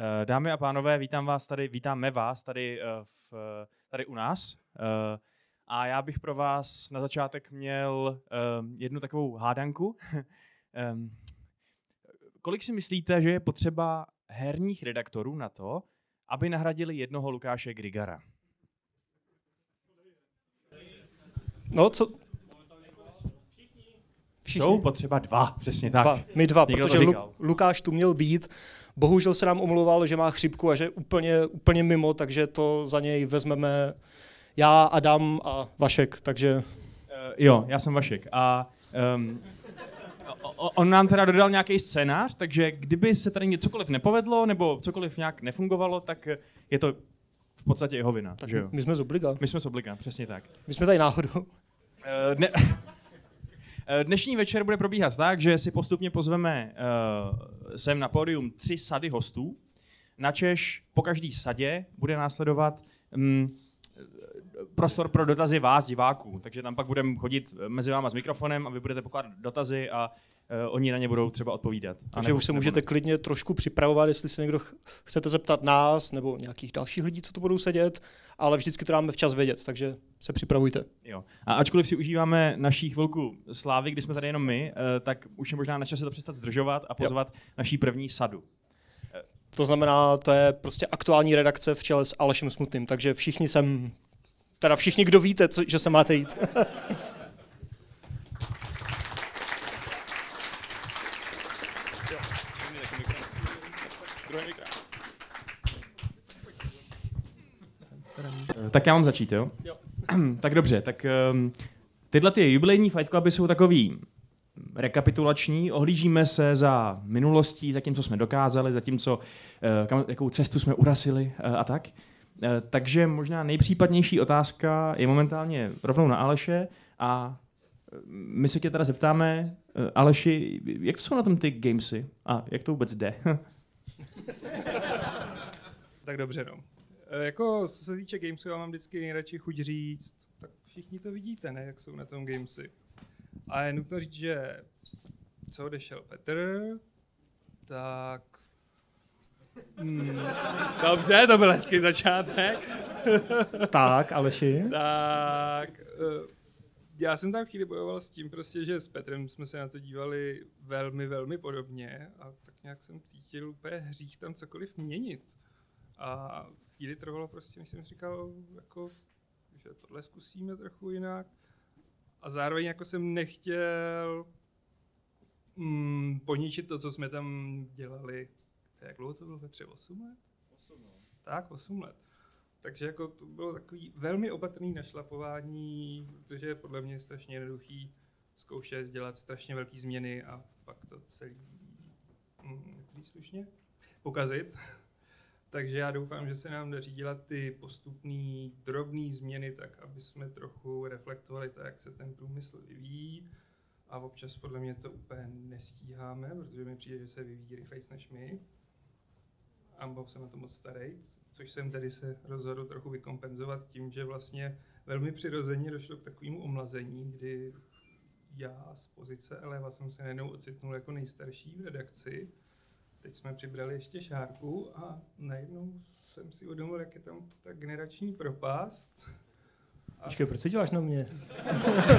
Eh, dámy a pánové, vítám vás tady, vítáme vás tady, eh, v, tady u nás. Eh, a já bych pro vás na začátek měl jednu takovou hádanku. Kolik si myslíte, že je potřeba herních redaktorů na to, aby nahradili jednoho Lukáše Grigara? No, co, Všichni? Jsou potřeba dva, přesně tak. Dva. My dva, Někdo protože Lu- Lukáš tu měl být. Bohužel se nám omluval, že má chřipku a že úplně, úplně mimo, takže to za něj vezmeme já, Adam a Vašek, takže... Uh, jo, já jsem Vašek a um, on nám teda dodal nějaký scénář, takže kdyby se tady něcokoliv nepovedlo nebo cokoliv nějak nefungovalo, tak je to v podstatě jeho vina. Tak že jo? My jsme z obliga. My jsme z obliga, přesně tak. My jsme tady náhodou. Uh, ne, dnešní večer bude probíhat tak, že si postupně pozveme uh, sem na pódium tři sady hostů. Na Češ po každý sadě bude následovat um, prostor pro dotazy vás, diváků. Takže tam pak budeme chodit mezi váma s mikrofonem a vy budete pokládat dotazy a oni na ně budou třeba odpovídat. Takže už se můžete klidně trošku připravovat, jestli se někdo ch- chcete zeptat nás nebo nějakých dalších lidí, co tu budou sedět, ale vždycky to dáme včas vědět, takže se připravujte. Jo. A ačkoliv si užíváme naší chvilku slávy, kdy jsme tady jenom my, uh, tak už je možná na čase to přestat zdržovat a pozvat jo. naší první sadu. To znamená, to je prostě aktuální redakce v čele s Alešem Smutným, takže všichni sem, teda všichni, kdo víte, co, že se máte jít. Tak já mám začít, jo? jo. tak dobře, tak um, tyhle ty jubilejní Fight Cluby jsou takový rekapitulační, ohlížíme se za minulostí, za tím, co jsme dokázali, za tím, co, uh, kam, jakou cestu jsme urasili uh, a tak. Uh, takže možná nejpřípadnější otázka je momentálně rovnou na Aleše a my se tě teda zeptáme, Aleši, jak jsou na tom ty gamesy a jak to vůbec jde? tak dobře, no. E, jako, co se týče Gamesu, já mám vždycky nejradši chuť říct, tak všichni to vidíte, ne, jak jsou na tom Gamesy. A je nutno říct, že co odešel Petr, tak... Hmm, dobře, to byl hezký začátek. tak, Aleši. tak, e, já jsem tam chvíli bojoval s tím prostě, že s Petrem jsme se na to dívali velmi, velmi podobně a tak nějak jsem cítil úplně hřích tam cokoliv měnit. A chvíli trvalo prostě, než jsem říkal, jako, že tohle zkusíme trochu jinak. A zároveň jako jsem nechtěl mm, poničit to, co jsme tam dělali. To jak dlouho to bylo ve 8 let? 8 let. No. Tak, 8 let. Takže jako to bylo takový velmi opatrný našlapování, protože je podle mě strašně jednoduchý zkoušet dělat strašně velké změny a pak to celý mm, slušně pokazit. Takže já doufám, že se nám daří dělat ty postupné drobné změny tak, aby jsme trochu reflektovali to, jak se ten průmysl vyvíjí. A občas podle mě to úplně nestíháme, protože mi přijde, že se vyvíjí rychleji než my. A jsem na to moc starý, což jsem tedy se rozhodl trochu vykompenzovat tím, že vlastně velmi přirozeně došlo k takovému omlazení, kdy já z pozice eleva jsem se najednou ocitnul jako nejstarší v redakci teď jsme přibrali ještě šárku a najednou jsem si uvědomil, jak je tam ta generační propast. A... Počkej, proč se děláš na mě?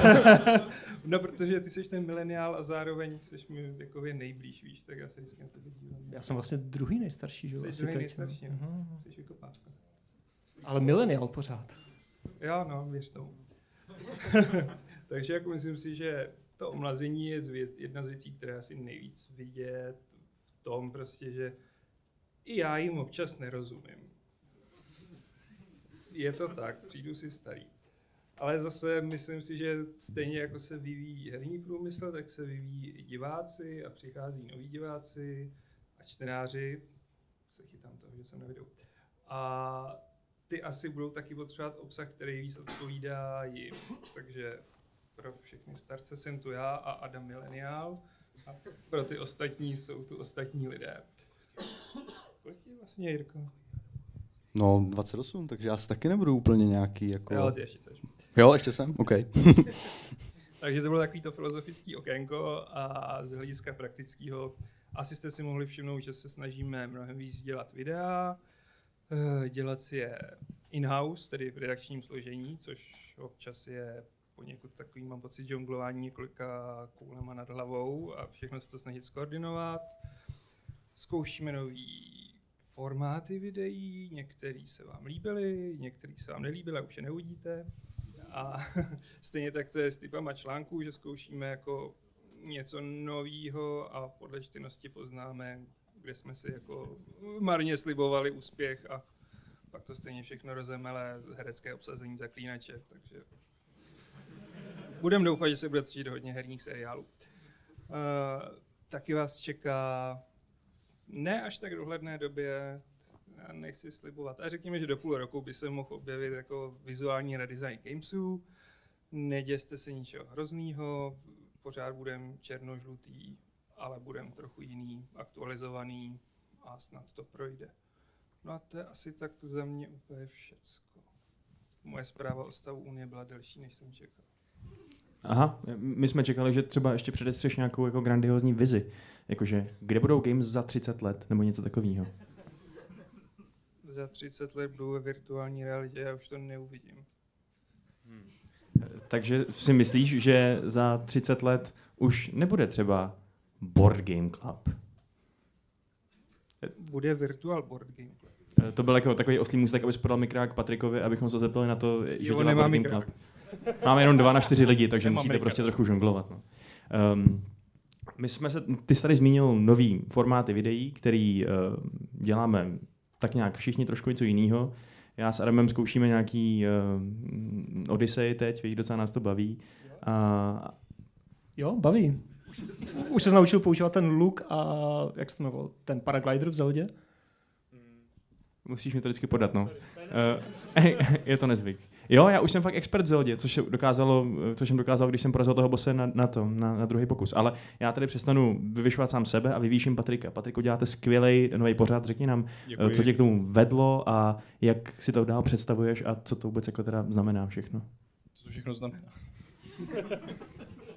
no, protože ty jsi ten mileniál a zároveň jsi mi věkově nejblíž, víš, tak já se vždycky na tebe dívám. Já jsem vlastně druhý nejstarší, že jo? Jsi druhý teď, nejstarší, no. uh-huh. jsi vykopáčka. Ale mileniál pořád. Jo, no, věř tomu. Takže jako myslím si, že to omlazení je jedna z věcí, která asi nejvíc vidět tom prostě, že i já jim občas nerozumím. Je to tak, přijdu si starý. Ale zase myslím si, že stejně jako se vyvíjí herní průmysl, tak se vyvíjí i diváci a přichází noví diváci a čtenáři. Se chytám toho, že jsem na videu. A ty asi budou taky potřebovat obsah, který víc odpovídá jim. Takže pro všechny starce jsem tu já a Adam Milenial a pro ty ostatní jsou tu ostatní lidé. Kolik je vlastně, Jirko? No, 28, takže já si taky nebudu úplně nějaký jako... Jo, ty ještě seš. Jo, ještě jsem? OK. takže to bylo takový to filozofický okénko a z hlediska praktického Asi jste si mohli všimnout, že se snažíme mnohem víc dělat videa, eh, dělat si je in-house, tedy v redakčním složení, což občas je poněkud takový, mám pocit, žonglování několika koulema nad hlavou a všechno se to snažit skoordinovat. Zkoušíme nový formáty videí, některý se vám líbily, některý se vám nelíbily a už je neuvidíte. A stejně tak to je s typama článků, že zkoušíme jako něco nového a podle čtenosti poznáme, kde jsme si jako marně slibovali úspěch a pak to stejně všechno rozemele herecké obsazení zaklínače, takže budeme doufat, že se bude točit hodně herních seriálů. Uh, taky vás čeká ne až tak dohledné době, já nechci slibovat. A řekněme, že do půl roku by se mohl objevit jako vizuální redesign gamesů. Neděste se ničeho hroznýho, pořád budem černožlutý, ale budem trochu jiný, aktualizovaný a snad to projde. No a to je asi tak za mě úplně všecko. Moje zpráva o stavu Unie byla delší, než jsem čekal. Aha, my jsme čekali, že třeba ještě předestřeš nějakou jako grandiozní vizi. Jakože, kde budou games za 30 let, nebo něco takového. Za 30 let budou ve virtuální realitě, já už to neuvidím. Hmm. Takže si myslíš, že za 30 let už nebude třeba Board Game Club? Bude Virtual Board Game Club. Eh, to byl jako takový oslý můstek, aby podal mikrák Patrikovi, abychom se zeptali na to, že jo, Game Club. Máme jenom dva na čtyři lidi, takže musíte mikrák. prostě trochu žonglovat. No. Um, my jsme se, ty jsi tady zmínil nový formáty videí, který uh, děláme tak nějak všichni trošku něco jiného. Já s Adamem zkoušíme nějaký uh, Odyssey teď, víš, docela nás to baví. A... Jo, baví. Už, se naučil používat ten look a jak se to jmenoval, ten paraglider v Zeldě? Musíš mi to vždycky podat, no. Uh, je to nezvyk. Jo, já už jsem fakt expert v Zeldě, což, dokázalo, což jsem dokázal, když jsem porazil toho bose na, na to, na, na, druhý pokus. Ale já tady přestanu vyvyšovat sám sebe a vyvýším Patrika. Patriku, děláte skvělý nový pořád, řekni nám, Děkuji. co tě k tomu vedlo a jak si to dál představuješ a co to vůbec jako teda znamená všechno. Co to všechno znamená?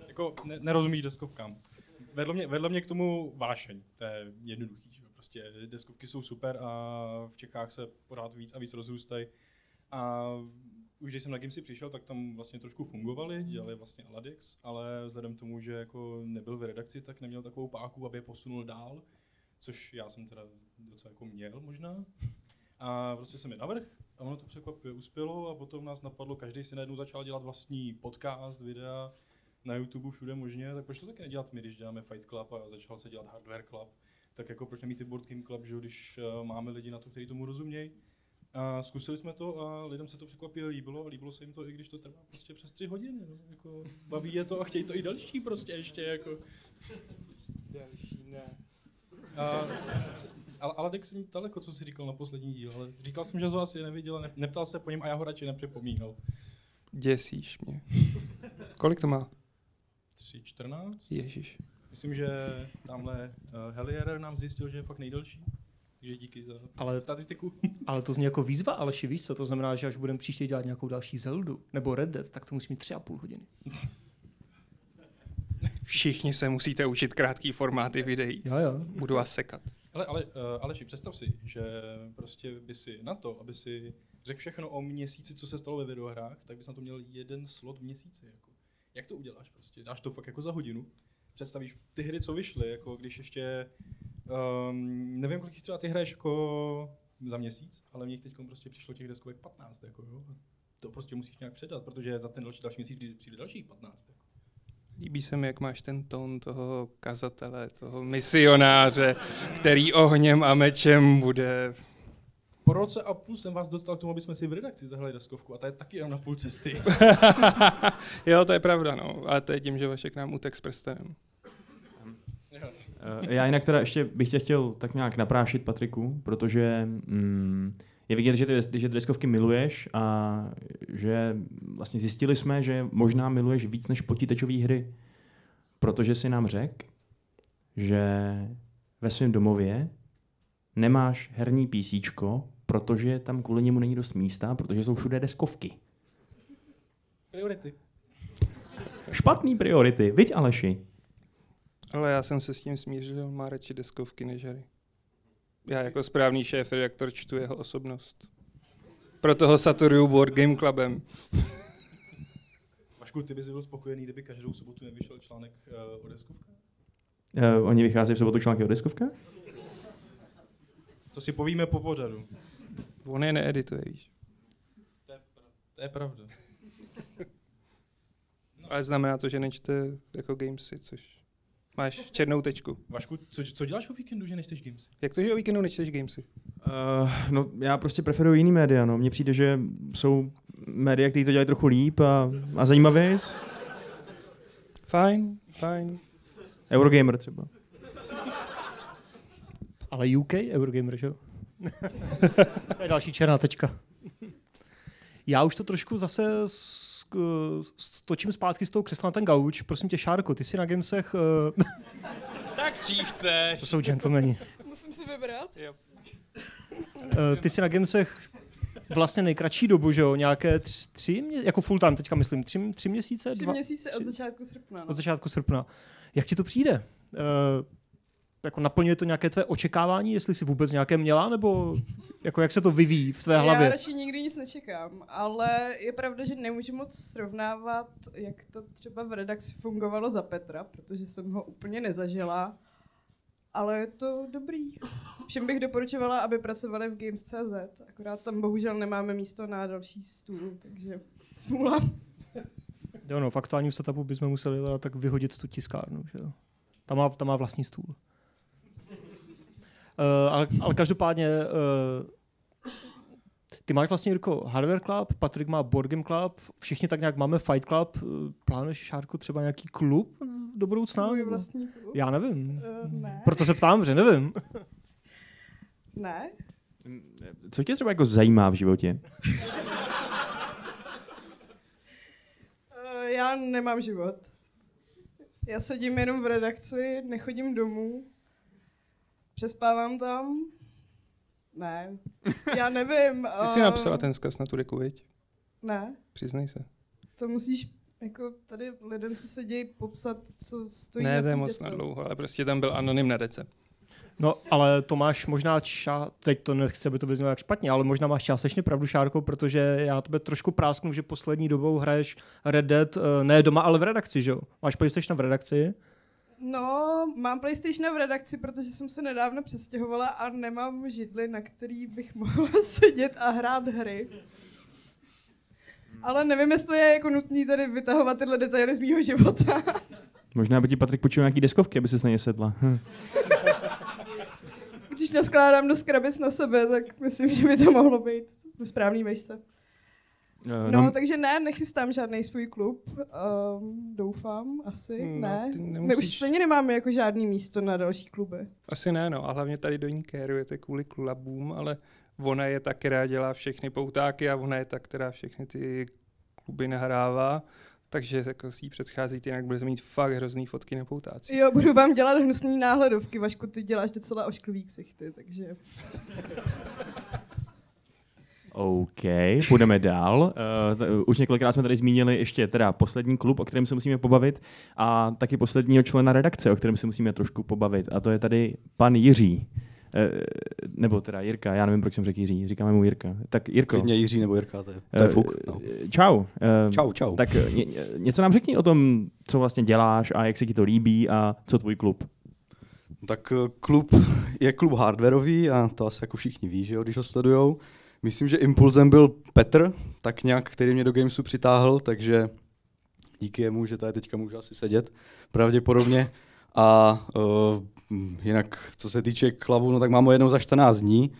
jako ne, nerozumíš deskovkám. Vedlo mě, vedlo mě k tomu vášeň, to je jednoduchý. Prostě deskovky jsou super a v Čechách se pořád víc a víc rozrůstají. A už když jsem na Gimsi přišel, tak tam vlastně trošku fungovali, dělali vlastně Aladix, ale vzhledem k tomu, že jako nebyl v redakci, tak neměl takovou páku, aby je posunul dál, což já jsem teda docela jako měl možná. A prostě jsem je navrh a ono to překvapivě uspělo a potom nás napadlo, každý si najednou začal dělat vlastní podcast, videa, na YouTube všude možně, tak proč to taky nedělat my, když děláme Fight Club a začal se dělat Hardware Club, tak jako proč nemít i Board Game Club, že když uh, máme lidi na to, kteří tomu rozumějí. A zkusili jsme to a lidem se to překvapivě líbilo a líbilo se jim to, i když to trvá prostě přes tři hodiny. No. Jako, baví je to a chtějí to i další prostě ještě. Jako. Další ne. A, ale, ale tak jsem daleko, co jsi říkal na poslední díl, ale říkal jsem, že to asi neviděl, ne, neptal se po něm a já ho radši nepřipomínal. Děsíš mě. Kolik to má? 3.14. Ježíš. Myslím, že tamhle uh, Helier nám zjistil, že je fakt nejdelší. Takže díky za ale, statistiku. ale to zní jako výzva, ale víš co, to znamená, že až budeme příště dělat nějakou další Zeldu nebo Red Dead, tak to musí mít tři a půl hodiny. Všichni se musíte učit krátký formáty videí. Jo, jo. Budu vás sekat. Ale, ale uh, Aleši, představ si, že prostě by si na to, aby si řekl všechno o měsíci, co se stalo ve videohrách, tak bys na to měl jeden slot v měsíci. Jako. Jak to uděláš prostě? Dáš to fakt jako za hodinu? Představíš ty hry, co vyšly, jako když ještě Um, nevím, kolik třeba ty hraješ jako za měsíc, ale mně teď prostě přišlo těch deskovek 15. Jako, jo. To prostě musíš nějak předat, protože za ten další, další měsíc přijde dalších 15. Jako. Líbí se mi, jak máš ten tón toho kazatele, toho misionáře, který ohněm a mečem bude... Po roce a půl jsem vás dostal k tomu, aby jsme si v redakci zahrali deskovku a ta je taky jenom na půl cesty. jo, to je pravda, no. Ale to je tím, že Vašek nám utek s prstenem. Eh, já jinak teda ještě bych tě chtěl tak nějak naprášit, Patriku, protože mm, je vidět, že ty, že ty deskovky miluješ a že vlastně zjistili jsme, že možná miluješ víc než počítačové hry, protože si nám řekl, že ve svém domově nemáš herní PC, protože tam kvůli němu není dost místa, protože jsou všude deskovky. Priority. Špatný priority, viď Aleši? Ale já jsem se s tím smířil, má radši deskovky než hry. Já jako správný šéf redaktor čtu jeho osobnost. Proto ho saturuju Board Game Clubem. Vašku, ty bys byl spokojený, kdyby každou sobotu nevyšel článek uh, o deskovkách? Uh, oni vycházejí v sobotu články o deskovkách? To si povíme po pořadu. On je needituje, víš. To je, to je pravda. Ale znamená to, že nečte jako gamesy, což máš černou tečku. Vašku, co, co děláš o víkendu, že nečteš gamesy? Jak to, že o víkendu nečteš gamesy? Uh, no, já prostě preferuji jiný média, no. Mně přijde, že jsou média, které to dělají trochu líp a, a zajímavějc. Fajn, fajn. Eurogamer třeba. Ale UK Eurogamer, že jo? to je další černá tečka. Já už to trošku zase stočím zpátky z toho křesla na ten gauč. Prosím tě, Šárko, ty jsi na Gamesech... Uh... tak čí chceš. To jsou gentlemani. Musím si vybrat. Uh, ty jsi na Gamesech vlastně nejkratší dobu, že jo? Nějaké tři, tři mě, jako full time teďka myslím, tři, tři měsíce? Tři dva, měsíce tři, od začátku srpna. No. Od začátku srpna. Jak ti to přijde? Uh, jako naplňuje to nějaké tvé očekávání, jestli jsi vůbec nějaké měla, nebo jako jak se to vyvíjí v tvé hlavě? Já radši nikdy nic nečekám, ale je pravda, že nemůžu moc srovnávat, jak to třeba v redakci fungovalo za Petra, protože jsem ho úplně nezažila, ale je to dobrý. Všem bych doporučovala, aby pracovali v Games.cz, akorát tam bohužel nemáme místo na další stůl, takže smůla. Jo, no, v aktuálním setupu bychom museli tak vyhodit tu tiskárnu, že jo. Tam má, tam má vlastní stůl. Uh, ale, ale každopádně uh, ty máš vlastně, Jirko, Hardware Club, Patrik má Board Game Club, všichni tak nějak máme Fight Club. Eh, plánuješ, Šárko, třeba nějaký klub do budoucna? Svůj vlastní klub? Já nevím. Uh, ne. Proto se ptám, že nevím. ne. Co tě třeba jako zajímá v životě? uh, já nemám život. Já sedím jenom v redakci, nechodím domů, Přespávám tam? Ne. Já nevím. Ty jsi napsala ten zkaz na tu deku, viď? Ne. Přiznej se. To musíš jako tady lidem se sedí popsat, co stojí Ne, na to je moc na dlouho, ale prostě tam byl anonym na dece. No, ale to máš možná, ča... teď to nechci, aby to vyznělo jak špatně, ale možná máš částečně pravdu, Šárko, protože já tebe trošku prásknu, že poslední dobou hraješ Red Dead, eh, ne doma, ale v redakci, že jo? Máš PlayStation v redakci? No, mám PlayStation v redakci, protože jsem se nedávno přestěhovala a nemám židli, na který bych mohla sedět a hrát hry. Ale nevím, jestli je jako nutný tady vytahovat tyhle detaily z mýho života. Možná by ti Patrik počul nějaký deskovky, aby se na ně sedla. Hm. Když naskládám do skrabic na sebe, tak myslím, že by to mohlo být ve správný vejšce. Uh, No, takže ne, nechystám žádný svůj klub. Um, doufám, asi No, ne. ty My nemusíš- už stejně nemáme jako žádný místo na další kluby. Asi ne, no. A hlavně tady do ní kérujete kvůli klubům, ale ona je ta, která dělá všechny poutáky a ona je ta, která všechny ty kluby nahrává. Takže jako si jí předcházíte, jinak budete mít fakt hrozný fotky na poutácích. Jo, budu vám dělat hnusný náhledovky, Vašku, ty děláš docela ošklivý ksichty, takže... OK, půjdeme dál. Uh, už několikrát jsme tady zmínili ještě teda poslední klub, o kterém se musíme pobavit, a taky posledního člena redakce, o kterém se musíme trošku pobavit. A to je tady pan Jiří. Uh, nebo teda Jirka, já nevím, proč jsem řekl Jiří, říkáme mu Jirka. Tak Jirko. Klidně Jiří nebo Jirka, to je, to je eh, fuk. No. Čau. Uh, Čau, čau. Tak ně, něco nám řekni o tom, co vlastně děláš a jak se ti to líbí a co tvůj klub. Tak klub je klub hardwareový a to asi jako všichni ví, že jo, když ho sledujou. Myslím, že impulzem byl Petr, tak nějak, který mě do Gamesu přitáhl, takže díky jemu, že tady teďka můžu asi sedět, pravděpodobně. A uh, jinak, co se týče klavu, no tak mám ho jednou za 14 dní.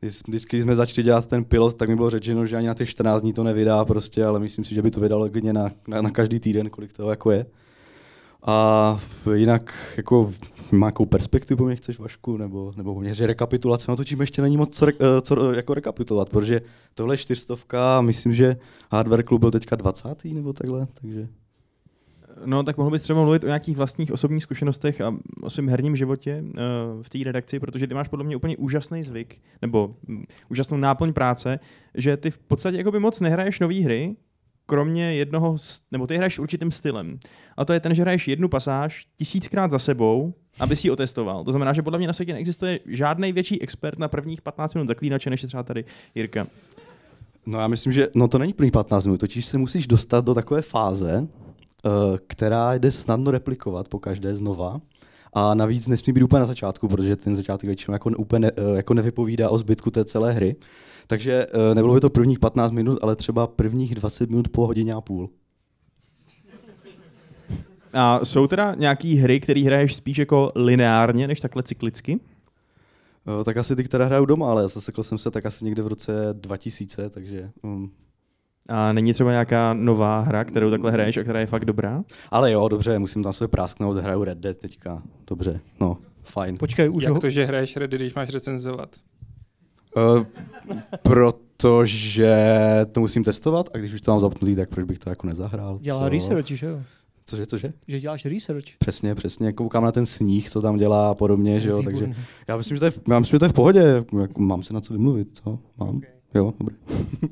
Když- když jsme začali dělat ten pilot, tak mi bylo řečeno, že ani na těch 14 dní to nevydá prostě, ale myslím si, že by to vydalo klidně na, na, na každý týden, kolik toho jako je. A jinak jako má jakou perspektivu po mně chceš, Vašku, nebo, nebo po mně, že rekapitulace, no to čím ještě není moc co, eh, co jako rekapitulovat, protože tohle je čtyřstovka, myslím, že Hardware Club byl teďka 20. nebo takhle, takže No, tak mohl bys třeba mluvit o nějakých vlastních osobních zkušenostech a o svém herním životě uh, v té redakci, protože ty máš podle mě úplně úžasný zvyk, nebo mm, úžasnou náplň práce, že ty v podstatě jakoby moc nehraješ nové hry, kromě jednoho, nebo ty hraješ určitým stylem. A to je ten, že hraješ jednu pasáž tisíckrát za sebou, aby si ji otestoval. To znamená, že podle mě na světě neexistuje žádný větší expert na prvních 15 minut zaklínače, než je třeba tady Jirka. No já myslím, že no to není první 15 minut, totiž se musíš dostat do takové fáze, eh, která jde snadno replikovat po každé znova. A navíc nesmí být úplně na začátku, protože ten začátek většinou jako, úplně ne, eh, jako nevypovídá o zbytku té celé hry. Takže eh, nebylo by to prvních 15 minut, ale třeba prvních 20 minut po hodině a půl. A jsou teda nějaký hry, které hraješ spíš jako lineárně, než takhle cyklicky? Eh, Tak asi ty, které hrajou doma, ale zasekl jsem se tak asi někde v roce 2000, takže... Um, A není třeba nějaká nová hra, kterou takhle hraješ a která je fakt dobrá? ale jo, dobře, musím tam své prásknout, hraju Red Dead teďka. Dobře, no, fajn. Počkej, už Jak ho... to, že hraješ Red Dead, když máš recenzovat? Uh, protože to musím testovat a když už to mám zapnutý, tak proč bych to jako nezahrál? dělá co? research, že jo? Cože, cože? Že děláš research. Přesně, přesně, koukám na ten sníh, co tam dělá a podobně, že jo, takže já myslím, že to je, já myslím, že to je v pohodě, jak, mám se na co vymluvit, co? Mám, Okay. jo, dobré. Uh,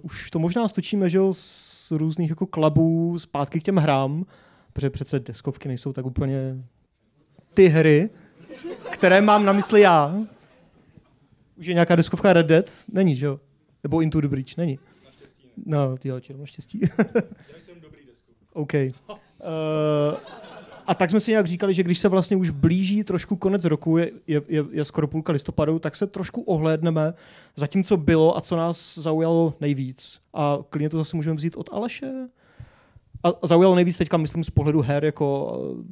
už to možná stočíme, že jo, z různých jako klubů zpátky k těm hrám, protože přece deskovky nejsou tak úplně ty hry, které mám na mysli já. Už je nějaká deskovka Red Dead? Není, že jo? Nebo Into the Breach? Není. No, jo, ti naštěstí. OK. Uh, a tak jsme si nějak říkali, že když se vlastně už blíží trošku konec roku, je, je, je, skoro půlka listopadu, tak se trošku ohlédneme za tím, co bylo a co nás zaujalo nejvíc. A klidně to zase můžeme vzít od Aleše. A zaujalo nejvíc teďka, myslím, z pohledu her, jako uh,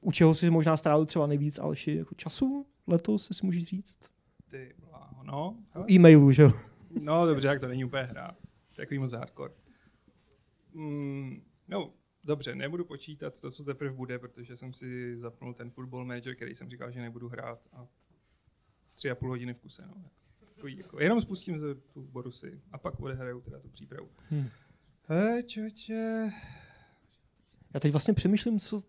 u čeho si možná strávil třeba nejvíc Aleši jako času letos, si můžeš říct? Ty no. hele. E-mailu, že jo? No dobře, jak to není úplně hra. Takový moc hardcore. Mm, no, dobře, nebudu počítat to, co teprve bude, protože jsem si zapnul ten football manager, který jsem říkal, že nebudu hrát a tři a půl hodiny v kuse. No. Takový, jako, jenom spustím ze tu Borusy a pak odehraju teda tu přípravu. Hmm. Hmm. He, čoče, Já teď vlastně přemýšlím, co,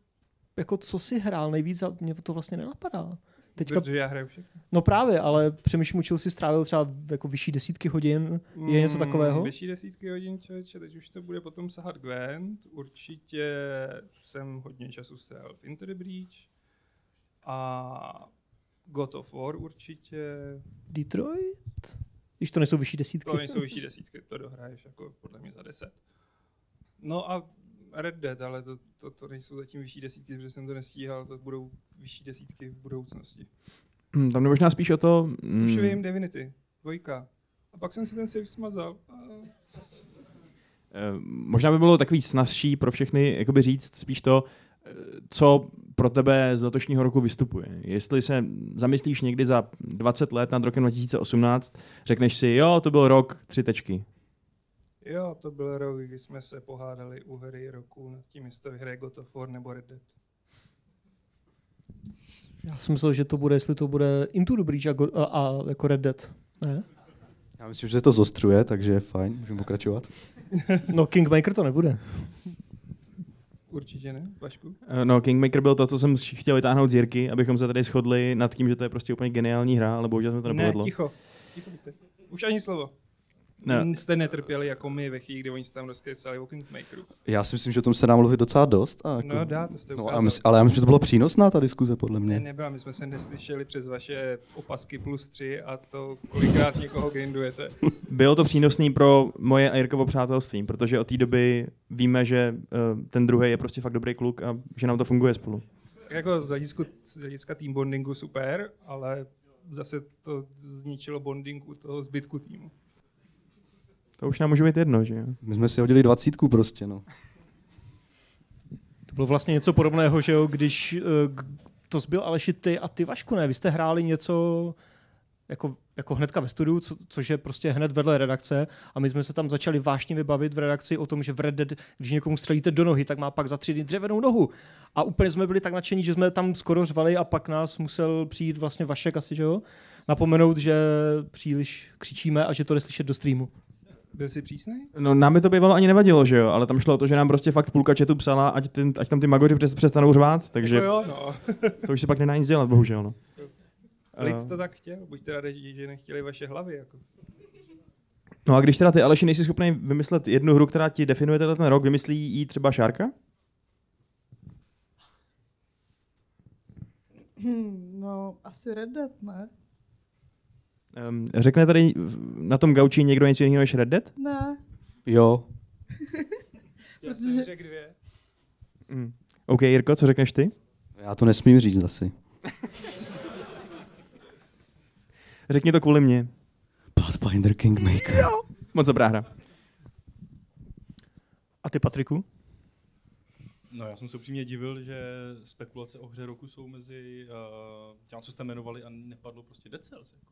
jako, co si hrál nejvíc a mě to vlastně nenapadá. Teďka, protože já hraju všechno. no právě, ale přemýšlím, u čeho si strávil třeba jako vyšší desítky hodin. Je něco takového? Mm, Vyšší desítky hodin, člověče, teď už to bude potom sahat Gwent. Určitě jsem hodně času strávil v the Breach. A God of War určitě. Detroit? Když to nejsou vyšší desítky. To nejsou vyšší desítky, to dohraješ jako podle mě za deset. No a Red Dead, ale to, to, to nejsou zatím vyšší desítky, protože jsem to nestíhal, to budou vyšší desítky v budoucnosti. Hm, Tam jde možná spíš o to... hm, Už vím, Divinity, dvojka. A pak jsem si ten save smazal. A... Eh, Možná by bylo takový snazší pro všechny jakoby říct spíš to, eh, co pro tebe z letošního roku vystupuje. Jestli se zamyslíš někdy za 20 let nad rokem 2018, řekneš si, jo, to byl rok, tři tečky. Jo, to byl rok, kdy jsme se pohádali u hry roku nad tím, jestli to vyhraje God of War nebo Red Dead. Já jsem myslel, že to bude, jestli to bude Into the Breach a, Go- a, a jako Red Dead. Ne? Já myslím, že se to zostřuje, takže fajn, můžeme pokračovat. No Kingmaker to nebude. Určitě ne, Vašku? Eh, No, Kingmaker byl to, co jsem chtěl vytáhnout z Jirky, abychom se tady shodli nad tím, že to je prostě úplně geniální hra, ale bohužel jsme to Ne, nepovedlo. ticho. ticho buďte. Už ani slovo. Ne. Ne. Jste netrpěli jako my ve chvíli, kdy oni se tam rozkecali o Kingmakeru. Já si myslím, že o tom se dá mluvit docela dost. A jako, No dá, to jste no, a mysl, ale já myslím, že to bylo přínosná ta diskuze, podle Ne, mě. nebyla, my jsme se neslyšeli přes vaše opasky plus tři a to kolikrát někoho grindujete. Bylo to přínosný pro moje a Jirkovo přátelství, protože od té doby víme, že uh, ten druhý je prostě fakt dobrý kluk a že nám to funguje spolu. Jako z hlediska, z hlediska team bondingu super, ale zase to zničilo bonding u toho zbytku týmu. To už nám může být jedno, že jo? My jsme si hodili dvacítku prostě, no. To bylo vlastně něco podobného, že jo, když g- to zbyl Aleši ty a ty Vašku, ne? Vy jste hráli něco jako, jako hnedka ve studiu, co, což je prostě hned vedle redakce a my jsme se tam začali vážně vybavit v redakci o tom, že v Red Dead, když někomu střelíte do nohy, tak má pak za tři dny dřevěnou nohu. A úplně jsme byli tak nadšení, že jsme tam skoro řvali a pak nás musel přijít vlastně Vašek asi, že jo? Napomenout, že příliš křičíme a že to jde slyšet do streamu. Byl jsi přísný? No nám by to bývalo ani nevadilo, že jo, ale tam šlo o to, že nám prostě fakt půlka chatu psala, ať, ten, ať tam ty magoři přes, přestanou řvát, takže Jako jo, no. to už se pak nedá nic dělat, bohužel. No. Lid Eh, to tak chtěl, buďte rádi, že nechtěli vaše hlavy. Jako. No a když teda ty, Aleši, nejsi schopný vymyslet jednu hru, která ti definuje ten rok, vymyslí jí třeba Šárka? Hmm, no, asi Red Dead, ne? Um, řekne tady na tom gauči někdo něco jiného než Red Dead? Ne. Jo, Já Protože- jsem řekl dvě. Mm. OK, Jirko, co řekneš ty? já to nesmím říct asi. Řekni to kvůli mně. Pathfinder Kingmaker. Moc dobrá hra. A ty, Patriku? No já jsem se upřímně divil, že spekulace o hře roku jsou mezi uh, těm, co jste jmenovali a nepadlo prostě Dead Cells. Jako.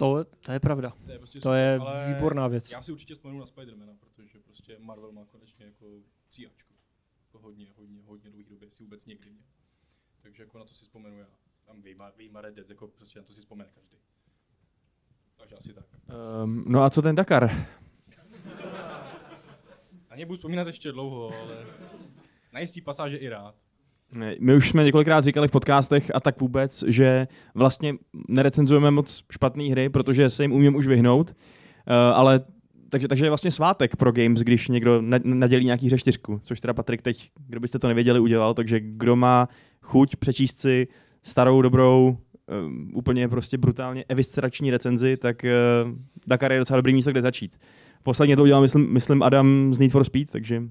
To, to je pravda. To je, prostě To je výborná věc. Já si určitě vzpomenu na Spidermana, protože prostě Marvel má konečně jako tříáčko. To hodně, hodně, hodně dlouhý době si vůbec někdy měl. Takže jako na to si vzpomenu já. Tam vyjma, vyjma Red Dead, jako prostě na to si vzpomene každý. Takže asi tak. Um, no a co ten Dakar? Na ně budu vzpomínat ještě dlouho, ale na jistý pasáže i rád. My už jsme několikrát říkali v podcastech a tak vůbec, že vlastně nerecenzujeme moc špatné hry, protože se jim umím už vyhnout, uh, ale takže, takže je vlastně svátek pro games, když někdo na- nadělí nějaký hře čtyřku, což teda Patrik teď, kdo byste to nevěděli, udělal, takže kdo má chuť přečíst si starou, dobrou, um, úplně prostě brutálně eviscerační recenzi, tak uh, Dakar je docela dobrý místo, kde začít. Posledně to udělal, myslím, myslím Adam z Need for Speed, takže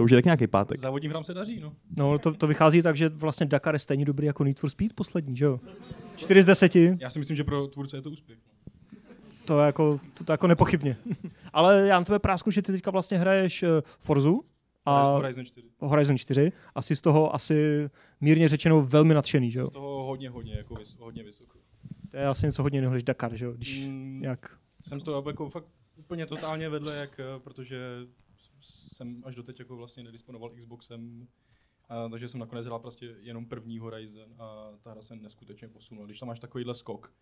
to už je tak nějaký pátek. Závodním hrám se daří, no. No, to, to vychází tak, že vlastně Dakar je stejně dobrý jako Need for Speed poslední, že jo? 4 z 10, Já si myslím, že pro tvůrce je to úspěch. No. to je jako, to, to jako nepochybně. Ale já na tebe prásku, že ty teďka vlastně hraješ eh, Forzu a Horizon 4. Horizon 4. Asi z toho asi mírně řečeno velmi nadšený, že jo? Z toho hodně, hodně, jako vys, hodně vysoko. To je asi něco hodně jiného než Dakar, že jo? Když Mm, nějak... Jsem z toho jako fakt úplně totálně vedle, jak, eh, protože jsem až doteď jako vlastně nedisponoval Xboxem, a, takže jsem nakonec hrál prostě jenom první Horizon a ta hra se neskutečně posunula. Když tam máš takovýhle skok,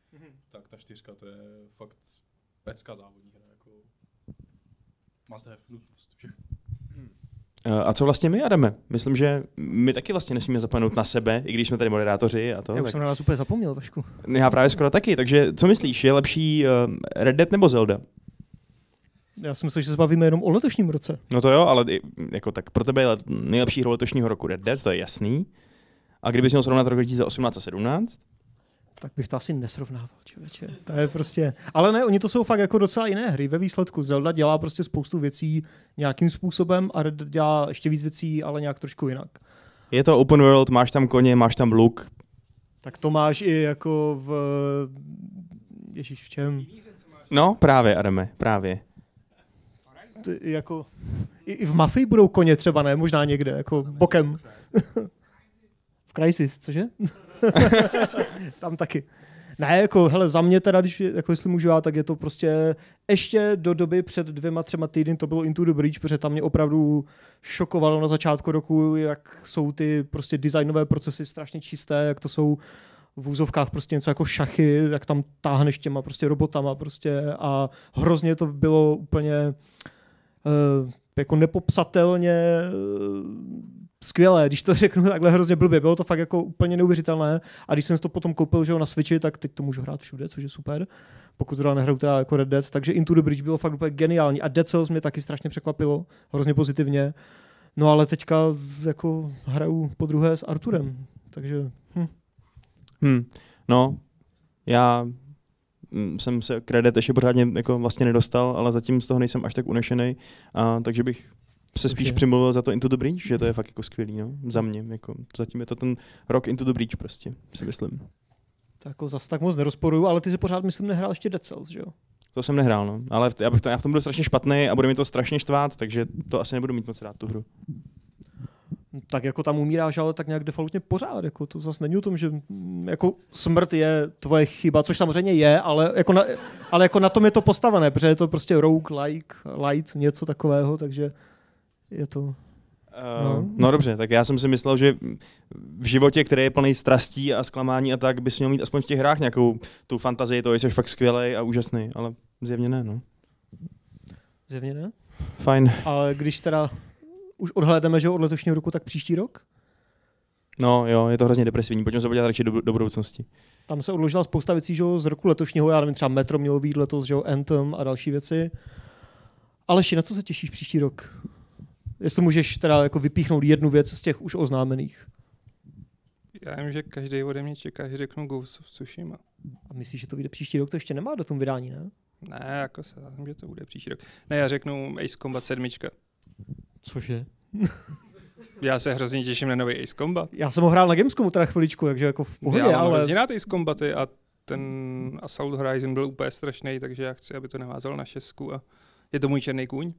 tak ta čtyřka to je fakt pecka závodní hra. Jako must have nutnost. Všechno. Eh, A co vlastně my, Adame? Myslím, že my taky vlastně nesmíme zapomenout na sebe, i když jsme tady moderátoři a to. Já už tak... jsem na vás úplně zapomněl, Vašku. Já právě skoro taky, takže co myslíš, je lepší uh, Red Dead nebo Zelda? Já si myslel, že se bavíme jenom o letošním roce. No to jo, ale jako tak pro tebe je let- nejlepší hra letošního roku Red Dead, to je jasný. A kdybys měl srovnat rok 2018 a 17, Tak bych to asi nesrovnával, člověče. To je prostě... Ale ne, oni to jsou fakt jako docela jiné hry ve výsledku. Zelda dělá prostě spoustu věcí nějakým způsobem a Red Dead dělá ještě víc věcí, ale nějak trošku jinak. je to open world, máš tam koně, máš tam luk. Tak to máš i jako v... Ježíš, v čem? No, právě, Adame, právě. Jako... I, I v Mafii budou koně třeba, ne? Možná někde, jako bokem. v Crisis, cože? Tam taky. Ne, jako, hele, za mě teda, když, jako jestli můžu já, tak je to prostě ještě do doby před dvěma, třema týdny to bylo Into the Breach, protože tam mě opravdu šokovalo na začátku roku, jak jsou ty prostě designové procesy strašně čisté, jak to jsou v úzovkách prostě něco jako šachy, jak tam táhneš těma prostě robotama prostě a hrozně to bylo úplně uh, jako nepopsatelně uh, skvělé, když to řeknu takhle hrozně blbě. Bylo to fakt jako úplně neuvěřitelné a když jsem to potom koupil že jo, na Switchi, tak teď to můžu hrát všude, což je super. Pokud zrovna nehraju teda jako Red Dead, takže Into the Bridge bylo fakt úplně geniální a Dead Cells mě taky strašně překvapilo, hrozně pozitivně. No ale teďka jako hraju po druhé s Arturem, takže hm. Hm. No, já jsem se k Red Dead ještě pořádně jako vlastně nedostal, ale zatím z toho nejsem až tak unešený, a, takže bych se spíš přimluvil za to Into the Breach, že to je fakt jako skvělý, no, za mě, jako, zatím je to ten rok Into the Breach prostě, si myslím. to jako zase tak moc nerozporuju, ale ty si pořád myslím nehrál ještě Dead Cells, že jo? To jsem nehrál, no. Ale v, já, bych to, já v tom budu strašně špatný a bude mi to strašně štvát, takže to asi nebudu mít moc rád tu hru. Tak jako tam umíráš, ale tak nějak defaultně pořád. Jako to zase není o tom, že mm, jako smrt je tvoje chyba, což samozřejmě je, ale jako na, ale jako na tom je to postavené, protože je to prostě rogue, like, light, něco takového, takže je to... No. no. no dobře, tak já jsem si myslel, že v životě, který je plný strastí a zklamání a tak, bys měl mít aspoň v těch hrách nějakou tu fantazii, to jsi fakt skvělý a úžasný, ale zjevně ne, no. Zjevně ne. Fajn. Ale když teda už odhlédneme, že od letošního roku, tak příští rok, No jo, je to hrozně depresivní, pojďme se podívat radši do, do budoucnosti. tam se odložila spousta věcí že jo, z roku letošního, já nevím, třeba Metro mělo být letos, že jo, Anthem a další věci. Aleši, na co se těšíš příští rok? Jestli můžeš teda jako vypíchnout jednu věc z těch už oznámených. Já vím, že každý ode mě čeká, že řeknu Ghost of Tsushima. A myslíš, že to vyjde příští rok? To ještě nemá do tom vydání, ne? Ne, jako se, já vím, že to bude příští rok. Ne, já řeknu Ace Combat 7. Cože? Já se hrozně těším na nový Ace Combat. Já jsem ho hrál na Gamescomu teda chviličku, takže jako v pohodě, já mám ale... hrozně rád Ace Combaty a ten Assault Horizon byl úplně strašný, takže já chci, aby to navázalo na šestku a je to můj černý kůň.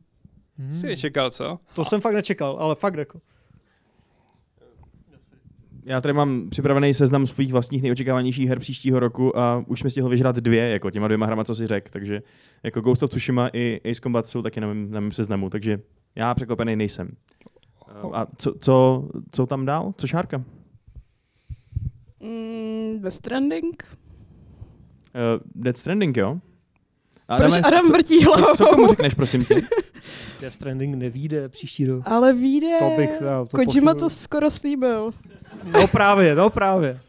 Hmm. Jsi nečekal, co? To jsem fakt nečekal, ale fakt jako. Já tady mám připravený seznam svých vlastních nejočekávanějších her příštího roku a už jsme stihl vyžrat dvě, jako těma dvěma hrama, co si řekl. Takže jako Ghost of Tsushima i Ace Combat jsou taky na mém, na mém seznamu, takže já překvapený nejsem. A co, co, co tam dál? Co šárka? Mm, The Stranding? Uh, Dead Stranding, jo? A Proč Adame, Adam co, vrtí hlavou? co, co k tomu řekneš, prosím tě? Death Stranding nevíde příští rok. Ale vyjde. To bych... já To Kojima to skoro slíbil. No právě, no právě.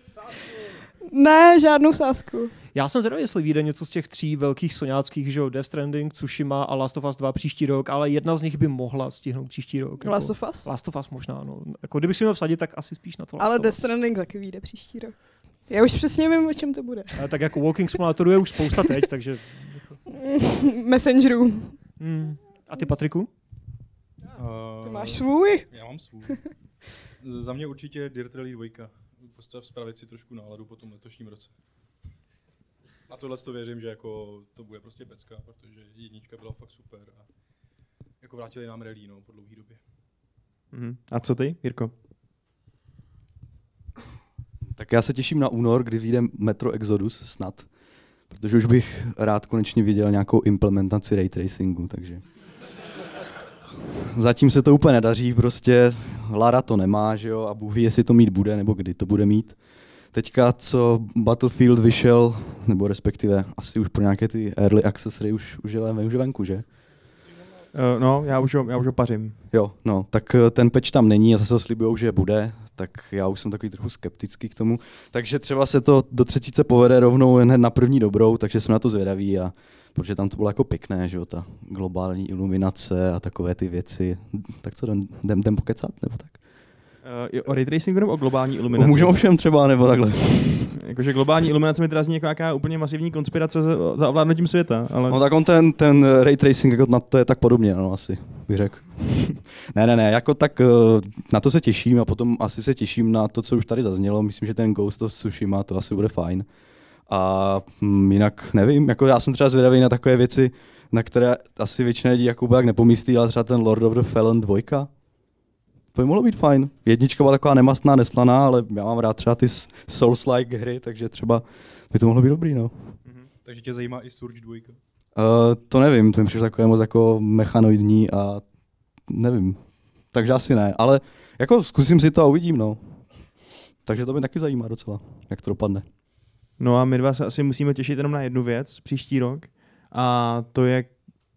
Ne, žádnou sásku. Já jsem zvědavý, jestli vyjde něco z těch tří velkých soňáckých, že jo, Death Stranding, Tsushima a Last of Us 2 příští rok, ale jedna z nich by mohla stihnout příští rok. Jako, Last of Us? Last of Us možná, no. Jako kdybych si měl vsadit, tak asi spíš na to Last Ale of Death. Stranding taky vyjde příští rok. Já už přesně vím, o čem to bude. Ale tak jako Walking Simulatoru je už spousta teď, takže... Messengerů. Hmm. A ty, Patriku? Uh, Ty máš svůj? Já mám svůj. Za mě určitě Dirt Rally 2. Postav spravit si trošku náladu po tom letošním roce. A tohle to věřím, že jako to bude prostě pecka, protože jednička byla fakt super a jako vrátili nám rally no, po dlouhé době. Mhm. A co ty, Jirko? Tak já se těším na únor, kdy vyjde Metro Exodus snad, protože už bych rád konečně viděl nějakou implementaci ray tracingu, takže... Zatím se to úplně nedaří, prostě Lara to nemá, že jo, a Bůh ví, jestli to mít bude, nebo kdy to bude mít. Teďka, co Battlefield vyšel, nebo respektive asi už pro nějaké ty early accessory už, už, je, už je venku, že? Uh, no, já už, ho, já už ho pařím. Jo, no, tak eh, ten patch tam není a zase ho slibujou, že bude, tak já už jsem takový trochu skeptický k tomu. Takže třeba se to do třetíce povede rovnou hned na první dobrou, takže jsem na to zvědavý a protože tam to bylo jako pěkné, že jo, ta globální iluminace a takové ty věci. Tak co, jdem, jdem, jdem pokecat, nebo tak? Uh, o ray tracingu nebo o globální iluminaci? Můžeme ovšem třeba, nebo takhle. Jakože globální iluminace mi teda zní jako nějaká úplně masivní konspirace za, za ovládnutím světa, ale... No tak on ten, ten ray tracing, jako na to je tak podobně, no asi, bych řekl. ne, ne, ne, jako tak eh, na to se těším a potom asi se těším na to, co už tady zaznělo. Myslím, že ten Ghost of Tsushima, to asi bude fajn. A hm, jinak nevím, jako já jsem třeba zvědavý na takové věci, na které asi většina lidí jako jak nepomyslí, ale třeba ten Lord of the Fallen 2. To by mohlo být fajn. Jednička byla taková nemastná, neslaná, ale já mám rád třeba ty Souls-like hry, takže třeba by to mohlo být dobrý, no. Takže tě zajímá i Surge 2. Uh, to nevím, to mi přišlo takové moc jako mechanoidní a nevím. Takže asi ne, ale jako zkusím si to a uvidím, no. Takže to mě taky zajímá docela, jak to dopadne. No a my dva se asi musíme těšit jenom na jednu věc příští rok a to je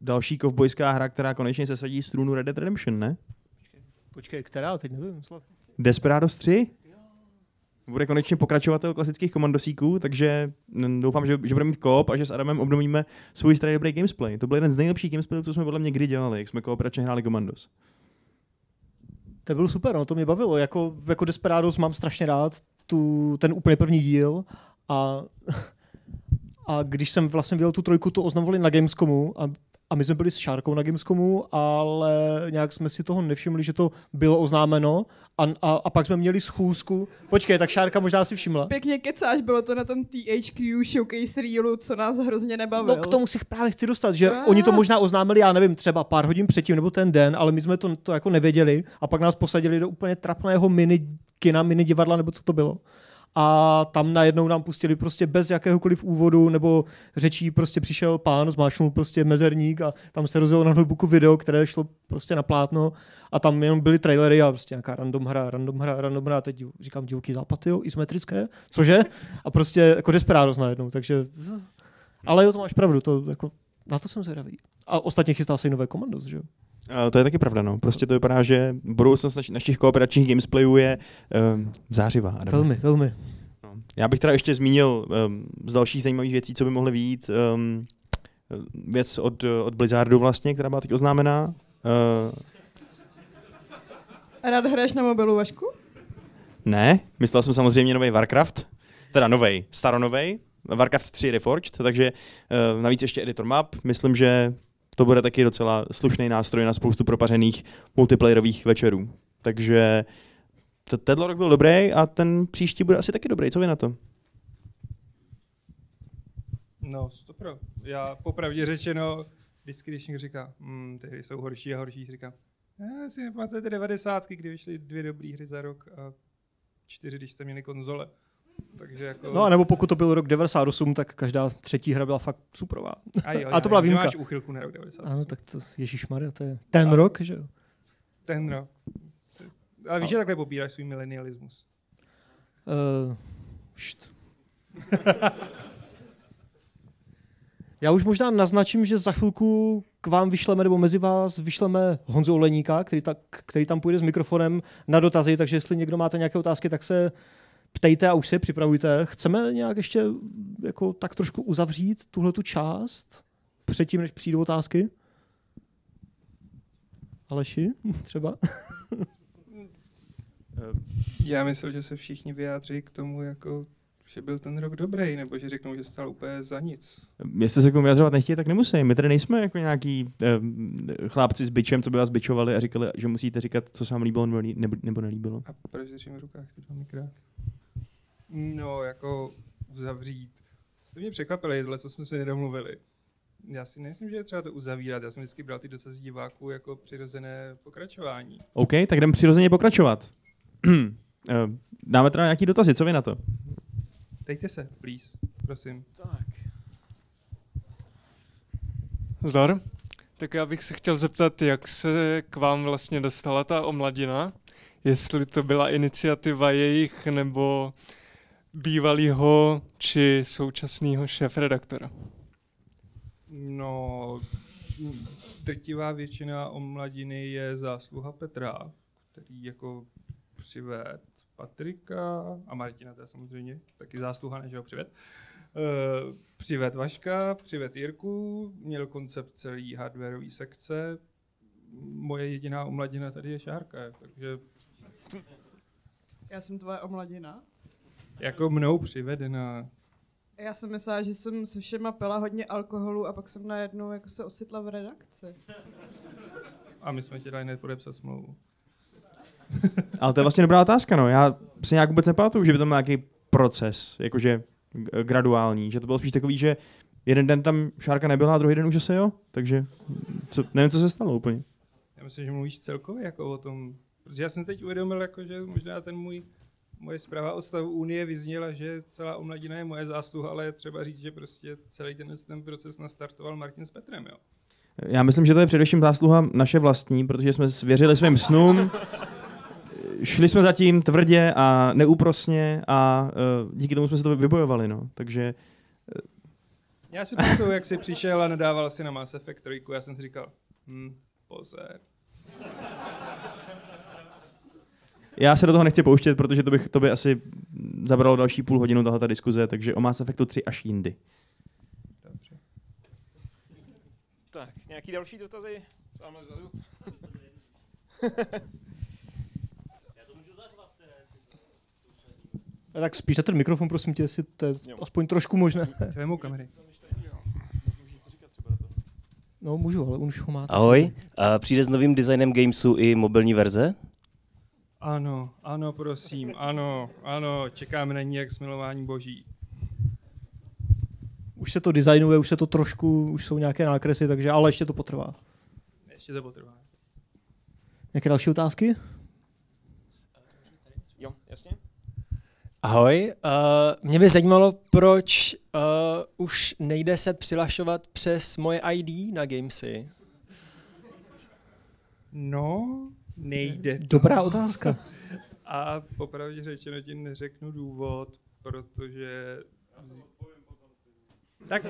další kovbojská hra, která konečně se sadí strunu Red Dead Redemption, ne? Počkej, která? Teď nevím. Slav. Desperados 3? Bude konečně pokračovatel klasických komandosíků, takže doufám, že, že budeme mít koop a že s Adamem obnovíme svůj starý dobrý gamesplay. To byl jeden z nejlepších gamesplayů, co jsme podle mě kdy dělali, jak jsme kooperačně hráli komandos. To bylo super, no, to mě bavilo. Jako, jako Desperados mám strašně rád tu, ten úplně první díl a, a když jsem vlastně viděl tu trojku, to oznamovali na Gamescomu a, a my jsme byli s Šárkou na Gamescomu, ale nějak jsme si toho nevšimli, že to bylo oznámeno a, a, a pak jsme měli schůzku. Počkej, tak Šárka možná si všimla. Pěkně kecáš, bylo to na tom THQ showcase reelu, co nás hrozně nebavil. No k tomu si právě chci dostat, že Ah. oni to možná oznámili, já nevím, třeba pár hodin předtím nebo ten den, ale my jsme to, to jako nevěděli a pak nás posadili do úplně trapného mini kina, mini divadla nebo co to bylo. A tam najednou nám pustili prostě bez jakéhokoliv úvodu nebo řečí prostě přišel pán, zmáčknul prostě mezerník a tam se rozjelo na notebooku video, které šlo prostě na plátno a tam jenom byly trailery a prostě nějaká random hra, random hra, random hra, teď říkám divoký západ, jo, isometrické, cože? A prostě jako Desperados najednou, takže ale jo, to máš pravdu, to jako, na to jsem zvědavý. A ostatně chystá se i nové komandos, že jo? To je taky pravda, no. Prostě to vypadá, že budoucnost naš, našich kooperačních gamesplayů je um, zářivá. Adame. Velmi, velmi. No. Já bych teda ještě zmínil um, z dalších zajímavých věcí, co by mohly výjít. Um, věc od, od Blizzardu vlastně, která byla teď oznámená. Uh, Rád hraješ na mobilu, Vašku? ne, myslel jsem samozřejmě nový Warcraft, teda nový, staronovej, Warcraft 3 Reforged, takže uh, navíc ještě editor map. Myslím, že to bude taky docela slušný nástroj na spoustu propařených multiplayerových večerů. Takže tenhle rok byl dobrý a ten příští bude asi taky dobrý. Co vy na to? No, stopro. Já popravdě řečeno, vždycky, když někdo říká, hm, ty hry jsou horší a horší, říkám, já si nepamatujete 90, kdy vyšly dvě dobré hry za rok a čtyři, když jste měli konzole. Takže jako... No a nebo pokud to byl rok 98, tak každá třetí hra byla fakt superová. a, jo, a to byla že výjimka. máš úchylku na rok 90. Ano, tak to, Ježíš Maria, to je ten A- rok, že jo? Ten rok. Ale víš, že takhle popíráš svůj milenialismus. Uh, št. Já už možná naznačím, že za chvilku k vám vyšleme, nebo mezi vás vyšleme Honzu Oleníka, který, tak, který tam půjde s mikrofonem na dotazy, takže jestli někdo máte nějaké otázky, tak se ptejte a už si je připravujte. Chceme nějak ještě jako tak trošku uzavřít tuhle tu část předtím, než přijdou otázky? Aleši, třeba? Já myslel, že se všichni vyjádří k tomu, jako, že byl ten rok dobrý, nebo že řeknou, že stál úplně za nic. Jestli se k tomu vyjadřovat nechtějí, tak nemusí. My tady nejsme jako nějaký um, chlápci s bičem, co by vás bičovali a říkali, že musíte říkat, co se vám líbilo nebo, ne- nebo, nelíbilo. A proč držím v rukách ty dva? No, jako uzavřít. Jste mě překvapili, tohle, co jsme si nedomluvili. Já si nemyslím, že je třeba to uzavírat. Já jsem vždycky bral ty dotazy diváků jako přirozené pokračování. OK, tak jdem přirozeně pokračovat. Eh, Dáme teda nějaký dotazy, co vy na to? Dejte se, please, prosím. Zdar. Tak já bych se chtěl zeptat, jak se k vám vlastně dostala ta omladina? Jestli to byla iniciativa jejich nebo bývalého či současného šéf-redaktora. No, drtivá většina o mladiny je zásluha Petra, který jako přived Patrika a Martina, to je samozřejmě taky zásluha, než ho přived. Uh, přived Vaška, přived Jirku, měl koncept celý hardwareový sekce. Moje jediná omladina tady je Šárka, takže Já jsem tvoje omladina. Jako mnou přivedená. Já jsem myslela, že jsem se všema pila hodně alkoholu a pak jsem najednou jako se ocitla v redakci. A my jsme ti dali hned podepsat smlouvu. Ale to je vlastně dobrá otázka, no. Já si nějak vůbec nepamatuju, že by to byl nějaký proces, jakože graduální, že to bylo spíš takový, že jeden den tam šárka nebyla a druhý den už se jo, takže co, nevím, co se stalo úplně. Já myslím, že mluvíš celkově jako o tom, protože já jsem teď uvědomil, jako, že možná ten můj, moje zpráva o stavu Unie vyzněla, že celá omladina je moje zásluha, ale je třeba říct, že prostě celý ten, ten proces nastartoval Martin s Petrem, jo. Já myslím, že to je především zásluha naše vlastní, protože jsme svěřili svým snům, šli jsme zatím tvrdě a neúprosně a uh, díky tomu jsme se to vybojovali, no. Takže Já si pamatuju, jak jsi přišel a nadával si na Mass Effect 3, já jsem si říkal, hm, pozor. Já se do toho nechci pouštět, protože to, bych, to by asi zabralo další půl hodinu tahle diskuze, takže o Mass Effectu 3 až jindy. Dobře. Tak, nějaký další dotazy? Tamhle vzadu. A tak spíš na ten mikrofon, prosím tě, jestli to je Jo. aspoň trošku možné. Tvému kamery. No, můžu, ale už ho máte. Ahoj, a přijde s novým designem Gamesu i mobilní verze? Ano, ano, prosím, ano, ano, čekáme na ní jak smilování boží. Už se to designuje, už se to trošku, už jsou nějaké nákresy, takže, ale ještě to potrvá. Ještě to potrvá. Nějaké další otázky? Jo, jasně. Ahoj, uh, mě by zajímalo, proč uh, už nejde se přihlašovat přes moje ID na Gamesy. No, nejde to. Dobrá otázka. A popravdě řečeno ti neřeknu důvod, protože... Tak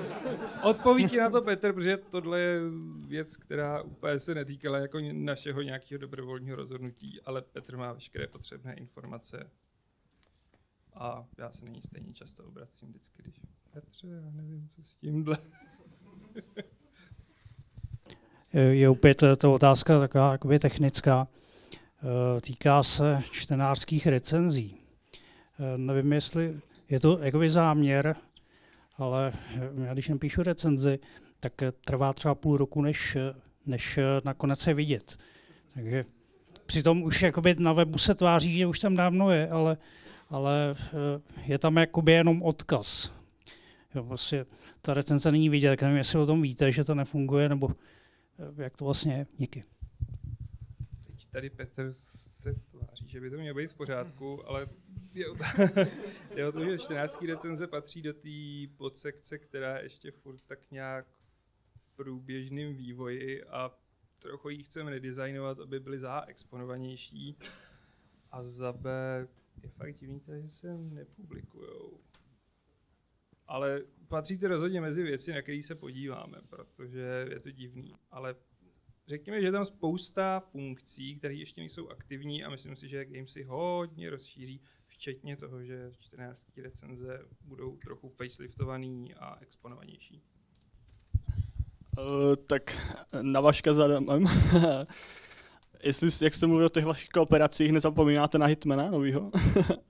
odpoví ti na to Petr, protože tohle je věc, která úplně se netýkala jako našeho nějakého dobrovolního rozhodnutí, ale Petr má veškeré potřebné informace. A já se na ní stejně často obracím vždycky, když Petře, já nevím, co s tímhle. Je- Je opět eh, ta otázka taková jakoby technická. Eh, Týká se čtenářských recenzí. Eh, Nevím, jestli je to jakoby záměr, ale eh, já když napíšu recenzi, tak eh, trvá třeba půl roku, než, eh, než eh, nakonec je vidět. Takže přitom už jakoby na webu se tváří, že už tam dávno je, ale, ale eh, je tam jakoby jenom odkaz. Jo, prostě ta recenze není vidět, tak nevím, jestli o tom víte, že to nefunguje, nebo eh, jak to vlastně je. Díky. Teď tady Petr se tváří, že by to mělo být v pořádku, ale je o, je o to, že 14. recenze patří do té podsekce, která je ještě furt tak nějak v průběžným vývoji a trochu ji chceme redesignovat, aby byly za A exponovanější a za B je fakt divný, že se nepublikujou. Ale patří to rozhodně mezi věci, na které se podíváme, protože je to divný. Ale řekněme, že je tam spousta funkcí, které ještě nejsou aktivní a myslím si, že Game si hodně rozšíří, včetně toho, že 14 recenze budou trochu faceliftovaný a exponovanější. Uh, tak na Vaška za Adamem. Jestli, jak jste mluvil o těch vašich kooperacích, nezapomínáte na Hitmana novýho?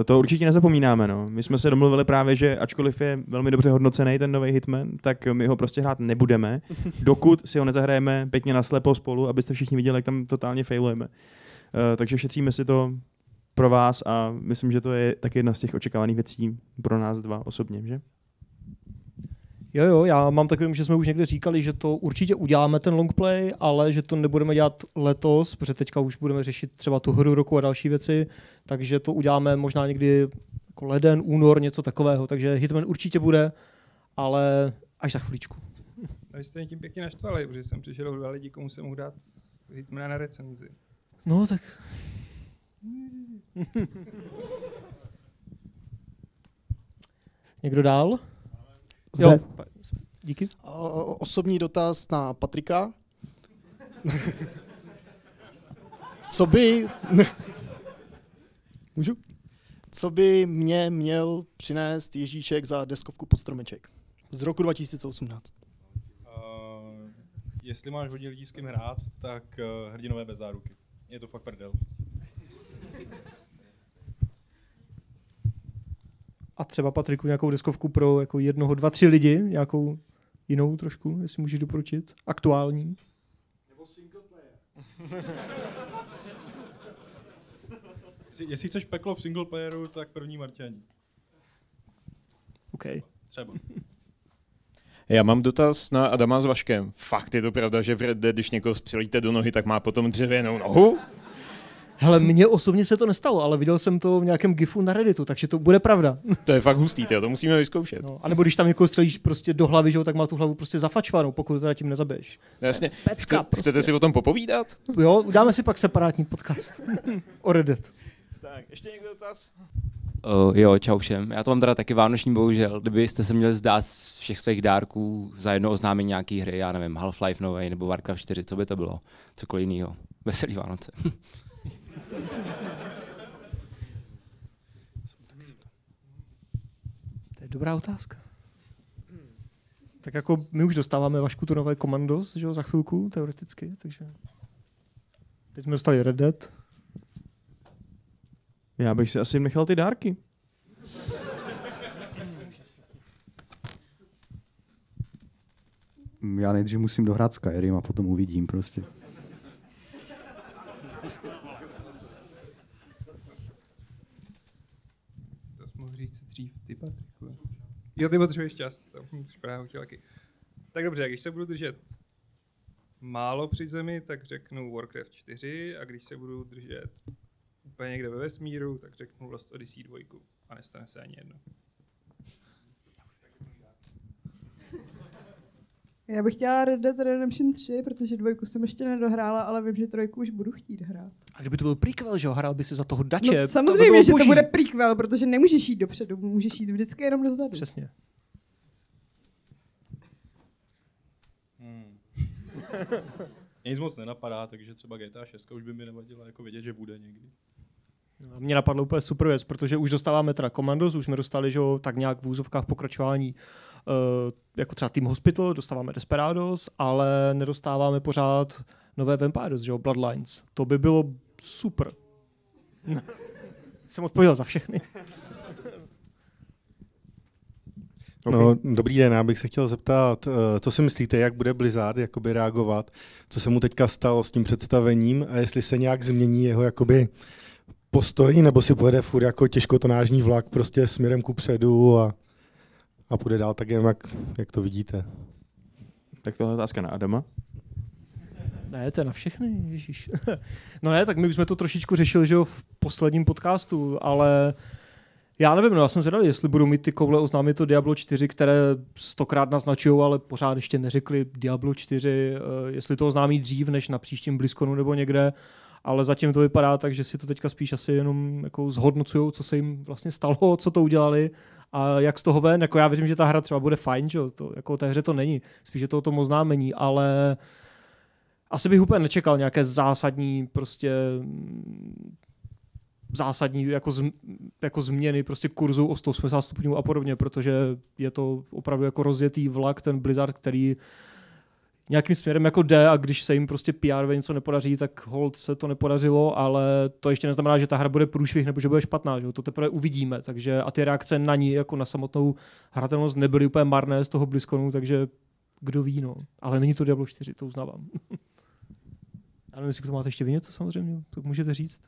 Eh, To určitě nezapomínáme. No. My jsme se domluvili právě, že ačkoliv je velmi dobře hodnocený ten nový Hitman, tak my ho prostě hrát nebudeme, dokud si ho nezahrajeme pěkně naslepo spolu, abyste všichni viděli, jak tam totálně failujeme. Eh, Takže šetříme si to pro vás a myslím, že to je taky jedna z těch očekávaných věcí pro nás dva osobně, že? Jo, jo, já mám takový, že jsme už někde říkali, že to určitě uděláme ten longplay, ale že to nebudeme dělat letos, protože teďka už budeme řešit třeba tu hru roku a další věci, takže to uděláme možná někdy jako leden, únor, něco takového, takže Hitman určitě bude, ale až za chviličku. A jste mě tím pěkně naštvali, protože jsem přišel dva lidi, komu jsem mohl dát Hitmana na recenzi. No tak... Někdo dál? Zde. Jo, díky. O- Osobní dotaz na Patrika. Co by... Můžu? Co by mě měl přinést Ježíšek za deskovku pod stromeček? Z roku 2018. Uh, jestli máš hodně lidí s kým hrát, tak uh, hrdinové bez záruky. Je to fakt prdel. A třeba Patriku nějakou deskovku pro jako jednoho, dva, tři lidi, nějakou jinou trošku, jestli můžeš doporučit, aktuální. Jestli- Jestli chceš peklo v single playeru, tak první Marťani. OK. Třeba. Já mám dotaz na Adama s Vaškem. Fakt je to pravda, že v Red Dead, když někoho střelíte do nohy, tak má potom dřevěnou nohu? Hele, mně osobně se to nestalo, ale viděl jsem to v nějakém gifu na Redditu, takže to bude pravda. To je fakt hustý, tyjo, to musíme vyzkoušet. No, a nebo když tam někoho střelíš prostě do hlavy, že jo, tak má tu hlavu prostě zafačvanou, pokud to teda tím nezabiješ. Jasně. Pecka Chce, prostě. Chcete si o tom popovídat? Jo, udáme si pak separátní podcast o Reddit. Tak, ještě někdo dotaz? Uh, jo, čau všem. Já to mám teda taky vánoční, bohužel. Kdybyste se měli zdát z všech svých dárků za jedno oznámení nějaký hry, já nevím, Half-Life nový nebo Warcraft 4, co by to bylo? Cokoliv jiného. Veselý Vánoce. To je dobrá otázka. Tak jako my už dostáváme Vašku to nové komandos, že jo, za chvilku, teoreticky, takže... Teď jsme dostali Red Dead. Já bych si asi nechal ty dárky. Já nejdřív musím dohrát Skyrim a potom uvidím prostě. To jsi mohl říct dřív, ty Patriku. Jo, ty potřebuješ čas, to právě chtěl taky. Tak dobře, když se budu držet málo při zemi, tak řeknu Warcraft 4 a když se budu držet úplně někde ve vesmíru, tak řeknu Lost Odyssey 2 a nestane se ani jedno. Já bych chtěla Red Dead Redemption 3, protože dvojku jsem ještě nedohrála, ale vím, že trojku už budu chtít hrát. A kdyby to byl prequel, že jo, hrál by si za toho dače. No, to samozřejmě, by bylo že to boží. bude prequel, protože nemůžeš jít dopředu, můžeš jít vždycky jenom dozadu. Přesně. Hmm. Nic moc nenapadá, takže třeba GTA 6 už by mi nevadila jako vědět, že bude někdy. A Mě napadlo úplně super věc, protože už dostáváme teda Commandos, už jsme dostali, že jo, tak nějak v úzovkách pokračování uh, jako třeba Team Hospital, dostáváme Desperados, ale nedostáváme pořád nové Vampires, že jo, Bloodlines. To by bylo super. Jsem odpověděl za všechny. No, dobrý den, já bych se chtěl zeptat, eh, co si myslíte, jak bude Blizzard jakoby reagovat, co se mu teďka stalo s tím představením a jestli se nějak změní jeho jakoby postoj, nebo si pojede furt jako těžkotonážní vlak prostě směrem ku předu a, a půjde dál tak jen, jak, jak to vidíte. Tak tohle je otázka na Adama. Ne, to je na všechny, ježíš. no ne, tak my už jsme to trošičku řešili, že jo, v posledním podcastu, ale já nevím, no já jsem zvědavý, jestli budou mít ty koule oznámit to Diablo 4, které stokrát naznačují, ale pořád ještě neřekli Diablo 4, eh, jestli to oznámí dřív, než na příštím BlizzConu nebo někde, ale zatím to vypadá tak, že si to teďka spíš asi jenom jako zhodnocují, co se jim vlastně stalo, co to udělali a jak z toho ven. Jako já věřím, že ta hra třeba bude fajn, že to, jako té hře to není, spíš je to o tom oznámení, ale asi bych úplně nečekal nějaké zásadní prostě mm, zásadní jako, z, jako změny prostě kurzu o 180 stupňů a podobně, protože je to opravdu jako rozjetý vlak, ten Blizzard, který nějakým směrem jako jde a když se jim prostě PR něco nepodaří, tak hold se to nepodařilo, ale to ještě neznamená, že ta hra bude průšvih nebo že bude špatná, že? to teprve uvidíme, takže a ty reakce na ní jako na samotnou hratelnost nebyly úplně marné z toho BlizzConu, takže kdo ví, no. Ale není to Diablo 4, to uznávám. Já nevím, jestli k tomu máte ještě vy něco samozřejmě, to můžete říct.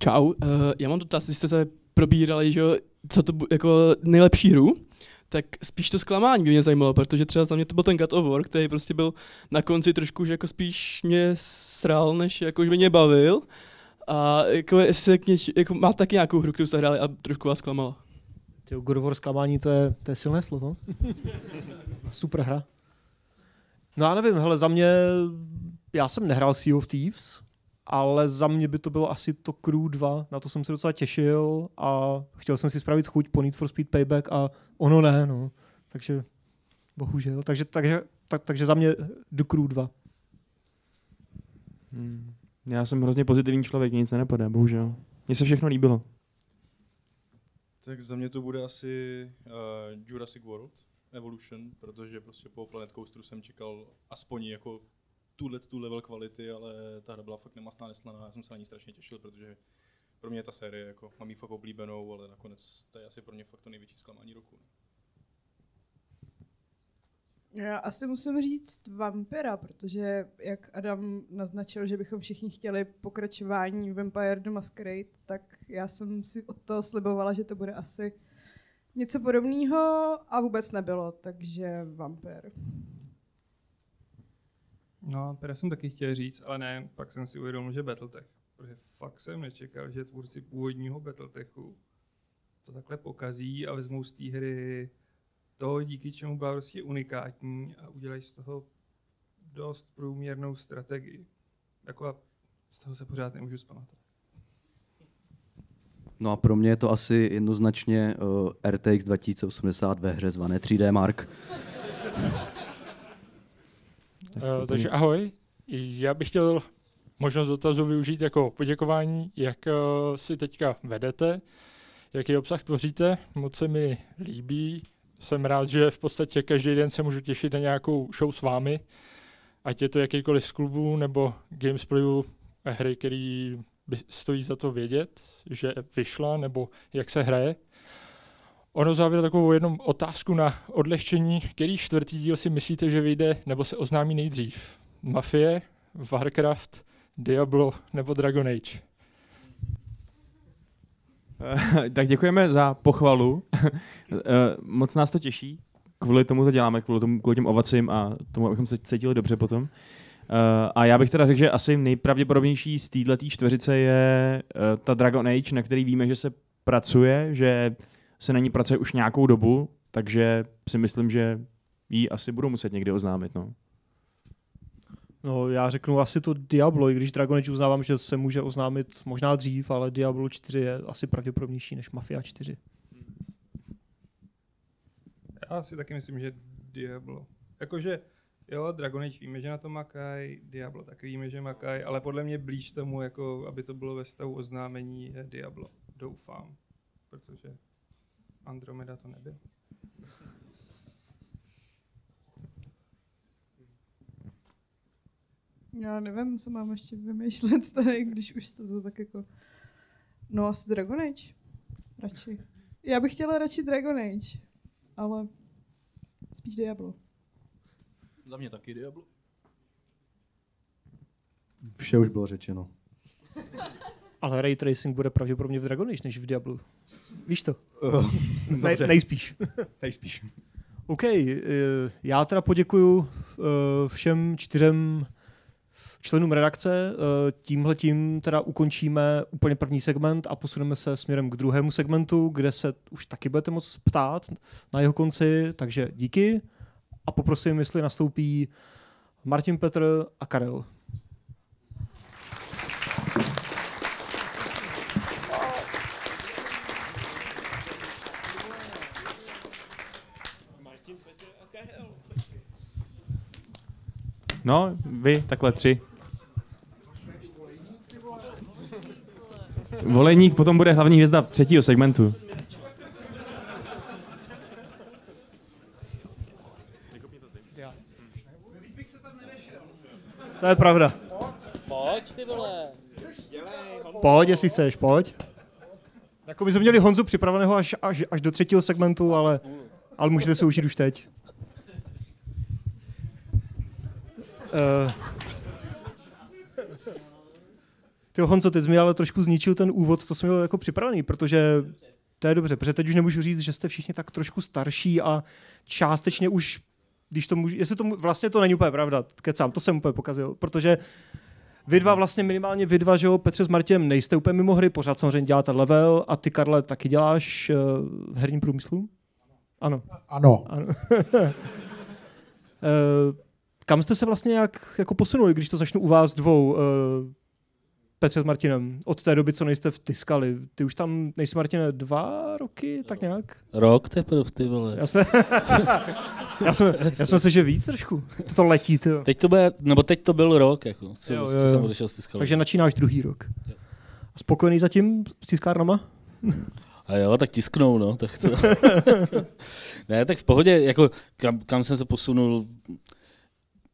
Čau, uh, já mám dotaz, jste se probírali, že co to jako nejlepší hru, tak spíš to zklamání by mě zajímalo, protože třeba za mě to byl ten God of War, který prostě byl na konci trošku, že jako spíš mě sral, než jako že mě bavil. A jako jestli se k něč, jako má taky nějakou hru, kterou jste hráli a trošku vás zklamala. Tyjo, God of War zklamání, to je, to je silné slovo. Super hra. No já nevím, hele, za mě, já jsem nehrál Sea of Thieves, ale za mě by to bylo asi to Crew 2, na to jsem se docela těšil a chtěl jsem si spravit chuť po Need for Speed Payback a ono ne, no. Takže bohužel. Takže, takže, tak, takže za mě The Crew 2. Hmm. Já jsem hrozně pozitivní člověk, nic nenapadá, bohužel. Mně se všechno líbilo. Tak za mě to bude asi uh, Jurassic World Evolution, protože prostě po Planet Coasteru jsem čekal aspoň jako tuhle tu level kvality, ale ta hra byla fakt nemastná, neslaná, já jsem se na ní strašně těšil, protože pro mě je ta série, jako, mám ji fakt oblíbenou, ale nakonec to je asi pro mě fakt to největší zklamání roku. Já asi musím říct vampira, protože jak Adam naznačil, že bychom všichni chtěli pokračování Vampire the Masquerade, tak já jsem si od toho slibovala, že to bude asi něco podobného a vůbec nebylo, takže vampir. No, teda jsem taky chtěl říct, ale ne, pak jsem si uvědomil, že Battletech. Protože fakt jsem nečekal, že tvůrci původního Battletechu to takhle pokazí a vezmou z té hry to, díky čemu byla prostě unikátní a udělají z toho dost průměrnou strategii. A z toho se pořád nemůžu zpamatovat. No a pro mě je to asi jednoznačně uh, RTX 2080 ve hře zvané 3D Mark. Uh, takže ahoj, já bych chtěl možnost dotazu využít jako poděkování, jak uh, si teďka vedete, jaký obsah tvoříte, moc se mi líbí, jsem rád, že v podstatě každý den se můžu těšit na nějakou show s vámi, ať je to jakýkoliv z klubů nebo gamesplayu hry, který by stojí za to vědět, že vyšla nebo jak se hraje. Ono závěr takovou jednom otázku na odlehčení. Který čtvrtý díl si myslíte, že vyjde nebo se oznámí nejdřív? Mafie, Warcraft, Diablo nebo Dragon Age? tak děkujeme za pochvalu. Moc nás to těší. Kvůli tomu to děláme, kvůli, tomu, kvůli těm ovacím a tomu, abychom se cítili dobře potom. a já bych teda řekl, že asi nejpravděpodobnější z této čtveřice je ta Dragon Age, na který víme, že se pracuje, že se na ní pracuje už nějakou dobu, takže si myslím, že ji asi budou muset někdy oznámit. No. No, já řeknu asi to Diablo, i když Dragon Age uznávám, že se může oznámit možná dřív, ale Diablo 4 je asi pravděpodobnější než Mafia 4. Já si taky myslím, že Diablo. Jakože Jo, Dragon Age víme, že na to makají, Diablo taky víme, že makají, ale podle mě blíž tomu, jako aby to bylo ve stavu oznámení, je Diablo. Doufám. Protože Andromeda to nebyl. Já nevím, co mám ještě vymýšlet tady, když už to jsou tak jako... No asi Dragon Age. Radši. Já bych chtěla radši Dragon Age, ale spíš Diablo. Za mě taky Diablo. Vše už bylo řečeno. Ale ray tracing bude pravděpodobně v Dragon Age než v Diablu. Víš to? Uh, ne, nejspíš. Nejspíš. OK, eh, já teda poděkuju eh, všem čtyřem členům redakce. Eh, Tímhle tím teda ukončíme úplně první segment a posuneme se směrem k druhému segmentu, kde se už taky budete moc ptát na jeho konci, takže díky a poprosím, jestli nastoupí Martin Petr a Karel. No, vy, takhle tři. Voleník potom bude hlavní hvězda třetího segmentu. To je pravda. Pojď, ty vole. Pojď, jestli chceš, pojď. Jako by jsme měli Honzu připraveného až, až, až do třetího segmentu, ale, ale můžete se užít už teď. Uh, ty Honzo, ty jsi mi ale trošku zničil ten úvod, co jsem měl jako připravený, protože to je dobře, protože teď už nemůžu říct, že jste všichni tak trošku starší a částečně už, když to můžu, jestli to mu- vlastně to není úplně pravda, kecám, to jsem úplně pokazil, protože vy dva vlastně minimálně vy dva, že jo, Petře s Martěm nejste úplně mimo hry, pořád samozřejmě děláte level a ty Karle taky děláš uh, v herním průmyslu? Ano. Ano. ano. uh, kam jste se vlastně jak, jako posunuli, když to začnu u vás dvou, uh, Petře s Martinem, od té doby, co nejste vtiskali? Ty už tam nejsi, Martine, dva roky, tak nějak? Rok teprve, ty vole. Já se... já jsem, já jsem se, že víc trošku. To, to letí, ty. Teď to bude, nebo teď to byl rok, jako, co, Jo, jo, jo. jsem odešel z. Takže načínáš druhý rok. A spokojený zatím s tiskárnama? A jo, tak tisknou, no, tak to. ne, tak v pohodě, jako kam, kam jsem se posunul,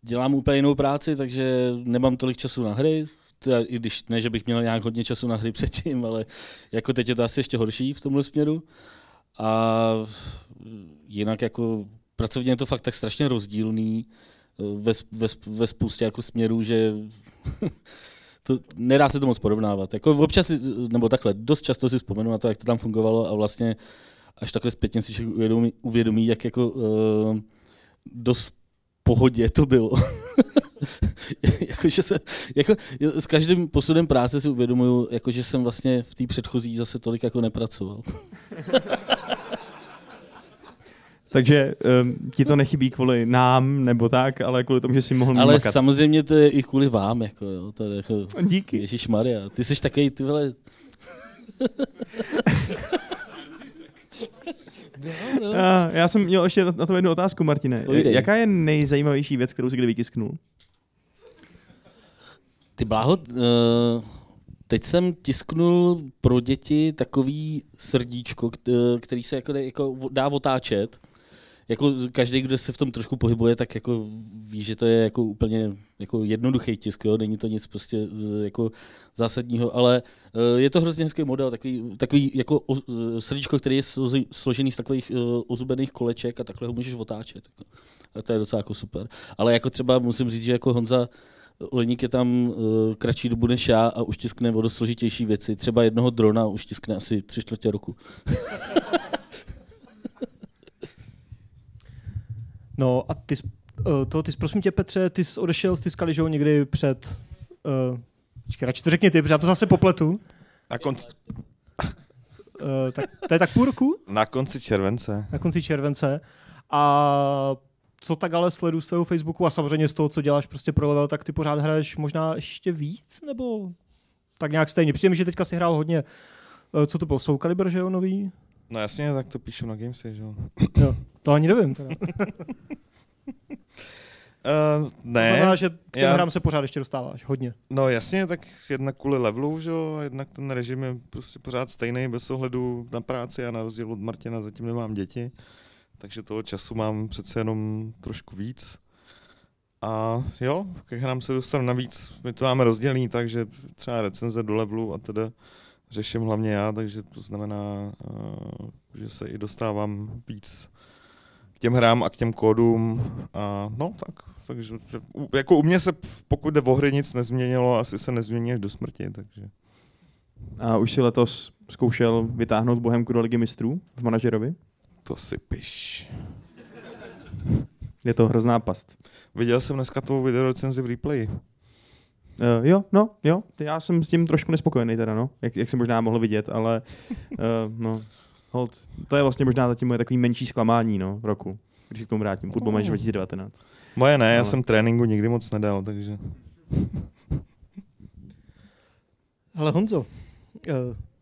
dělám úplně jinou práci, takže nemám tolik času na hry, teda, i když ne, že bych měl nějak hodně času na hry předtím, ale jako teď je to asi ještě horší v tomhle směru. A jinak jako pracovně je to fakt tak strašně rozdílný eh, ve, ve, ve spoustě jako směrů, že to, nedá se to moc porovnávat. Jako občas, nebo takhle, dost často si vzpomenu na to, jak to tam fungovalo a vlastně až takhle zpětně si uvědomí, uvědomí jak jako uh, dost pohodě to bylo. jako, že se, jako, s každým posudem práce si uvědomuju, jako, že jsem vlastně v té předchozí zase tolik jako nepracoval. Takže um, ti to nechybí kvůli nám nebo tak, ale kvůli tomu, že jsi mohl Ale makat. samozřejmě to je i kvůli vám. Jako, jo, to je jako, Díky. Ježíš Maria, ty jsi takový, ty vole... no. A já jsem měl ještě na, to jednu otázku, Martine. Povídej. Jaká je nejzajímavější věc, kterou jsi kdy vytisknul? Ty bláho, uh, teď jsem tisknul pro děti takový srdíčko, kt- který se jako, jako dá otáčet. Jako každý, kdo se v tom trošku pohybuje, tak jako ví, že to je jako úplně jako jednoduchý tisk, jo? není to nic prostě jako zásadního, ale uh, je to hrozně hezký model, takový, takový jako o, uh, srdíčko, který je složený z takových uh, ozubených koleček a takhle ho můžeš otáčet. Jako. A to je docela jako super. Ale jako třeba musím říct, že jako Honza Oleník je tam uh, kratší dobu než já a už tiskne složitější věci. Třeba jednoho drona už tiskne asi tři čtvrtě roku. No a ty, eh, to, ty jsi, prosím tě Petře, ty jsi odešel z Tiskali, že jo, někdy před... Uh, počkej, radši to řekni ty, protože já to zase popletu. Na konci, Uh, tak, to je tak půl roku? na konci července. Na konci července. A co tak ale sleduju z tvého Facebooku a samozřejmě z toho, co děláš prostě pro level, tak ty pořád hraješ možná ještě víc, nebo tak nějak stejně. Přijde mi, že teďka si hrál hodně, eh, co to bylo, Soul Calibur, že jo, nový? No jasně, tak to píšu na Gamesy, že jo. Jo, to ani nevím teda. Uh, ne. To znamená, že k těm já... hrám se pořád ještě dostáváš, hodně. No jasně, tak jednak kvůli levelu, že jo, jednak ten režim je prostě pořád stejný, bez ohledu na práci, já na rozdíl od Martina zatím nemám děti, takže toho času mám přece jenom trošku víc. A jo, ke hrám se dostanu navíc, my to máme rozdělený, takže třeba recenze do levelu a teda řeším hlavně já, takže to znamená, uh, že se i dostávám víc k těm hrám a k těm kódům a no tak, takže jako u mě se, pokud jde o hry, nic nezměnilo, asi se nezmění až do smrti, takže. A už si letos zkoušel vytáhnout Bohemku do ligy mistrů v manažerovi? To si piš. Je to hrozná past. Viděl jsem dneska tvou videorecenzi v replay. Uh, jo, no, jo, já jsem s tím trošku nespokojený teda, no, jak, jak jsem možná mohl vidět, ale uh, no, hold, to je vlastně možná zatím moje takový menší zklamání, no, v roku, když se k tomu vrátím, Football Match 2019. Moje ne, ale... já jsem tréninku nikdy moc nedal, takže... Ale Honzo, eh,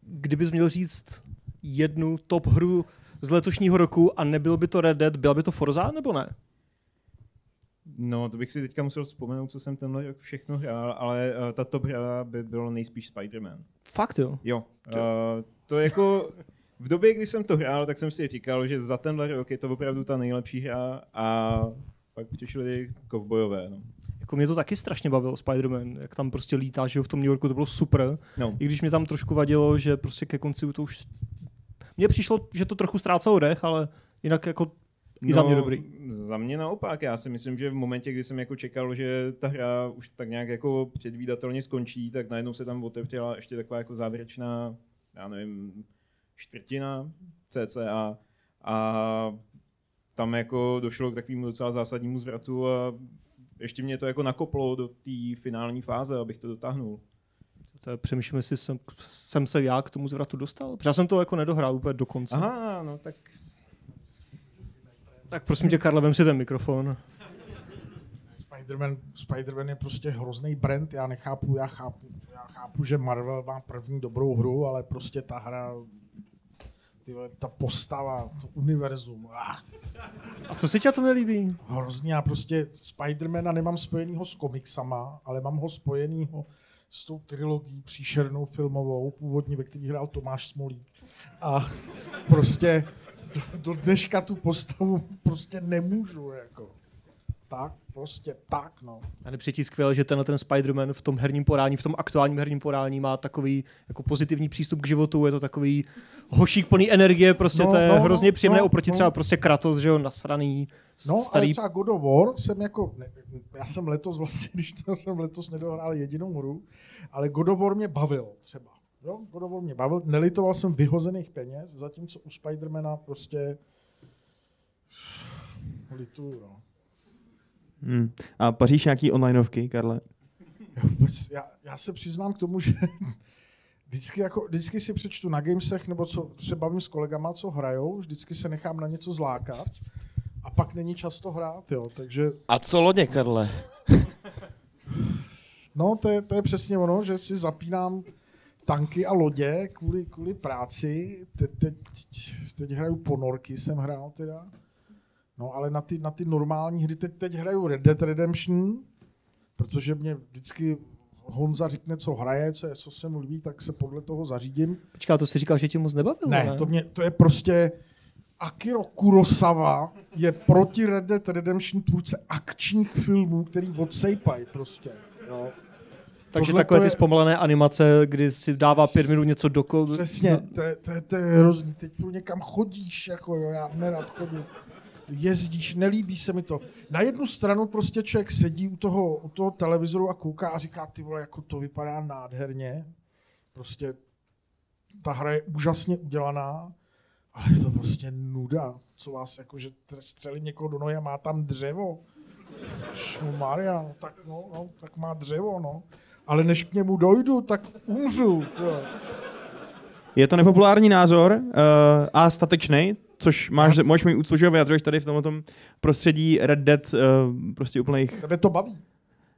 kdybys měl říct jednu top hru z letošního roku a nebyl by to Red Dead, byla by to Forza nebo ne? No, to bych si teďka musel vzpomenout, co jsem tenhle rok všechno hrál, ale uh, ta top hra by bylo nejspíš Spider-Man. Fakt jo? Jo. Uh, to jako... V době, kdy jsem to hrál, tak jsem si říkal, že za tenhle rok je to opravdu ta nejlepší hra a pak přišli kovbojové. No. Jako mě to taky strašně bavilo Spider-Man, jak tam prostě lítá, že v tom New Yorku to bylo super. No. I když mě tam trošku vadilo, že prostě ke konci to už... Mně přišlo, že to trochu ztrácelo dech, ale jinak jako i za mě dobrý. Za mě naopak. Já si myslím, že v momentě, kdy jsem jako čekal, že ta hra už tak nějak jako předvídatelně skončí, tak najednou se tam otevřela ještě taková jako závěrečná, já nevím, čtvrtina CCA a tam jako došlo k takovému docela zásadnímu zvratu a ještě mě to jako nakoplo do té finální fáze, abych to dotáhnul. To je, přemýšlím, jestli jsem, jsem se já k tomu zvratu dostal. Protože já jsem to jako nedohrál úplně do konce. Aha, no tak tak prosím tě, Karle, vem si ten mikrofon. Spider-Man, Spider-Man je prostě hrozný brand, já nechápu, já chápu, já chápu, že Marvel má první dobrou hru, ale prostě ta hra, ty, ta postava, to univerzum. Ah. A co se tě to nelíbí? Hrozně, já prostě Spidermana nemám spojenýho s komiksama, ale mám ho spojenýho s tou trilogií příšernou filmovou, původní, ve který hrál Tomáš Smolík. A prostě do, do dneška tu postavu prostě nemůžu, jako. Tak, prostě tak, no. A nepřijde skvěle, že tenhle ten Spider-Man v tom herním porání, v tom aktuálním herním porání má takový jako pozitivní přístup k životu, je to takový hošík plný energie, prostě no, to je no, hrozně příjemné no, oproti no. třeba prostě Kratos, že jo, nasraný, No, starý... ale třeba God of War jsem jako, ne, já jsem letos vlastně, když to jsem letos nedohrál jedinou hru, ale God of War mě bavil třeba. Jo, God of War mě bavil, nelitoval jsem vyhozených peněz, zatímco u Spidermana prostě lituju, no. Hmm. A paříš nějaký onlineovky, Karle? Já, vůbec, já, já se přiznám k tomu, že vždycky, jako, vždycky si přečtu na Gamesech, nebo co se bavím s kolegama, co hrajou, vždycky se nechám na něco zlákat a pak není často hrát, jo, takže... A co lodě, Karle? No, to je, to je přesně ono, že si zapínám tanky a lodě kvůli, kvůli práci. Teď, teď, teď hraju ponorky, jsem hrál teda. No ale na ty, na ty normální hry, teď, teď hraju Red Dead Redemption, protože mě vždycky Honza řekne, co hraje, co, je, co se mu líbí, tak se podle toho zařídím. Počká, to si říkal, že tě moc nebavilo, ne? ne? To, mě, to je prostě... Akiro Kurosawa je proti Red Dead Redemption tvůrce akčních filmů, který odsejpají prostě. Jo. Takže Tohle takové ty je... zpomalené animace, kdy si dává pět minut něco do kódu. Přesně, to, je, to, je, to je hrozný. Teď furt někam chodíš, jako jo, já nerad chodím. Jezdíš, nelíbí se mi to. Na jednu stranu prostě člověk sedí u toho, u toho televizoru a kouká a říká, ty vole, jako to vypadá nádherně. Prostě ta hra je úžasně udělaná, ale je to prostě nuda. Co vás, jako, že střelím někoho do nohy a má tam dřevo. Maria, no, tak, no, no, tak má dřevo, no ale než k němu dojdu, tak umřu. Je to nepopulární názor uh, a statečný, což máš, no. můžeš mi úctu, že vyjadřuješ tady v tomto prostředí Red Dead uh, prostě úplných... Tebe to baví?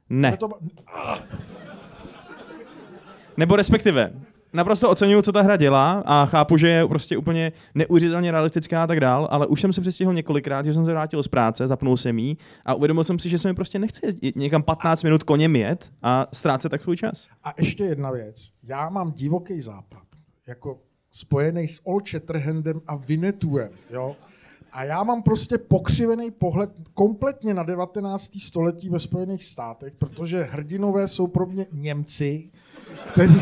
Ne. Tebe to baví. Ah. Nebo respektive, naprosto oceňuju, co ta hra dělá a chápu, že je prostě úplně neuvěřitelně realistická a tak dál, ale už jsem se přestihl několikrát, že jsem se vrátil z práce, zapnul jsem jí a uvědomil jsem si, že se mi prostě nechce někam 15 minut koněm jet a ztrácet tak svůj čas. A ještě jedna věc. Já mám divoký západ, jako spojený s Old Shatterhandem a Vinetuem, jo? A já mám prostě pokřivený pohled kompletně na 19. století ve Spojených státech, protože hrdinové jsou pro mě Němci, který,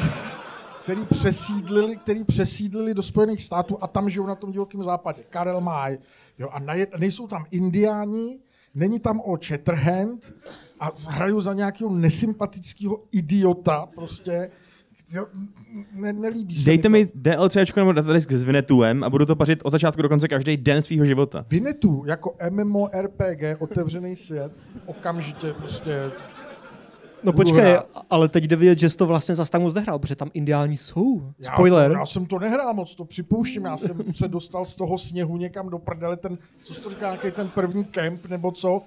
který, přesídlili, který přesídlili do Spojených států a tam žijou na tom divokém západě. Karel May. Jo, a najed, nejsou tam indiáni, není tam Old Shatterhand a hraju za nějakého nesympatického idiota prostě, jo, ne, nelíbí se Dejte mi to. mi DLCčko nebo datadisk s Vinetuem a budu to pařit od začátku do konce každý den svého života. Vinetu jako MMORPG, otevřený svět, okamžitě prostě... No počkej, hrát. ale teď jde vidět, že jsi to vlastně zas tak moc nehrál, protože tam indiáni jsou. Já, Spoiler. To, já jsem to nehrál moc, to připouštím. Já jsem se dostal z toho sněhu někam do prdele, ten, co jsi to říká, nějaký ten první kemp nebo co.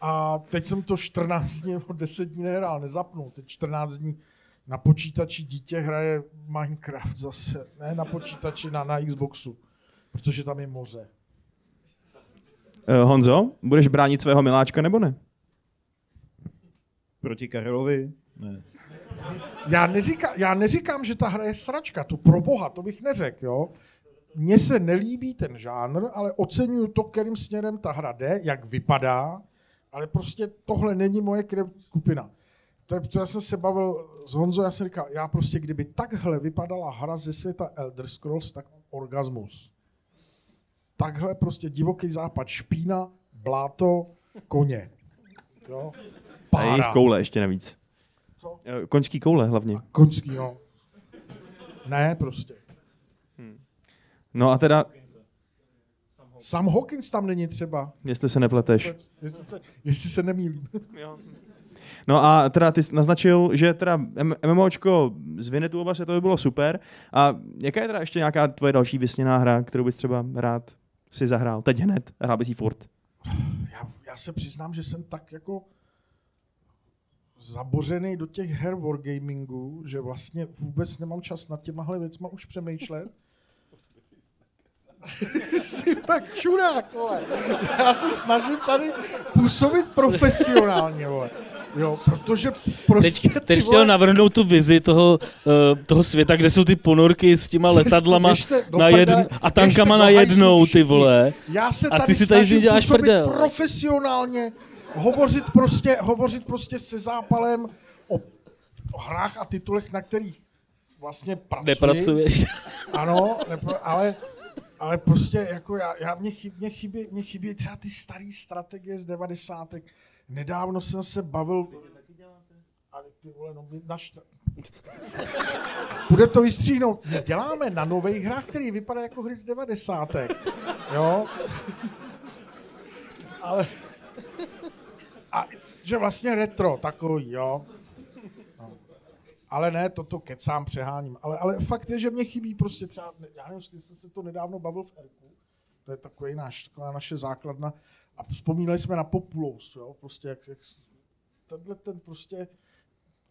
A teď jsem to 14 dní nebo 10 dní nehrál, nezapnul. Teď 14 dní na počítači dítě hraje Minecraft zase. Ne na počítači, na, na Xboxu. Protože tam je moře. Uh, Honzo, budeš bránit svého miláčka nebo ne? Proti Karelovi? Ne. Já, neříká, já neříkám, že ta hra je sračka, to pro boha, to bych neřekl, jo. Mně se nelíbí ten žánr, ale oceňuju to, kterým směrem ta hra jde, jak vypadá, ale prostě tohle není moje krev skupina. To je, to já jsem se bavil s Honzo, já jsem říkal, já prostě, kdyby takhle vypadala hra ze světa Elder Scrolls, tak orgasmus. Takhle prostě divoký západ, špína, bláto, koně. Jo? A jejich koule ještě navíc. Co? Koňský koule hlavně. Koňský, no. Ne, prostě. No a teda, Sam Hawkins tam není třeba. jestli se nepleteš. Jestli se, jestli se nemýlím. No a teda ty jsi naznačil, že teda MMOčko z Vinetuova se to by bylo super. A jaká je teda ještě nějaká tvoje další vysněná hra, kterou bys třeba rád si zahrál? Teď hned, hrál bys jí furt. Já, já se přiznám, že jsem tak jako zabořený do těch her wargamingu, že vlastně vůbec nemám čas nad těmahle věcma už přemýšlet. Jsi fakt čurák, vole. Já se snažím tady působit profesionálně, vole. Jo, protože prostě Teď, teď vole, chtěl navrhnout tu vizi toho, uh, toho světa, kde jsou ty ponorky s těma letadlama běžte na jedn, a tankama na jednou, ty vole. Já se a tady ty si tady snažím děláš působit prdel. profesionálně, hovořit prostě, hovořit prostě se zápalem o, o hrách a titulech, na kterých vlastně pracuji. Nepracuješ. Ano, nepro, ale, ale prostě jako já, já mě, chyb, mě, chybí, mě chybí třeba ty staré strategie z 90. Nedávno jsem se bavil... Ale ty vole, no my naštve... Bude to vystříhnout. My děláme na nových hrách, který vypadá jako hry z 90. Jo? Ale... Že vlastně retro takový, jo? No. Ale ne, toto kecám, přeháním. Ale, ale fakt je, že mě chybí prostě třeba, já nevím, jestli jste se to nedávno bavil v Erku, to je takový náš, taková naše základna, a vzpomínali jsme na Populous, jo, prostě jak, jak tenhle ten prostě,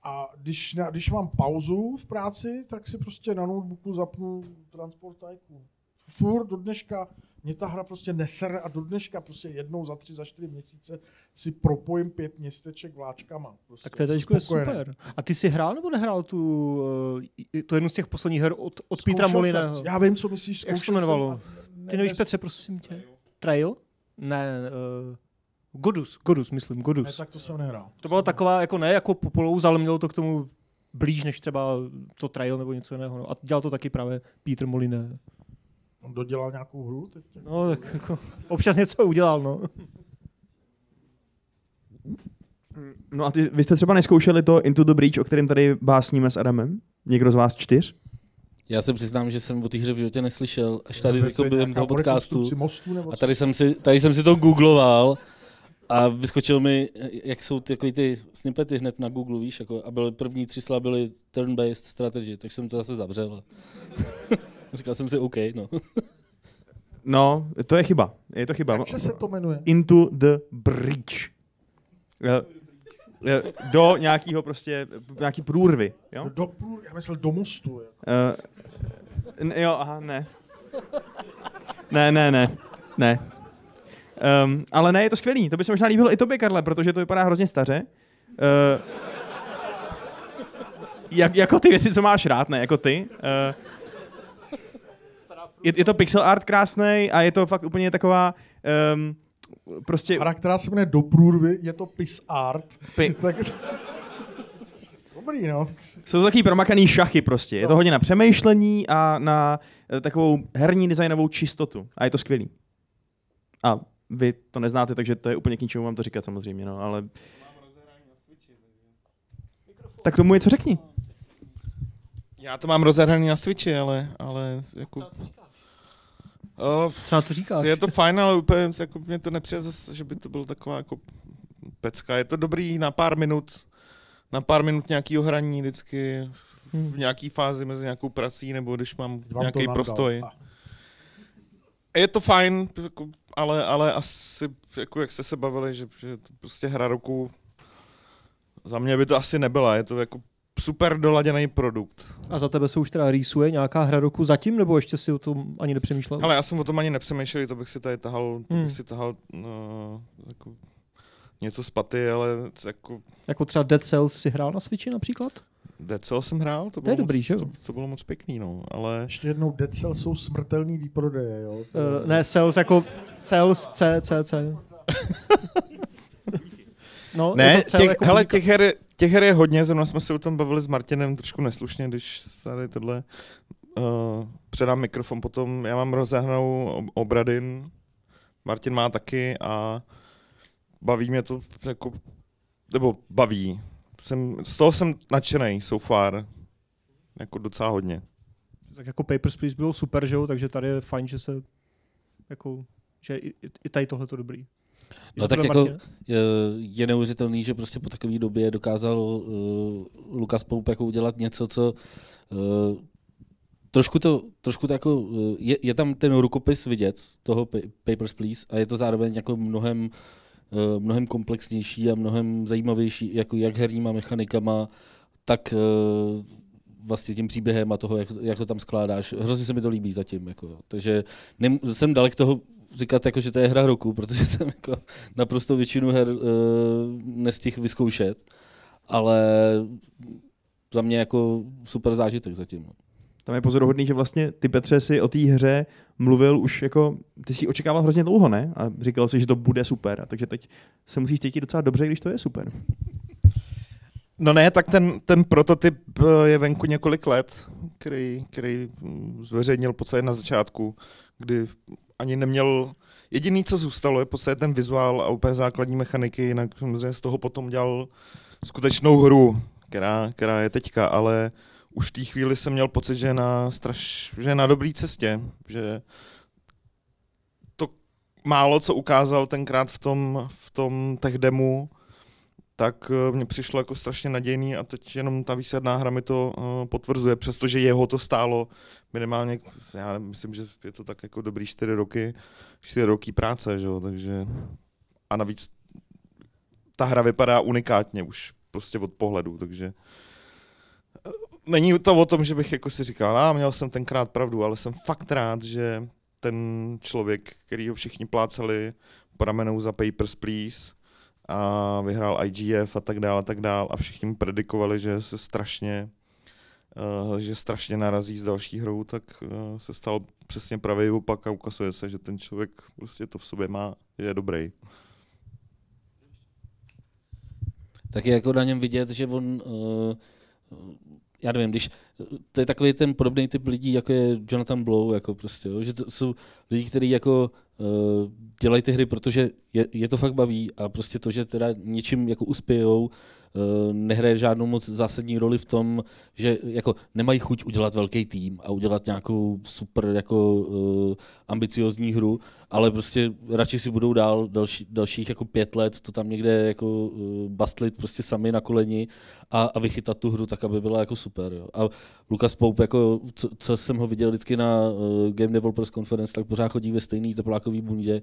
a když, ne, když mám pauzu v práci, tak si prostě na notebooku zapnu Transport Tycoon. Furt do dneška mě ta hra prostě nesere a do dneška prostě jednou za tři, za čtyři měsíce si propojím pět městeček vláčkama. Prostě Tak to je, super. A ty jsi hrál nebo nehrál tu, eh, tu jednu z těch posledních her od, od Zkoušel Petra. Moliného? Já vím, co myslíš, Jak se to jmenovalo? Ty nevíš, ne- Petře, prosím tě? Trail? Ne, uh, Godus, Godus, myslím, Godus. Ne, tak to jsem nehrál. To byla taková, jako ne jako Populous, ale mělo to k tomu blíž než třeba to Trail nebo něco jiného. No. A dělal to taky právě Peter Moliné. On dodělal nějakou hru teď? No, tak jako, občas něco udělal, no. No a ty, vy jste třeba neskoušeli to Into the Breach, o kterém tady básníme s Adamem? Někdo z vás čtyř? Já se přiznám, že jsem o té hře v životě neslyšel, až tady jako během toho podcastu. mostu nebo A tady jsem, si, tady jsem si to googloval a vyskočil mi, jak jsou ty, takový ty snippety hned na Google, víš, jako, a byly první tři slova byly turn-based strategy, tak jsem to zase zavřel. Říkal jsem si OK, no. No, to je chyba. Je to chyba. Jakže se to jmenuje? Into the Breach. Eh, eh, do nějakého prostě, nějaký průrvy, jo? Do průr, já myslel do mostu. Jako. Uh, jo, aha, ne. Ne, ne, ne, ne. Um, ale ne, je to skvělý. To by se možná líbilo i tobě, Karle, protože to vypadá hrozně staře. Uh, jak, jako ty věci, co máš rád, ne, jako ty. Uh, je, je to pixel art krásný a je to fakt úplně taková um, prostě... Hra, která se jmenuje Do průrvy, je to pis art. Pi- tak... Dobrý, no. Jsou to takový promakaný šachy prostě. Je to hodně na přemýšlení a na eh, takovou herní designovou čistotu. A je to skvělý. A vy to neznáte, takže to je úplně k ničemu vám to říkat samozřejmě, no, ale... Tak tomu je co řekni. Já to mám rozehraný na Switchi, ale, ale jako... Uh, Co na to říkáš? Je to fajn, ale úplně jako mě to nepřijde zase, že by to byl taková jako pecka. Je to dobrý na pár minut, na pár minut nějakého hraní vždycky v nějaký fázi mezi nějakou prací, nebo když mám nějaký prostoj. Je to fajn, jako, ale, ale asi, jako jak jste se bavili, že, že to prostě hra roku, za mě by to asi nebyla. Je to jako super doladěný produkt. A za tebe se už teda rýsuje nějaká hra roku zatím, nebo ještě si o tom ani nepřemýšlel? Ale já jsem o tom ani nepřemýšlel, to bych si tady tahal, to Hmm. bych si tahal no, jako něco z paty, ale jako Jako třeba Dead Cells si hrál na Switchi například? Dead Cells jsem hrál, to To bylo, je dobrý, moc, že to, to, bylo moc pěkný, no, ale... Ještě jednou, Dead Cells jsou smrtelný výprodeje, jo. Uh, ne, Cells jako Cells, C, C, C. No, je ne, to cel těch, jako hele, těch her, těch her je hodně, zrovna jsme se o tom bavili s Martinem trošku neslušně, když tady tohle uh, předám mikrofon potom, já mám rozehnanou ob- obradin, Martin má taky a baví mě to jako, nebo baví. Jsem, z toho jsem nadšený so far, jako docela hodně. Tak jako Papers, Please bylo super, že jo, takže tady je fajn, že se jako, že i- i tady tohle to dobrý. No tak jako je, neuvěřitelný, že prostě po takové době dokázal uh, Lukas Poup jako udělat něco, co uh, trošku to, trošku to jako, uh, je, je, tam ten rukopis vidět toho Pa- Papers, Please a je to zároveň jako mnohem uh, mnohem komplexnější a mnohem zajímavější, jako jak herníma mechanikama, tak uh, vlastně tím příběhem a toho, jak, jak to tam skládáš. Hrozně se mi to líbí zatím. Jako. Takže nem, jsem dalek toho říkat, jako, že to je hra roku, protože jsem jako naprosto většinu her uh, nestihl vyzkoušet, ale za mě jako super zážitek zatím. no. Tam je pozoruhodný, že vlastně ty Petře si o té hře mluvil už jako, ty si očekával hrozně dlouho, ne? A říkal si, že to bude super. A takže teď se musíš cítit docela dobře, když to je super. No ne, tak ten, ten prototyp eh, je venku několik let, který, který zveřejnil podstatě na začátku, kdy ani neměl, jediný, co zůstalo, je podstatě ten vizuál a úplně základní mechaniky, jinak samozřejmě z toho potom dělal skutečnou hru, která, která je teďka, ale už v té chvíli jsem měl pocit, že je na, straš, že je na dobré cestě, že to málo, co ukázal tenkrát v tom, v tom tech demu, tak eh, mně přišlo jako strašně nadějný a teď jenom ta výsledná hra mi to uh, potvrzuje, přestože jeho to stálo minimálně, já myslím, že je to tak jako dobrý čtyři roky, čtyři roky práce, že jo, takže a navíc ta hra vypadá unikátně už prostě od pohledu, takže eh, není to o tom, že bych jako si říkal, a měl jsem tenkrát pravdu, ale jsem fakt rád, že ten člověk, který ho všichni plácali po ramenou za Papers, Please, a vyhrál IGF a tak dále a tak dále a všichni mu predikovali, že se strašně uh, že strašně narazí s další hrou, tak uh, se stal přesně pravý opak a ukazuje se, že ten člověk prostě to v sobě má, je dobrý. tak je jako na něm vidět, že on, uh, já nevím, když, to je takový ten podobný typ lidí, jako je Jonathan Blow, jako prostě, jo, že to jsou lidi, kteří jako dělají ty hry, protože je, je, to fakt baví a prostě to, že teda něčím jako uspějou, uh, nehraje žádnou moc zásadní roli v tom, že jako nemají chuť udělat velký tým a udělat nějakou super jako uh, ambiciozní hru, ale prostě radši si budou dál další, dalších jako pět let to tam někde jako uh, bastlit prostě sami na koleni a, a vychytat tu hru tak, aby byla jako super. Jo. A Lukas Poup, jako, co, co, jsem ho viděl vždycky na uh, Game Developers Conference, tak pořád chodí ve stejný teplákový bundě,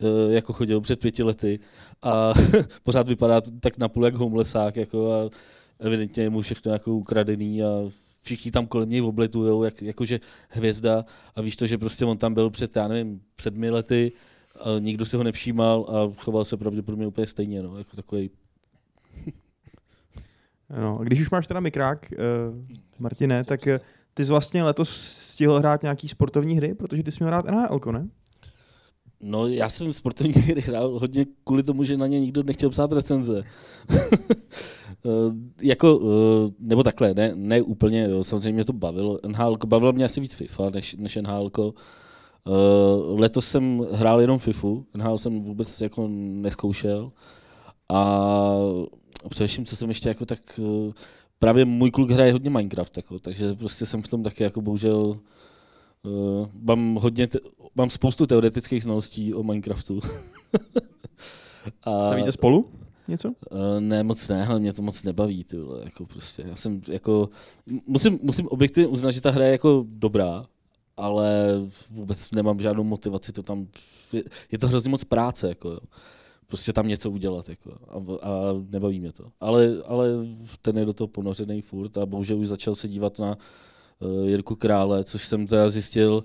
eh, jako chodil před pěti lety a pořád vypadá tak napůl jak homelessák, jako a evidentně je mu všechno jako ukradený a všichni tam kolem něj obletujou, jak, jakože hvězda a víš to, že prostě on tam byl před, já nevím, sedmi lety, a nikdo si ho nevšímal a choval se pravděpodobně úplně stejně, no, jako takový No, a když už máš teda mikrák, uh, Martine, tak uh, ty jsi vlastně letos stihl hrát nějaký sportovní hry, protože ty jsi měl hrát NHL, ne? No, já jsem sportovní hry hrál hodně kvůli tomu, že na ně nikdo nechtěl psát recenze. Uh, jako, uh, nebo takhle, ne, ne úplně, jo, samozřejmě mě to bavilo. NHL, bavilo mě asi víc FIFA než, než NHL. Uh, letos jsem hrál jenom FIFU, NHL jsem vůbec jako neskoušel. A především, co jsem ještě jako tak, uh, právě můj kluk hraje hodně Minecraft, jako, takže prostě jsem v tom taky jako bohužel Uh, mám hodně, te- mám spoustu teoretických znalostí o Minecraftu. a, Stavíte spolu něco? Uh, ne, moc ne, ale mě to moc nebaví, ty vole, jako prostě, já jsem jako, musím, musím objektivně uznat, že ta hra je jako dobrá, ale vůbec nemám žádnou motivaci to tam, je, je to hrozně moc práce, jako jo. Prostě tam něco udělat, jako, a, a nebaví mě to. Ale, ale ten je do toho ponořený furt a bohužel už začal se dívat na uh, Jirku Krále, což jsem teda zjistil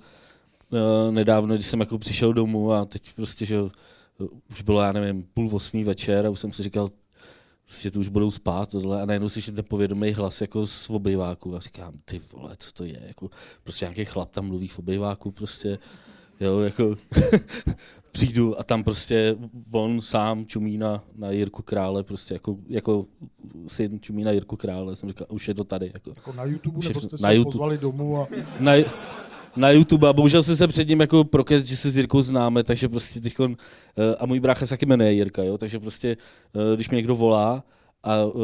uh, nedávno, když jsem jako přišel domů a teď prostě, že už bylo, já nevím, půl osmý večer a už jsem si říkal, prostě to už budou spát tohle. A najednou slyším ten povědomý hlas jako z obejváku. A říkám, ty vole, co to je, jako prostě nějaký chlap tam mluví v obejváku prostě, jo, jako přijdu a tam prostě on sám čumí na, na Jirku Krále, prostě jako, jako syn čumí na Jirku Krále, jsem říkal, už je to tady. Jako, jako na YouTube, všechno, nebo jste se na YouTube, pozvali domů a... Na, na YouTube a bohužel jsem se před ním jako prokest, že se s Jirkou známe, takže prostě teď a můj brácha se taky jmenuje Jirka, jo, takže prostě, když mě někdo volá, a uh,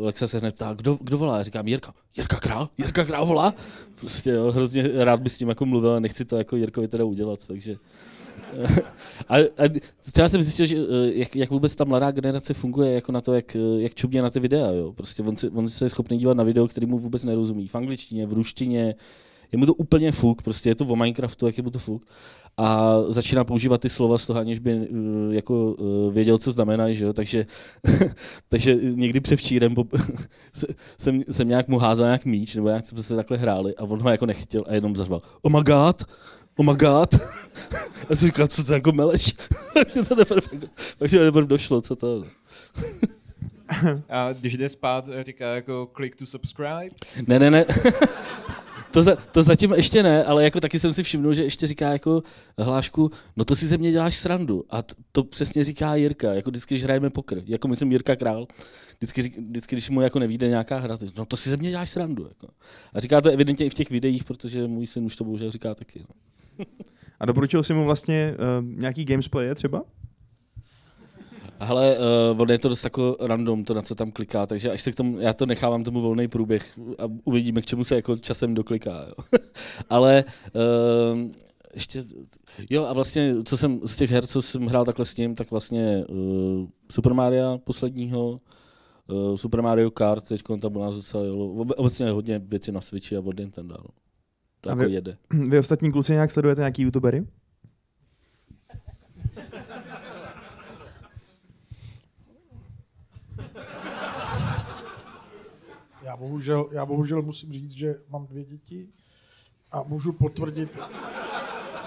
Lexa se hned ptá, kdo, kdo volá? Já říkám, Jirka. Jirka Král? Jirka Král volá? Prostě jo, hrozně rád bych s tím jako mluvil a nechci to jako Jirkovi teda udělat, takže... a, a třeba jsem zjistil, že jak, jak vůbec ta mladá generace funguje jako na to, jak, jak čubně na ty videa. Jo. Prostě on, si, on se je schopný dívat na video, který mu vůbec nerozumí. V angličtině, v ruštině, je mu to úplně fuk, prostě je to o Minecraftu, jak je mu to fuk. A začíná používat ty slova z toho, aniž by jako věděl, co znamenají, že jo? Takže, takže někdy převčírem jsem, jsem nějak mu házal nějak míč, nebo nějak jsme se takhle hráli a on ho jako nechytil a jenom zařval, oh my god, oh my god. Já jsem říkal, co to jako meleš? Takže to teprve, takže to teprve došlo, co to A když jde spát, říká jako click to subscribe? Ne, ne, ne. To, za, to zatím ještě ne, ale jako taky jsem si všiml, že ještě říká jako hlášku, no to si ze mě děláš srandu. A t- to přesně říká Jirka, jako vždycky, když hrajeme pokr. Jako myslím Jirka Král. Vždycky, vždycky když mu jako nevíde nějaká hra, to, no to si ze mě děláš srandu. Jako. A říká to evidentně i v těch videích, protože můj syn už to bohužel říká taky. No. A doporučil jsi mu vlastně uh, nějaký gamesplay třeba? Ale uh, on je to dost jako random, to na co tam kliká, takže až se k tomu, já to nechávám tomu volný průběh a uvidíme, k čemu se jako časem dokliká. Jo. Ale uh, ještě, jo a vlastně, co jsem z těch her, co jsem hrál takhle s ním, tak vlastně uh, Super Mario posledního, uh, Super Mario Kart, teď tam u nás docela jelo, obecně hodně věci na Switchi a od Nintendo. No. To a jako vy, jede. Vy ostatní kluci nějak sledujete nějaký youtubery? Bohužel, já bohužel musím říct, že mám dvě děti a můžu potvrdit,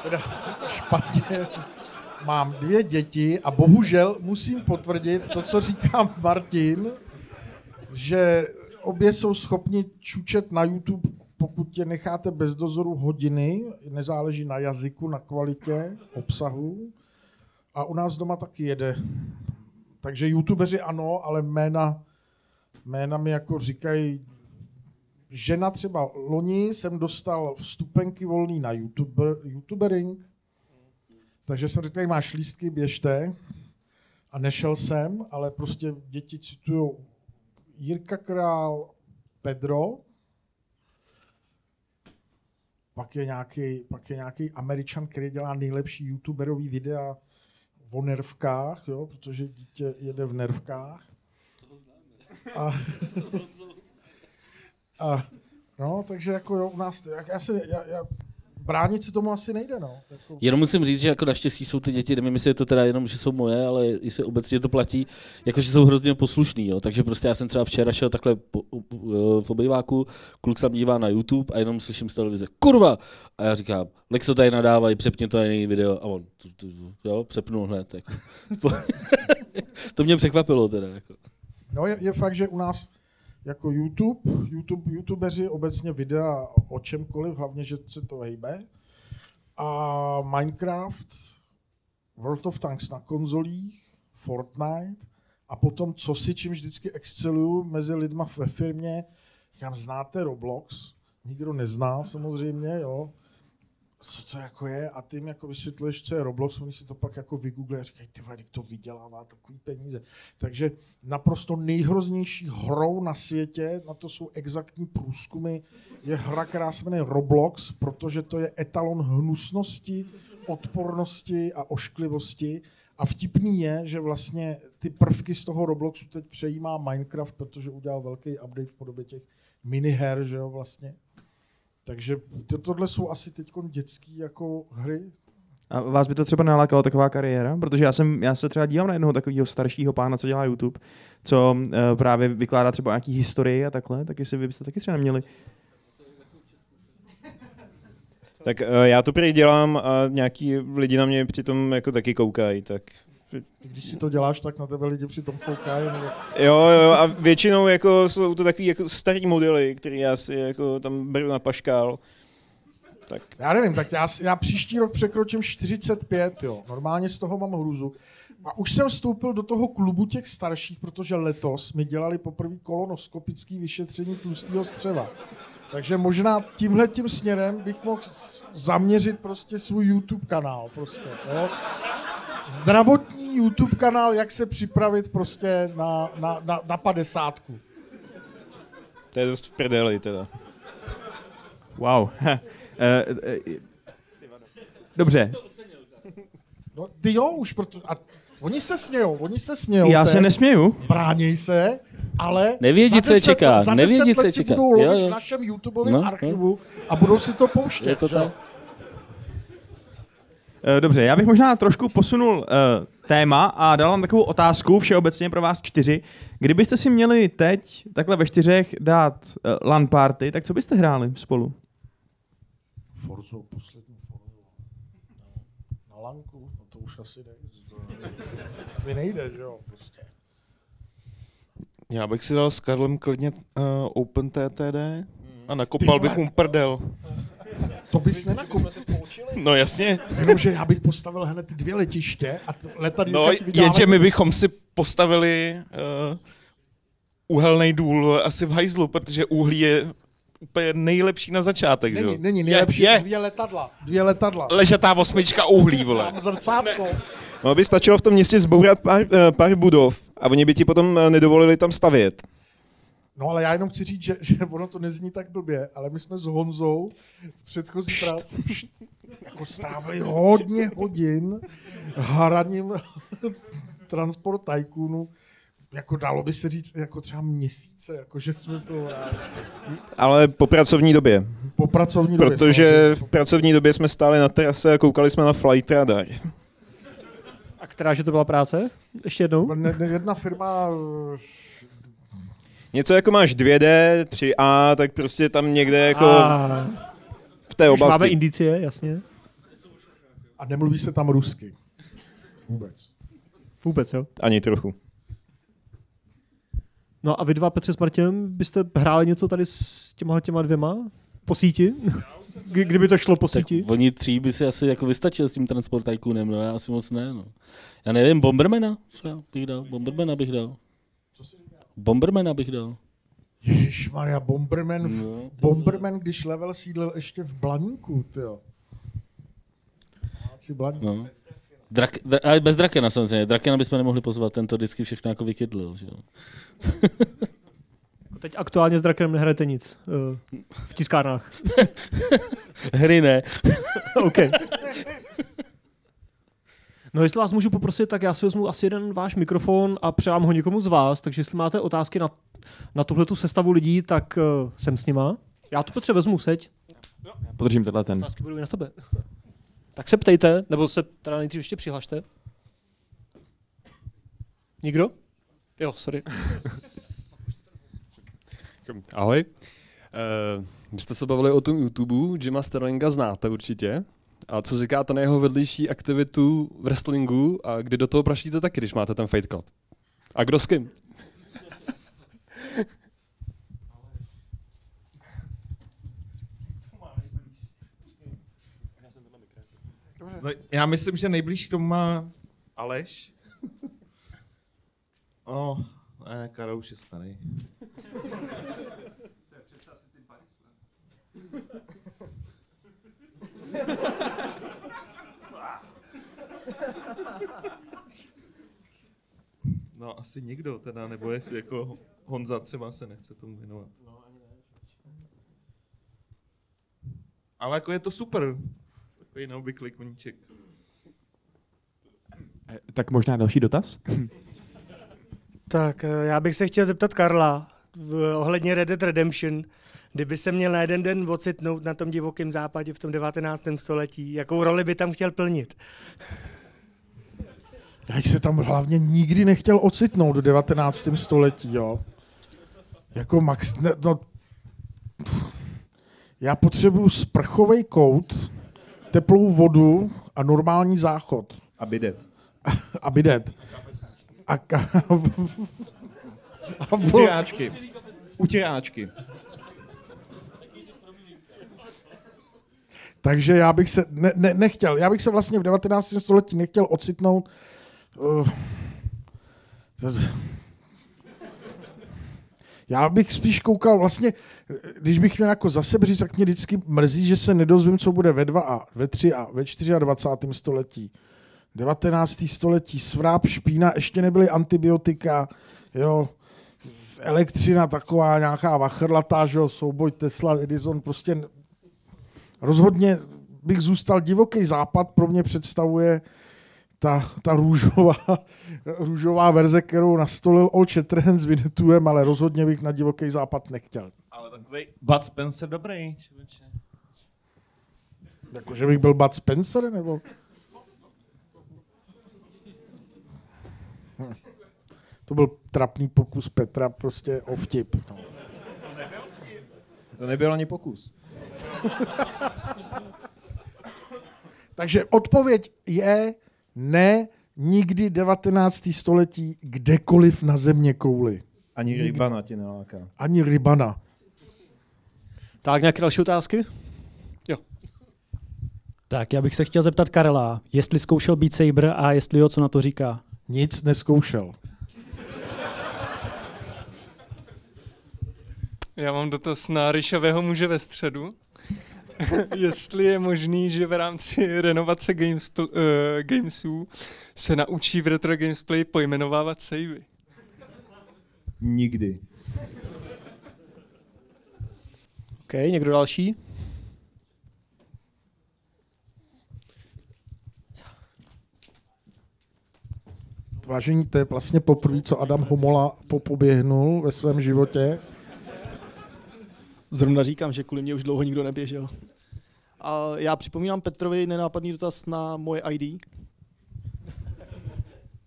teda špatně, mám dvě děti a bohužel musím potvrdit to, co říká Martin, že obě jsou schopni čučet na YouTube, pokud tě necháte bez dozoru hodiny, nezáleží na jazyku, na kvalitě obsahu. A u nás doma taky jede. Takže youtubeři ano, ale jména, jména mi jako říkají, žena třeba loni jsem dostal vstupenky volný na YouTube, YouTubering, takže jsem řekl, máš lístky, běžte. A nešel jsem, ale prostě děti citují Jirka Král, Pedro, pak je nějaký, pak je nějaký Američan, který dělá nejlepší youtuberový videa o nervkách, jo, protože dítě jede v nervkách. A, a, no, takže jako jo, u nás, to, já, já, se, já, já bránit se tomu asi nejde, no. Jako... Jenom musím říct, že jako naštěstí jsou ty děti, nevím, jestli je to teda jenom, že jsou moje, ale jestli obecně to platí, jako že jsou hrozně poslušný, jo. Takže prostě já jsem třeba včera šel takhle po, po, v obýváku, kluk se dívá na YouTube a jenom slyším z televize, kurva! A já říkám, Lexo tady nadávají, přepně to na jiný video a on, tu, tu, tu, jo, přepnul hned. Jako. to mě překvapilo teda. Jako. No je, je fakt, že u nás jako YouTube, YouTube, YouTubeři obecně videa o čemkoliv, hlavně, že se to hejbe. A Minecraft, World of Tanks na konzolích, Fortnite a potom, co si čím vždycky exceluju mezi lidma ve firmě, říkám, znáte Roblox? Nikdo nezná samozřejmě, jo co to jako je a ty jim jako vysvětluješ, co je Roblox, oni si to pak jako vygooglí a říkají, ty jak to vydělává takový peníze. Takže naprosto nejhroznější hrou na světě, na to jsou exaktní průzkumy, je hra, která se jmenuje Roblox, protože to je etalon hnusnosti, odpornosti a ošklivosti. A vtipný je, že vlastně ty prvky z toho Robloxu teď přejímá Minecraft, protože udělal velký update v podobě těch miniher, že jo, vlastně. Takže to, tohle jsou asi teď dětské jako hry. A vás by to třeba nalákalo taková kariéra? Protože já, jsem, já se třeba dívám na jednoho takového staršího pána, co dělá YouTube, co uh, právě vykládá třeba nějaký historii a takhle, tak jestli vy byste taky třeba neměli. Tak uh, já to prý dělám a nějaký lidi na mě přitom jako taky koukají, tak když si to děláš, tak na tebe lidi přitom koukají. Nebo... Jo, jo, a většinou jako jsou to takový jako starý modely, který já si jako tam beru na paškál. Tak. Já nevím, tak já, já příští rok překročím 45, jo. Normálně z toho mám hruzu. A už jsem vstoupil do toho klubu těch starších, protože letos mi dělali poprvé kolonoskopický vyšetření tlustého střeva. Takže možná tímhle tím směrem bych mohl zaměřit prostě svůj YouTube kanál. Prostě, jo zdravotní YouTube kanál, jak se připravit prostě na, na, na, na padesátku. To je dost v prdeli teda. Wow. Eh, eh, Dobře. No, ty jo, už proto... A oni se smějou, oni se smějou. Já se nesměju. Bráněj se, ale Nevědí, co je čeká. Za Nevědí, co je čeká. budou jo, jo. v našem YouTubeovém no, archivu a budou si to pouštět. Je to tak. Eh, dobře, já bych možná trošku posunul uh, téma a dal vám takovou otázku všeobecně pro vás čtyři. Kdybyste si měli teď takhle ve čtyřech dát uh, LAN party, tak co byste hráli spolu? Forzo, poslední Forzo. Na lanku, no to už asi nejde. To nejde, že jo, prostě. Já bych si dal s Karlem klidně uh, Open TTD a nakopal bych mu prdel. To bys nenakupil. No jasně. Jenomže já bych postavil hned dvě letiště a letadílka No, jenže my bychom si postavili uh, uhelný důl asi v hajzlu, protože uhlí je úplně nejlepší na začátek, že jo? Není, není nejlepší, Je, je. dvě letadla, dvě letadla. Ležatá osmička uhlí, vole. Tam zrcátko. No by stačilo v tom městě zbourat pár, eh, pár budov a oni by ti potom eh, nedovolili tam stavět. No ale já jenom chci říct, že, že ono to nezní tak blbě, ale my jsme s Honzou v předchozí práci jako strávili hodně hodin hraním Transport Tycoonu. Jako dalo by se říct, jako třeba měsíce, jako že jsme to... Ale po pracovní době. Po pracovní době, Protože v pracovní době jsme stáli na terase a koukali jsme na Flight Radar. A která, že to byla práce? Ještě jednou? Ne, ne, jedna firma eh, Něco jako máš 2D, 3A, tak prostě tam někde jako A... v té Už oblasti. máme indicie, jasně. a nemluví se tam rusky. Vůbec. Vůbec, jo. Ani trochu. No a vy dva, Petře s Martinem, byste hráli něco tady s těma těma dvěma? Po síti? Kdy- Kdyby to šlo po Tak síti? oni tří by si asi jako vystačil s tím Transport Tycoonem, no já asi moc ne, no. Já nevím, Bombermana třeba bych dal, Bombermana bych dal. Bombermana bych dal. Ježíš Maria, Bomberman, v, No, Bomberman, když level sídlil ještě v Blaníku, Blaník. No. Drak, dra, ale bez Drakena samozřejmě. Drakena bychom nemohli pozvat, tento vždycky všechno jako vykydlil. Že jo. Teď aktuálně s Drakenem nehrajete nic uh, v tiskárnách. Hry ne. OK. No jestli vás můžu poprosit, tak já si vezmu asi jeden váš mikrofon a předám ho někomu z vás, takže jestli máte otázky na, na tuhletu sestavu lidí, tak uh, jsem s nima. Já to Petře vezmu seď. Já podržím tenhle ten. Otázky budou i na tebe. Tak se ptejte, nebo se teda nejdřív ještě přihlašte. Nikdo? Jo, sorry. Ahoj. Uh, vy jste se bavili o tom YouTube, Jima Sterlinga znáte určitě. A co říkáte na jeho vedlejší aktivitu v wrestlingu a kdy do toho prašíte taky, když máte ten Fight Club? A kdo s kým? No, já myslím, že nejblíž k tomu má Aleš. No, ne, Karel už je starý. No, asi nikdo teda, nebo jestli jako Honza třeba se nechce tomu věnovat. Ale jako je to super. Takový neobvyklý koníček. Eh, Tak možná další dotaz? Tak, eh, já bych se chtěl zeptat Karla ohledně Red Dead Redemption. Kdyby se měl na jeden den ocitnout na tom divokém západě v tom 19. století, jakou roli by tam chtěl plnit? Já bych se tam hlavně nikdy nechtěl ocitnout do 19. století, jo. Jako max... Ne, no, já potřebuju sprchový kout, teplou vodu a normální záchod. A bidet. a bidet. A, ka- a Utěráčky. Utěráčky. Takže já bych se ne, ne, nechtěl, já bych se vlastně v 19. století nechtěl ocitnout. Uh, já bych spíš koukal vlastně, když bych měl jako za sebe říct, tak mě vždycky mrzí, že se nedozvím, co bude ve 2 a ve 3 a ve 24. století. 19. století, svráb, špína, ještě nebyly antibiotika, jo, elektřina taková nějaká vachrlatá, že jo, souboj Tesla, Edison, prostě rozhodně bych zůstal divoký západ, pro mě představuje ta, ta růžová, růžová verze, kterou nastolil Old Shatterhand s Vinetuem, ale rozhodně bych na divoký západ nechtěl. Ale takový Bud Spencer dobrý. člověče. Jako, že bych byl Bud Spencer, nebo? To byl trapný pokus Petra prostě o vtip. No. To nebyl ani pokus. Takže odpověď je ne, nikdy 19. století kdekoliv na země kouli. Ani Nikdy. rybana tě neláká. Ani rybana. Tak, nějaké další otázky? Jo. Tak já bych se chtěl zeptat Karela, jestli zkoušel Beat Saber a jestli jo, co na to říká. Nic neskoušel. Já mám dotaz na ryšavého muže ve středu. Jestli je možný, že v rámci renovace games, uh, gamesů se naučí v retro gamesplay pojmenovávat savey. Nikdy. OK, někdo další? Vážení, to je vlastně poprvé, co Adam Homola popoběhnul ve svém životě. Zrovna říkám, že kvůli mě už dlouho nikdo neběžel. A já připomínám Petrovi nenápadný dotaz na moje ID.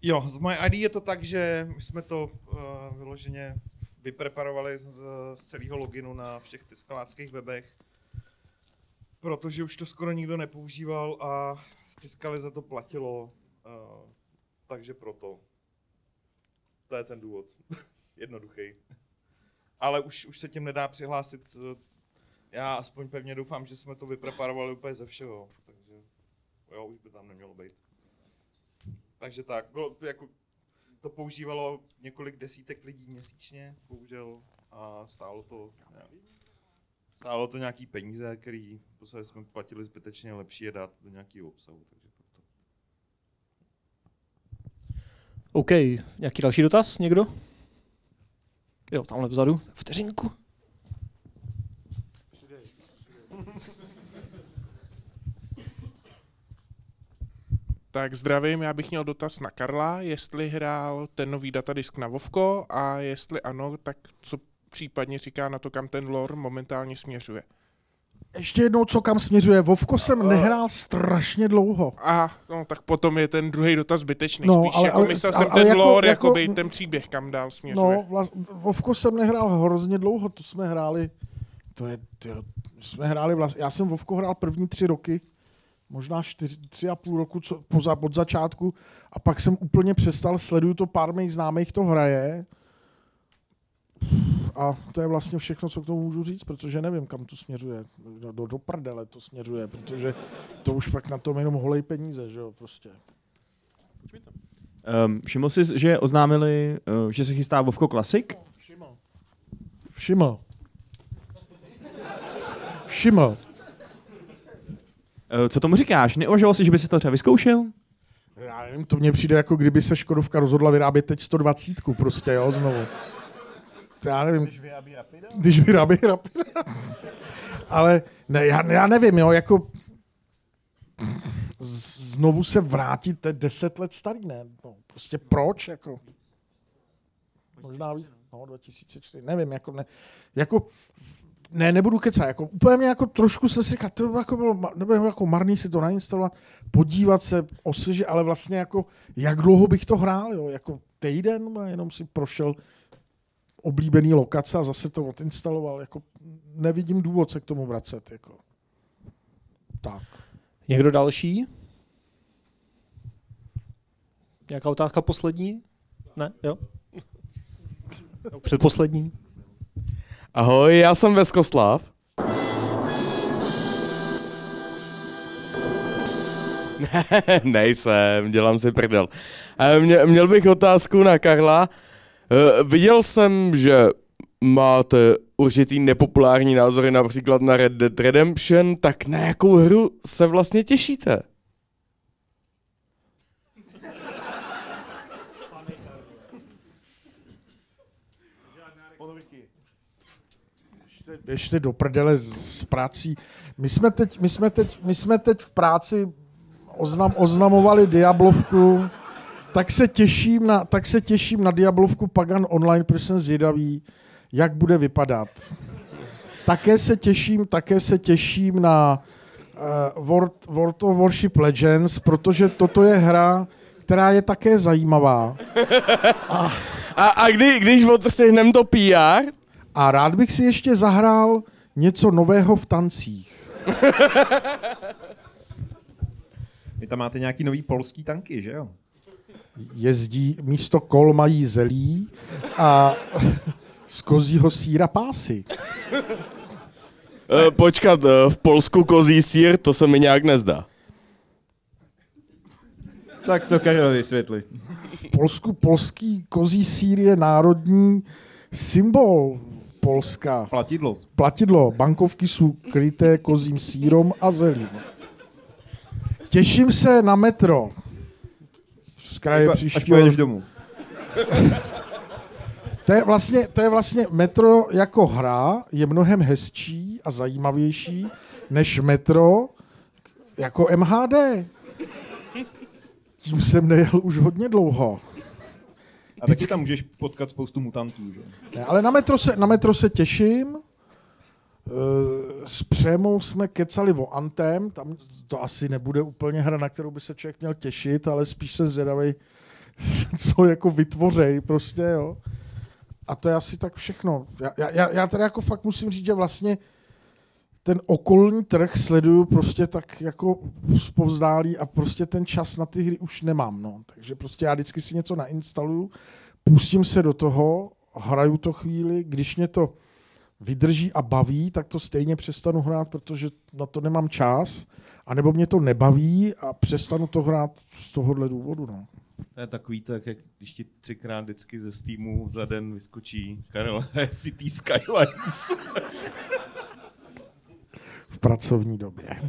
Jo, z moje ID je to tak, že my jsme to uh, vyloženě vypreparovali z, z celého loginu na všech tiskaláckých webech, protože už to skoro nikdo nepoužíval a tiskali za to platilo, uh, takže proto. To je ten důvod. Jednoduchý. Ale už, už se tím nedá přihlásit. eh, Já aspoň pevně doufám, že jsme to vypreparovali úplně ze všeho, takže jo, už by tam nemělo být. Takže tak, bylo, to jako, to používalo několik desítek lidí měsíčně, bohužel, a stálo to, ne, stálo to nějaký peníze, který v jsme platili zbytečně, lepší je dát do nějakého obsahu, takže proto. OK, nějaký další dotaz? Někdo? Jo, tamhle vzadu. Vteřinku. Tak zdravím, já bych měl dotaz na Karla, jestli hrál ten nový datadisk na Vovko a jestli ano, tak co případně říká na to, kam ten lore momentálně směřuje. Ještě jednou, co kam směřuje. Vovko jsem nehrál strašně dlouho. A no, tak potom je ten druhý dotaz zbytečný. No, Spíš ale- jako ale- myslel ale- jsem ale ten jako- lore, jako- jakoby ten příběh, kam dál směřuje. No, vlast, Vovko jsem nehrál hrozně dlouho, to jsme hráli, to je, tyjo, jsme hráli vlast, já jsem Vovko hrál první tři roky, možná čtyři, tři a půl roku co, po, za- od začátku a pak jsem úplně přestal, sleduju to, pár mých známých to hraje a to je vlastně všechno, co k tomu můžu říct, protože nevím, kam to směřuje, do, do, do prdele to směřuje, protože to už pak na tom jenom holej peníze, že jo, prostě. Um, všiml jsi, že oznámili, uh, že se chystá Vovko Classic? Všiml. Všiml. Uh, co tomu říkáš? Neuvažoval jsi, že by si to třeba vyzkoušel? Já nevím, to mně přijde jako kdyby se Škodovka rozhodla vyrábět teď 120 prostě, jo, znovu. Já nevím. Když vyrábí Rapida? Když vyrábí Rapida. Ale ne, já, já nevím, jo, jako z- znovu se vrátit, 10 let starý, ne? No, prostě proč, jako? Možná víc, no, 2004, nevím, jako ne, jako ne, nebudu kecat, jako úplně mě jako trošku se si říká, to jako bylo, nebo jako marný si to nainstalovat, podívat se, osvěžit, ale vlastně jako, jak dlouho bych to hrál, jo, jako týden, jenom si prošel oblíbený lokace a zase to odinstaloval, jako nevidím důvod se k tomu vracet, jako. Tak. Někdo další? Nějaká otázka poslední? Ne? Jo? Jo, Předposlední? Ahoj, já jsem Veskoslav. Ne, nejsem, dělám si prdel. Eh, Mě, měl bych otázku na Karla. Eh, Viděl jsem, že máte určitý nepopulární názory například na Red Dead Redemption, tak na jakou hru se vlastně těšíte? běžte do prdele s prací. My jsme teď, my jsme teď, my jsme teď v práci oznam, oznamovali Diablovku, tak se těším na, tak se těším na Diablovku Pagan Online, protože jsem zvědavý, jak bude vypadat. Také se těším, také se těším na uh, World, World of Warship Legends, protože toto je hra, která je také zajímavá. A, a kdy, když odstřihneme to PR? A rád bych si ještě zahrál něco nového v tancích. Vy tam máte nějaký nový polský tanky, že jo? Jezdí, místo kol mají zelí a z kozího síra pásy. Eh, počkat, eh, v Polsku kozí sír, to se mi nějak nezdá. Tak to Karel vysvětli. V Polsku polský kozí sír je národní symbol Polska. Platidlo. Platidlo. Bankovky jsou kryté kozím sírom a zelím. Těším se na metro. Z kraje Jako, až příštího... pojedeš domů. To je, vlastně, to je vlastně metro jako hra je mnohem hezčí a zajímavější než metro jako MHD. Tím jsem nejel už hodně dlouho. A taky tam můžeš potkat spoustu mutantů, že? Ne, ale na metro se, na metro se těším. Eh, S Přémou jsme kecali o Antem, tam to asi nebude úplně hra, na kterou by se člověk měl těšit, ale spíš se zvědavej, co jako vytvořej prostě, jo. A to je asi tak všechno. Já, já, já teda jako fakt musím říct, že vlastně ten okolní trh sleduju prostě tak jako zpovzdálí a prostě ten čas na ty hry už nemám, no. Takže prostě já vždycky si něco nainstaluju, pustím se do toho, hraju to chvíli, když mě to vydrží a baví, tak to stejně přestanu hrát, protože na to nemám čas, anebo mě to nebaví a přestanu to hrát z tohohle důvodu, no. To je takový tak, jak když ti třikrát vždycky ze Steamu za den vyskočí Karel hraje City Skylines. v pracovní době.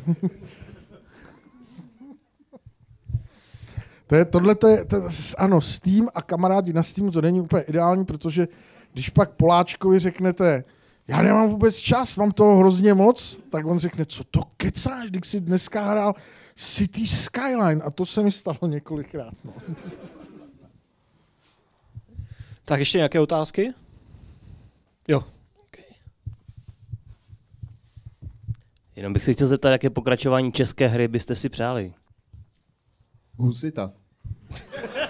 to je, tohle to je, to, ano, Steam a kamarádi na Steamu to není úplně ideální, protože když pak Poláčkovi řeknete, já nemám vůbec čas, mám toho hrozně moc, tak on řekne, co to kecáš, když jsi dneska hrál City Skyline a to se mi stalo několikrát. No. Tak ještě nějaké otázky? Jo. Jenom bych se chtěl zeptat, jaké pokračování české hry byste si přáli? Husita.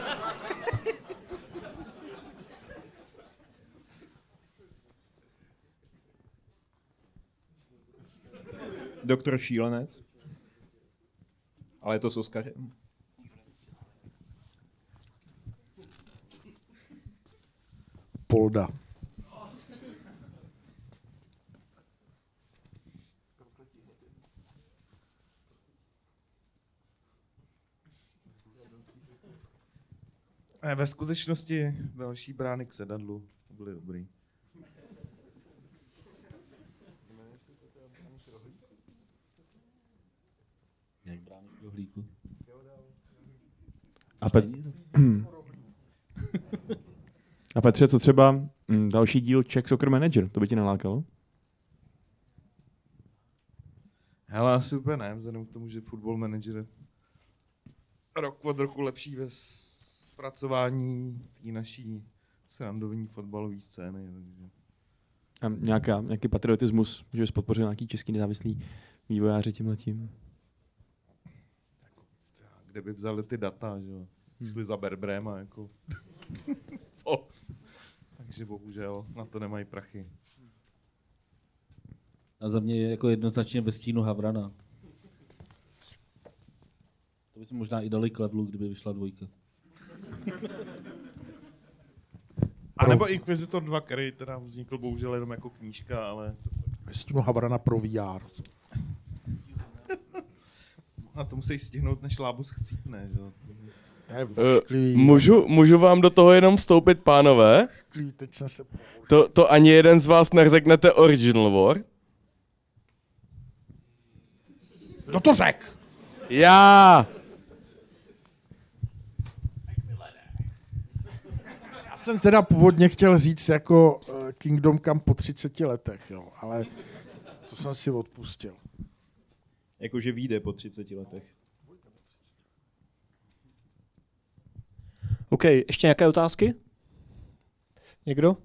Doktor Šílenec. Ale je to s Oskarem. Polda. Ne, ve skutečnosti další brány k sedadlu byly dobrý. Jak brány k rohlíku. A, Pet- a Petře, co třeba mm, další díl Czech Soccer Manager? To by ti nalákalo? Hele, asi úplně ne, vzhledem k tomu, že Football Manager je rok od roku lepší ve zpracování té naší srandovní fotbalové scény. Takže. A nějaká, nějaký patriotismus, že bys podpořil nějaký český nezávislý vývojáři tím letím? Kde by vzali ty data, že jo? Šli za Berbrem a jako... Co? Takže bohužel na to nemají prachy. A za mě je jako jednoznačně bez stínu Havrana. To by se možná i dali k levelu, kdyby vyšla dvojka. A nebo Inquisitor 2, který teda vznikl bohužel jenom jako knížka, ale... Bez stínu Havrana pro VR. Na to musí stihnout, než Lábus chcípne, že jo? Uh, můžu, můžu vám do toho jenom vstoupit, pánové? Teď jsem se... To, to ani jeden z vás neřeknete Original War? Kdo to řek? Já! Já jsem teda původně chtěl říct jako eh, Kingdom Come po 30 letech, jo, ale to jsem si odpustil. Jakože vyjde po 30 letech. OK, ještě nějaké otázky? Někdo?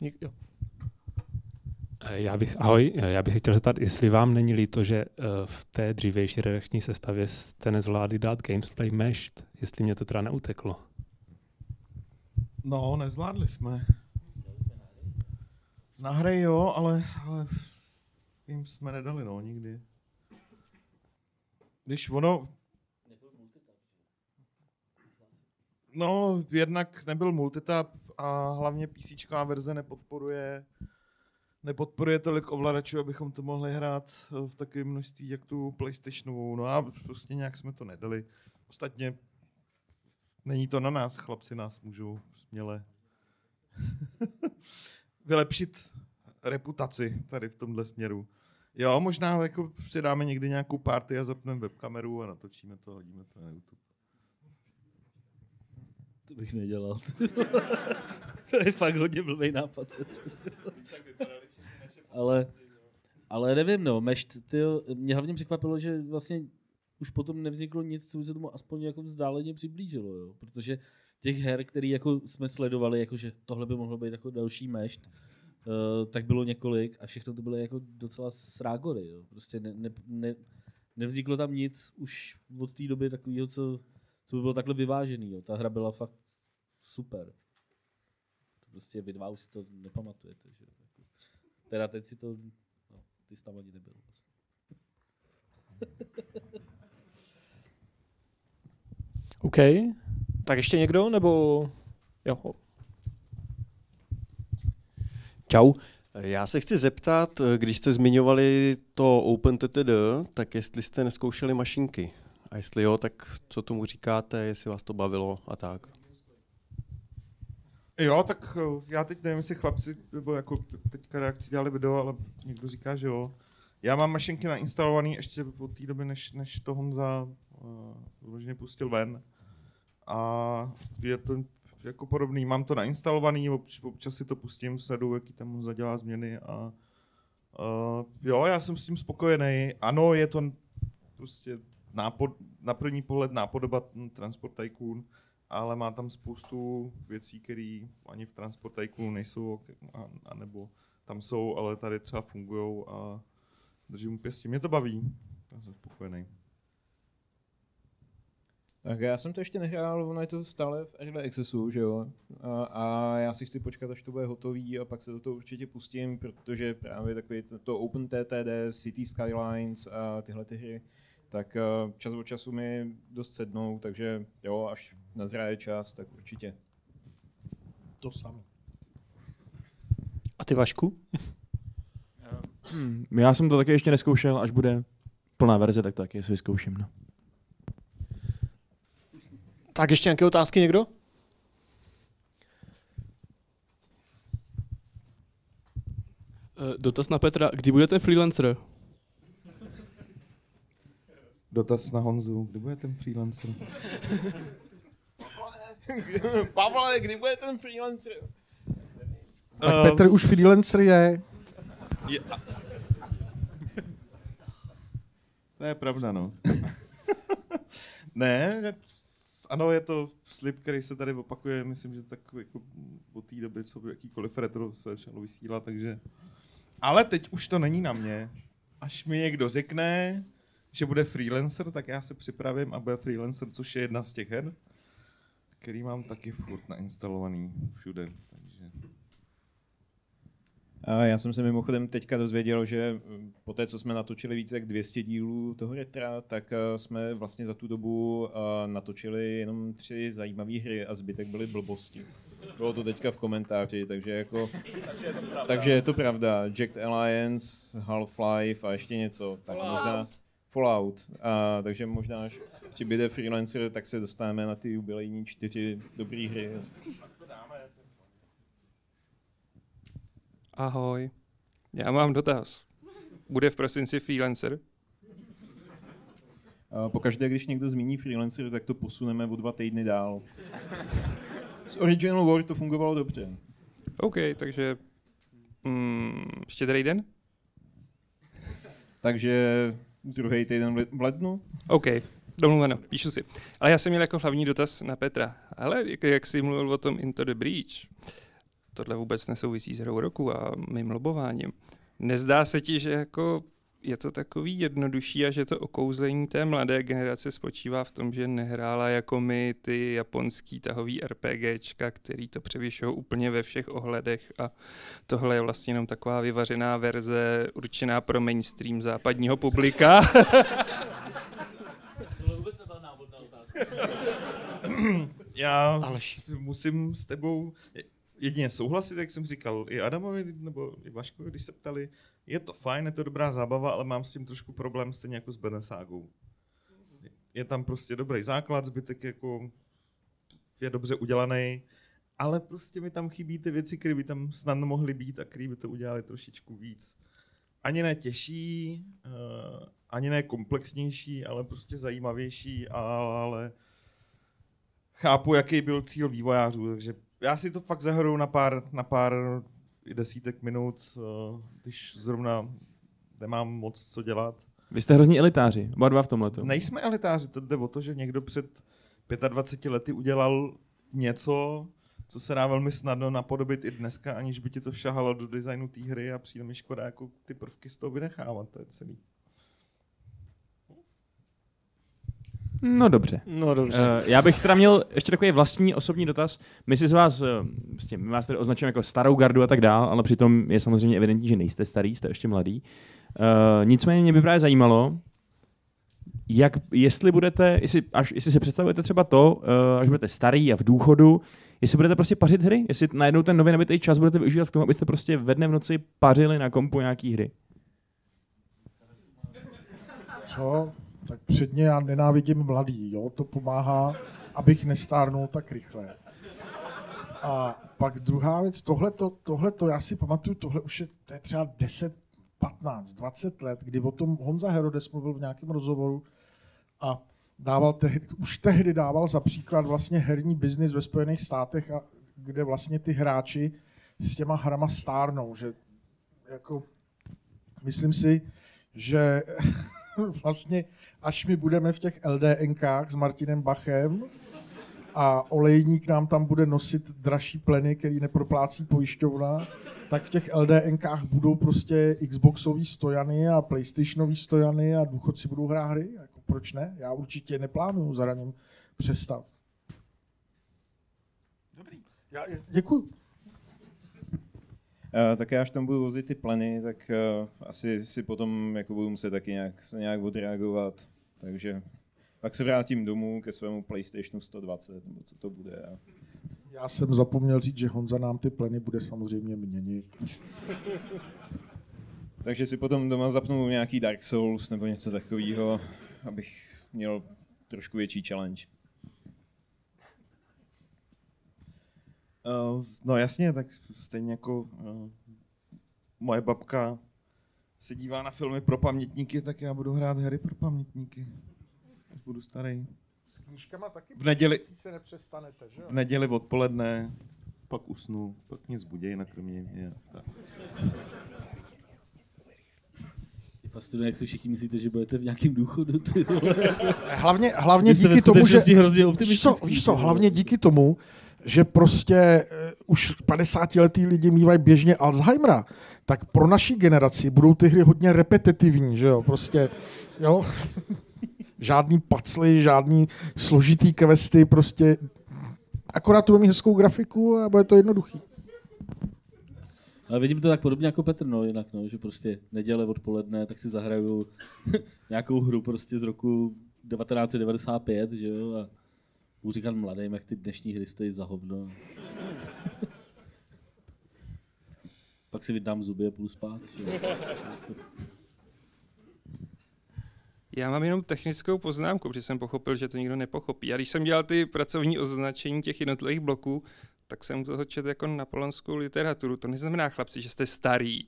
Jo. Eh, Já bych, ahoj, eh, já bych se chtěl zeptat, jestli vám není líto, že eh, v té dřívější redakční sestavě jste nezvládli dát Gamesplay Meshed, jestli mě to teda neuteklo. No, nezvládli jsme. Na hry jo, ale, ale jim jsme nedali, no, nikdy. Když ono... No, jednak nebyl multitap a hlavně PC verze nepodporuje nepodporuje tolik ovladačů, abychom to mohli hrát v takovém množství, jak tu PlayStationovou. No a prostě nějak jsme to nedali. Ostatně není to na nás, chlapci nás můžou směle vylepšit reputaci tady v tomhle směru. Jo, možná jako si dáme někdy nějakou party a zapneme webkameru a natočíme to, hodíme to na YouTube. To bych nedělal. to je fakt hodně blbý nápad. Ale, ale nevím, no, Mešt, tyjo, mě hlavně překvapilo, že vlastně už potom nevzniklo nic, co by se tomu aspoň jako vzdáleně přiblížilo, jo? protože těch her, které jako jsme sledovali, jako že tohle by mohlo být jako další Mešt, uh, tak bylo několik a všechno to bylo jako docela srágory, jo? prostě ne, ne, ne, nevzniklo tam nic už od té doby takového, co, co by bylo takhle vyvážený. Jo. Ta hra byla fakt super. To prostě vy dva už si to nepamatujete. Že? Jako, teda teď si to, no, ty jsi tam ani nebyl. Vlastně. OK. Tak ještě někdo, nebo... Jo. Čau. Já se chci zeptat, když jste zmiňovali to OpenTTD, tak jestli jste neskoušeli mašinky. A jestli jo, tak co tomu říkáte, jestli vás to bavilo a tak. Jo, tak eh, já teď nevím, jestli chlapci, nebo jako teďka reakci dělali video, ale někdo říká, že jo. Já mám mašinky nainstalované ještě od té doby, než, než to Honza uh, vložně pustil ven. A je to jako podobný. Mám to nainstalovaný, obč, občas si to pustím, sledu, jaký tam Honza dělá změny a uh, jo, já jsem s tím spokojený. Ano, je to prostě nápod, na první pohled nápodoba Transport Tycoon, ale má tam spoustu věcí, které ani v Transport Tycoonu nejsou, a, a nebo tam jsou, ale tady třeba fungují a držím pěstí. Mě to baví, já jsem spokojený. Tak já jsem to ještě nehrál, ono je to stále v Early Accessu, že jo? A, a já si chci počkat, až to bude hotový a pak se do toho určitě pustím, protože právě takový to, to Open TTD, City Skylines a tyhle ty hry, tak uh, čas od času mi dost sednou, takže jo, až nazraje čas, tak určitě. To samé. A ty Vašku? Já jsem to taky ještě neskoušel, až bude plná verze, tak to taky si vyzkouším. No. Tak ještě nějaké otázky někdo? Eh, Dotaz na Petra, kdy budete freelancer? Dotaz na Honzu, kdy bude ten freelancer? Pavle, kdy bude ten freelancer? Tak Eh, Petr už freelancer je. Je, a... To je pravda, no. ne, ano, je to slib, který se tady opakuje, myslím, že tak jako od té doby, co by jakýkoliv retro se začalo vysílat, takže... Ale teď už to není na mě. Až mi někdo řekne, že bude freelancer, tak já se připravím a bude freelancer, což je jedna z těch her, který mám taky furt nainstalovaný všude. Takže... A já jsem se mimochodem teďka dozvěděl, že po té, co jsme natočili více jak 200 dílů toho retra, tak eh, jsme vlastně za tu dobu eh, natočili jenom tři zajímavé hry a zbytek byly blbosti. Bylo to teďka v komentáři, takže jako... Takže je to pravda. takže je to pravda. Jacked Alliance, Half-Life a ještě něco. Tak Fallout. možná Fallout. A, takže možná, až přibyde freelancer, tak se dostaneme na ty jubilejní čtyři dobré hry. Ahoj, já mám dotaz. Bude v prosinci freelancer? Pokaždé, když někdo zmíní freelancer, tak to posuneme o dva týdny dál. S Original War to fungovalo dobře. OK, takže mm, štědrý den? Takže druhý týden v lednu. OK, domluveno, píšu si. Ale já jsem měl jako hlavní dotaz na Petra. Ale jak, jak jsi mluvil o tom Into the Breach, tohle vůbec nesouvisí s hrou roku a mým lobováním. Nezdá se ti, že jako je to takový jednodušší a že to okouzlení té mladé generace spočívá v tom, že nehrála jako my ty japonský tahový RPGčka, který to převyšují úplně ve všech ohledech a tohle je vlastně jenom taková vyvařená verze určená pro mainstream západního publika. Tohle vůbec nebyla návodná otázka. Já si musím s tebou jedině souhlasit, jak jsem říkal, i Adamovi nebo i Vaškovi, když se ptali, je to fajn, je to dobrá zábava, ale mám s tím trošku problém stejně jako s Beneságou. Je tam prostě dobrý základ, zbytek jako je dobře udělaný, ale prostě mi tam chybí ty věci, které by tam snad mohly být a které by to udělali trošičku víc. Ani ne těžší, uh, ani ne komplexnější, ale prostě zajímavější, ale chápu, jaký byl cíl vývojářů, takže já si to fakt zahraju na pár, na pár desítek minut, eh, když zrovna nemám moc co dělat. Vy jste hrozní elitáři, oba dva v tomhle. Nejsme elitáři, to jde o to, že někdo před 25 lety udělal něco, co se dá velmi snadno napodobit i dneska, aniž by ti to šahalo do designu té hry a přijde mi škoda jako ty prvky z toho vynechávat, to je celý. No dobře. No dobře. Uh, já bych teda měl ještě takový vlastní osobní dotaz. My si z vás, uh, prostě, my vás tady označujeme jako starou gardu a tak dál, ale přitom je samozřejmě evidentní, že nejste starý, jste ještě mladý. Uh, nicméně mě by právě zajímalo, jak, jestli budete, jestli, až, jestli si představujete třeba to, uh, až budete starý a v důchodu, jestli budete prostě pařit hry, jestli najednou ten nový nabitý čas budete využívat k tomu, abyste prostě ve dne v noci pařili na kompu nějaký hry. Co? Tak předně já nenávidím mladý, jo? to pomáhá, abych nestárnul tak rychle. A pak druhá věc, tohleto, tohleto, já si pamatuju, tohle už je, to je třeba 10, 15, 20 let, kdy o tom Honza Herodes mluvil v nějakém rozhovoru a dával tehdy, už tehdy dával za příklad vlastně herní biznis ve Spojených státech, a kde vlastně ty hráči s těma hrama stárnou, že jako myslím si, že vlastně až my budeme v těch LDNkách s Martinem Bachem a olejník nám tam bude nosit dražší pleny, který neproplácí pojišťovna, tak v těch LDNkách budou prostě Xboxové stojany a PlayStationové stojany a důchodci budou hrát hry. Jako proč ne? Já určitě neplánuju za raním přestat. Dobrý. Já, děkuji. Uh, tak já až tam budu vozit ty pleny, tak uh, asi si potom jako budu muset taky nějak, se nějak odreagovat. Takže pak se vrátím domů ke svému PlayStationu 120, nebo co to bude. A... Já jsem zapomněl říct, že Honza nám ty pleny bude samozřejmě měnit. Takže si potom doma zapnu nějaký Dark Souls nebo něco takového, abych měl trošku větší challenge. Uh, no jasně, tak stejně jako uh, moje babka se dívá na filmy pro pamětníky, tak já budu hrát hry pro pamětníky. Až budu starý. S knížkama taky v neděli, se nepřestanete, že jo? v neděli odpoledne, pak usnu, pak mě zbudí na kromě mě. Tak. Je fascinuje, jak si všichni myslíte, že budete v nějakém důchodu. Ty vole. Hlavně, hlavně díky tomu, že... hrozně víš co, víš co, hlavně díky tomu, že prostě uh, už 50 letý lidi mývají běžně Alzheimera, tak pro naší generaci budou ty hry hodně repetitivní, že jo, prostě, jo. žádný pacly, žádný složitý questy, prostě akorát to bude mít hezkou grafiku a bude to jednoduchý. Ale vidím to tak podobně jako Petr, no, jinak, no, že prostě neděle odpoledne, tak si zahraju nějakou hru prostě z roku 1995, že jo, a budu říkat mladým, jak ty dnešní hry stojí za hovno. Pak si vydám zuby a půjdu spát. Já mám jenom technickou poznámku, protože jsem pochopil, že to nikdo nepochopí. A když jsem dělal ty pracovní označení těch jednotlivých bloků, tak jsem toho četl jako napoleonskou literaturu. To neznamená, chlapci, že jste starý,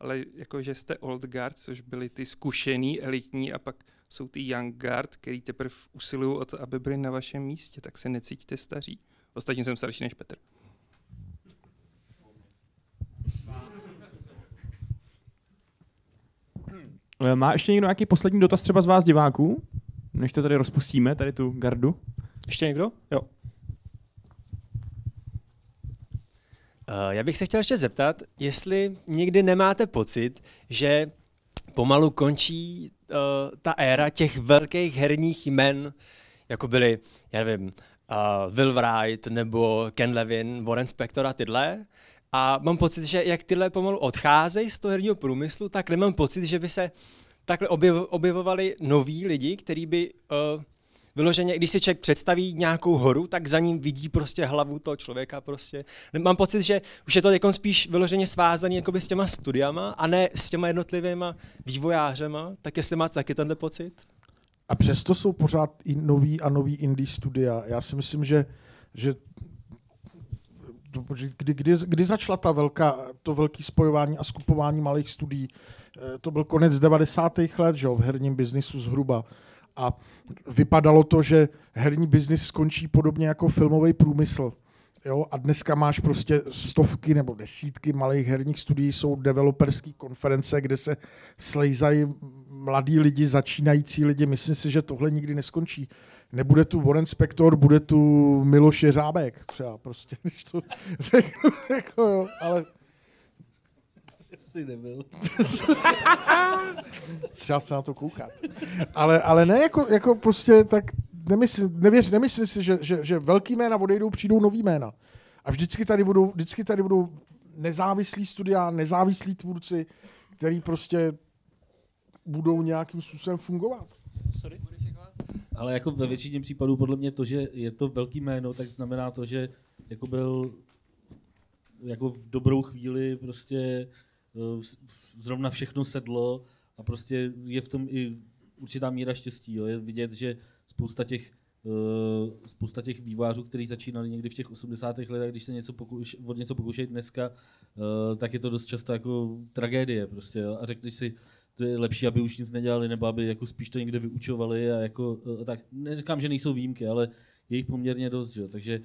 ale jako, že jste old guard, což byli ty zkušený, elitní, a pak jsou ty young guard, který teprve usilují o to, aby byli na vašem místě, tak se necítíte staří. Ostatně jsem starší než Petr. Eh, Má ještě někdo nějaký poslední dotaz třeba z vás diváků? Než to tady rozpustíme, tady tu gardu. Ještě někdo? Jo. Já bych se chtěl ještě zeptat, jestli někdy nemáte pocit, že pomalu končí uh, ta éra těch velkých herních jmen, jako byli, já nevím, uh, Will Wright nebo Ken Levin, Warren Spector a tyhle. A mám pocit, že jak tyhle pomalu odcházejí z toho herního průmyslu, tak nemám pocit, že by se takhle objev, objevovali noví lidi, kteří by uh, vyloženě, když si člověk představí nějakou horu, tak za ním vidí prostě hlavu toho člověka prostě. Mám pocit, že už je to jako spíš vyloženě svázaný jakoby s těma studiama a ne s těma jednotlivýma vývojářema. Tak jestli máte taky tenhle pocit? A přesto jsou pořád i nový a nový indie studia. Já si myslím, že, že kdy, kdy, kdy začala ta velká, to velké spojování a skupování malých studií, Eh, to byl konec 90. let, že jo, v herním biznisu zhruba. A vypadalo to, že herní biznis skončí podobně jako filmový průmysl. Jo, a dneska máš prostě stovky nebo desítky malých herních studií, jsou developerské konference, kde se slejzají mladí lidi, začínající lidi. Myslím si, že tohle nikdy neskončí. Nebude tu Warren Spector, bude tu Miloš Jeřábek třeba prostě, když to řeknu, jako jo, ale Jsi nebyl. Třeba se na to koukat. Ale, ale ne jako, jako prostě tak nemysl, nevěř, nemyslím si, že, že, že velký jména odejdou, přijdou nový jména. A vždycky tady budou, vždycky tady budou nezávislí studia, nezávislí tvůrci, který prostě budou nějakým způsobem fungovat. Ale jako ve většině případů podle mě to, že je to velký jméno, tak znamená to, že jako byl jako v dobrou chvíli prostě zrovna všechno sedlo a prostě je v tom i určitá míra štěstí. Jo. Je vidět, že spousta těch eh, spousta těch vývářů, kteří začínali někdy v těch 80. letech, když se něco pokouš, od něco pokoušejí dneska, eh, tak je to dost často jako tragédie prostě. A řekneš si, to je lepší, aby už nic nedělali, nebo aby jako spíš to někde vyučovali a jako, eh, tak neříkám, že nejsou výjimky, ale je jich poměrně dost, jo. takže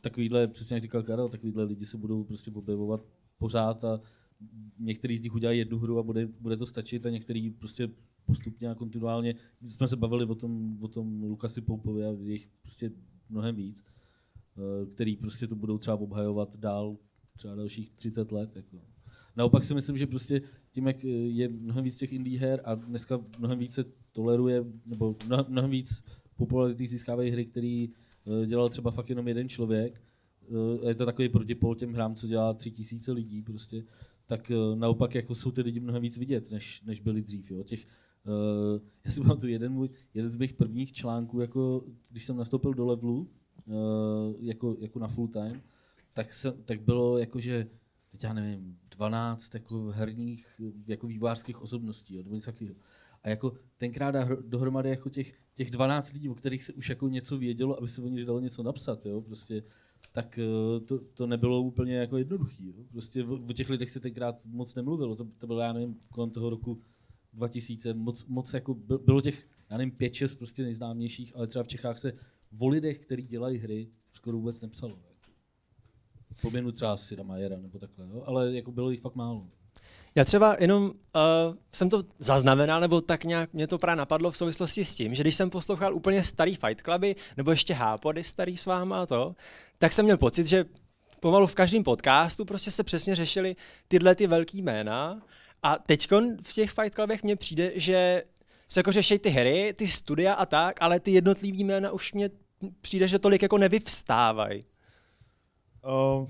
takovýhle, přesně jak říkal Karel, takovýhle lidi se budou prostě objevovat pořád a některý z nich udělají jednu hru a bude, bude to stačit a některý prostě postupně a kontinuálně. Jsme se bavili o tom, o tom Lukasi Poupovi a jejich prostě mnohem víc, eh, který prostě to budou třeba obhajovat dál třeba dalších 30 let. Jako. Naopak si myslím, že prostě tím, jak je mnohem víc těch indie her a dneska mnohem víc se toleruje, nebo mnohem, víc popularity získávají hry, který eh, dělal třeba fakt jenom jeden člověk, eh, je to takový protipol těm hrám, co dělá tři tisíce lidí prostě, tak eh, naopak jako jsou ty lidi mnohem víc vidět, než, než byli dřív. Jo. Těch, uh, já si pamatuju jeden, můj, jeden z mých prvních článků, jako, když jsem nastoupil do levelu, uh, jako, jako na full time, tak, se, tak bylo jako, že teď já nevím, 12 jako herních jako vývářských osobností, jo, něco takového. A jako tenkrát dohromady jako těch, těch 12 lidí, o kterých se už jako něco vědělo, aby se o nich dalo něco napsat, jo, prostě tak eh, to, to nebylo úplně jako jednoduchý. Jo. Prostě o, těch lidech se tenkrát moc nemluvilo. To, to bylo, já nevím, kolem toho roku 2000, moc, moc jako bylo těch, já nevím, pět, šest prostě nejznámějších, ale třeba v Čechách se o lidech, kteří dělají hry, skoro vůbec nepsalo. Pominu třeba Sida Majera nebo takhle, jo? ale jako bylo jich fakt málo. Já třeba jenom uh, jsem to zaznamenal, nebo tak nějak mě to právě napadlo v souvislosti s tím, že když jsem poslouchal úplně starý Fight Cluby, nebo ještě Hápody starý s váma a to, tak jsem měl pocit, že pomalu v každém podcastu prostě se přesně řešili tyhle ty velký jména a teď v těch Fight Clubech mně přijde, že se jako řeší ty hry, ty studia a tak, ale ty jednotlivý jména už mě přijde, že tolik jako nevyvstávají. Uh,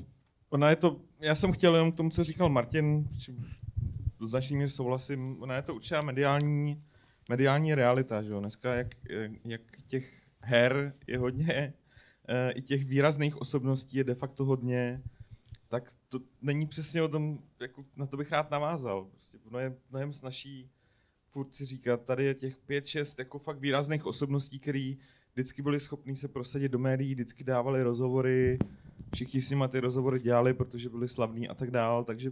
ona je to, já jsem chtěl jenom k tomu, co říkal Martin, do značný míry souhlasím, ona je to určitá mediální, mediální realita, že jo? Dneska jak, jak těch her je hodně, e, i těch výrazných osobností je de facto hodně, tak to není přesně o tom, jako na to bych rád navázal. Prostě ono je mnohem snaží furt si říkat, tady je těch pět, šest jako fakt výrazných osobností, který vždycky byli schopní se prosadit do médií, vždycky dávali rozhovory, všichni s nimi ty rozhovory dělali, protože byli slavní a tak dál, takže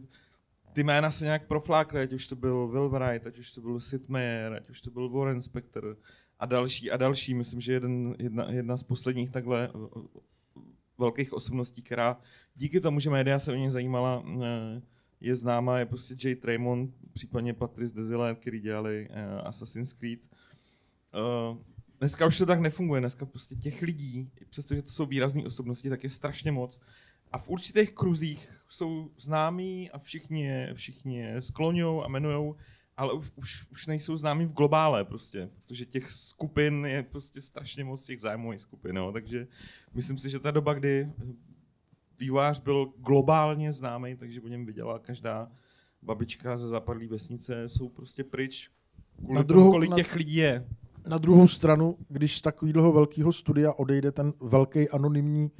ty jména se nějak proflákly, ať už to byl Will Wright, ať už to byl Sid Meier, ať už to byl Warren Spector a další a další. Myslím, že jeden, jedna, jedna z posledních takhle uh, uh, velkých osobností, která díky tomu, že média se o ně zajímala, uh, je známá, je prostě Jay Traymond, případně Patrice Dezilet, který dělali Assassin's Creed. Dneska už to tak nefunguje, dneska prostě těch lidí, přestože to jsou výrazné osobnosti, tak je strašně moc. A v určitých kruzích jsou známí a všichni je, všichni je skloňují a jmenují, ale už, už, už nejsou známí v globále prostě, protože těch skupin je prostě strašně moc těch zájmových skupin, no. takže myslím si, že ta doba, kdy vývář byl globálně známý, takže o něm viděla každá babička ze západlé vesnice, jsou prostě pryč kvůli na druhou, tomu, kolik na, těch lidí je. Na druhou stranu, když z takového velkého studia odejde ten velký anonymní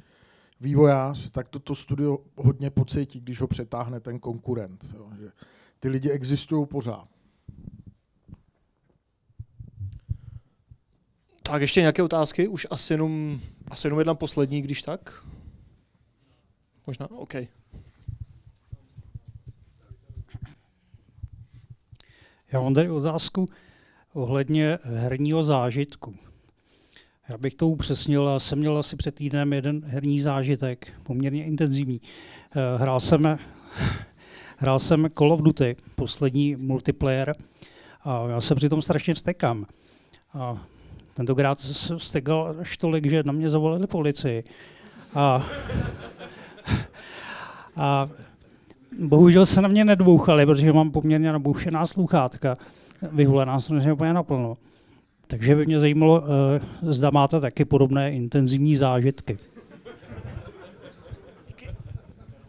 vývojář, tak toto to studio hodně pocítí, když ho přetáhne ten konkurent. Jo, že ty lidi existují pořád. Tak ještě nějaké otázky? Už asi jenom, asi jenom jedna poslední, když tak? Možná? OK. Já mám tady otázku ohledně herního zážitku. Já bych to upřesnil, já jsem měl asi před týdnem jeden herní zážitek, poměrně intenzivní. Eh, hrál jsem, hrál jsem Call of Duty, poslední multiplayer, a já se přitom strašně vstekám. A tentokrát se vstekal až tolik, že na mě zavolali policii. A, a bohužel se na mě nedbouchali, protože mám poměrně naboušená sluchátka. Vyhulená jsem úplně naplno. Takže by mě zajímalo, eh, zda máte taky podobné intenzivní zážitky.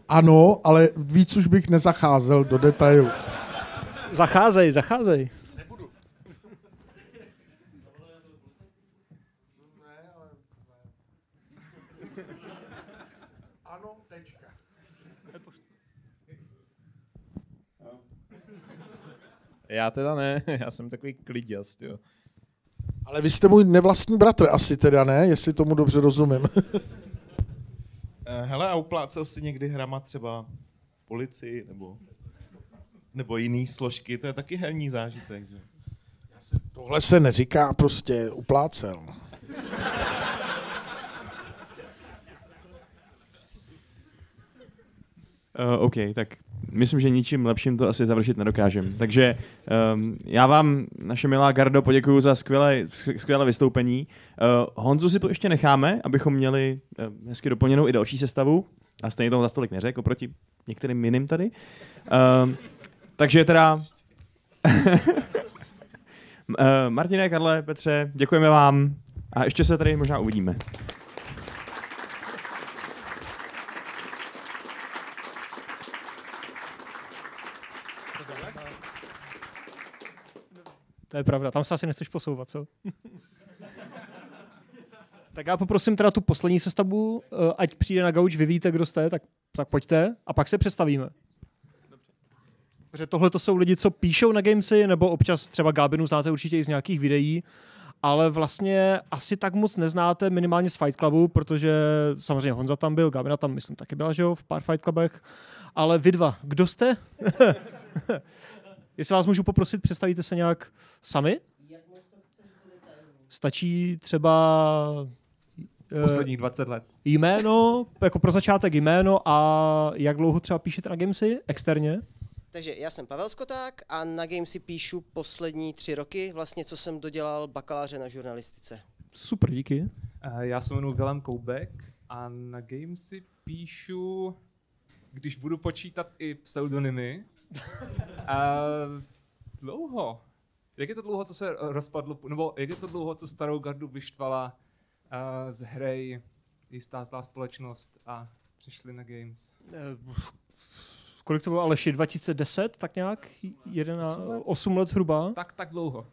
Ano, ale víc už bych nezacházel do detailu. Zacházej, zacházej. Já teda ne, já jsem takový kliděst, jo. Ale vy jste můj nevlastní bratr asi teda, ne? Jestli tomu dobře rozumím. Eh, hele, a uplácel si někdy hrama třeba policii nebo, nebo jiný složky, to je taky herní zážitek, že? Tohle se neříká prostě uplácel. Uh, OK, tak myslím, že ničím lepším to asi završit nedokážem. Takže um, já vám, naše milá Gardo, poděkuji za skvělé, skvělé vystoupení. Uh, Honzu si tu ještě necháme, abychom měli uh, hezky doplněnou i další sestavu. A stejně toho za stolik neřekl, oproti některým jiným tady. Uh, takže teda... uh, Martine, Karle, Petře, děkujeme vám a ještě se tady možná uvidíme. To je pravda, tam se asi nechceš posouvat, co? tak já poprosím teda tu poslední sestavu, eh, ať přijde na gauč, vy víte, kdo jste, tak, tak pojďte a pak se představíme. Protože tohle to jsou lidi, co píšou na gamesy, nebo občas třeba Gábinu znáte určitě i z nějakých videí, ale vlastně asi tak moc neznáte minimálně z Fight Clubu, protože samozřejmě Honza tam byl, Gábina tam myslím taky byla, že jo, v pár Fight Clubech, ale vy dva, kdo jste? Jestli vás můžu poprosit, představíte se nějak sami? Stačí třeba... eh, Posledních 20 let. Jméno, jako pro začátek jméno a jak dlouho třeba píšete na Gamesy externě? Takže já jsem Pavel Skoták a na Gamesy píšu poslední tři roky, vlastně co jsem dodělal bakaláře na žurnalistice. Super, díky. Eh, Já se jmenuji Willem Koubek a na Gamesy píšu, když budu počítat i pseudonymy, a dlouho. Jak je to dlouho, co se rozpadlo, nebo jak je to dlouho, co starou gardu vyštvala uh, z hry jistá zlá společnost a přišli na Games? Kolik to bylo, Aleši, 2010, tak nějak? 11, 8 let zhruba? Tak, tak dlouho.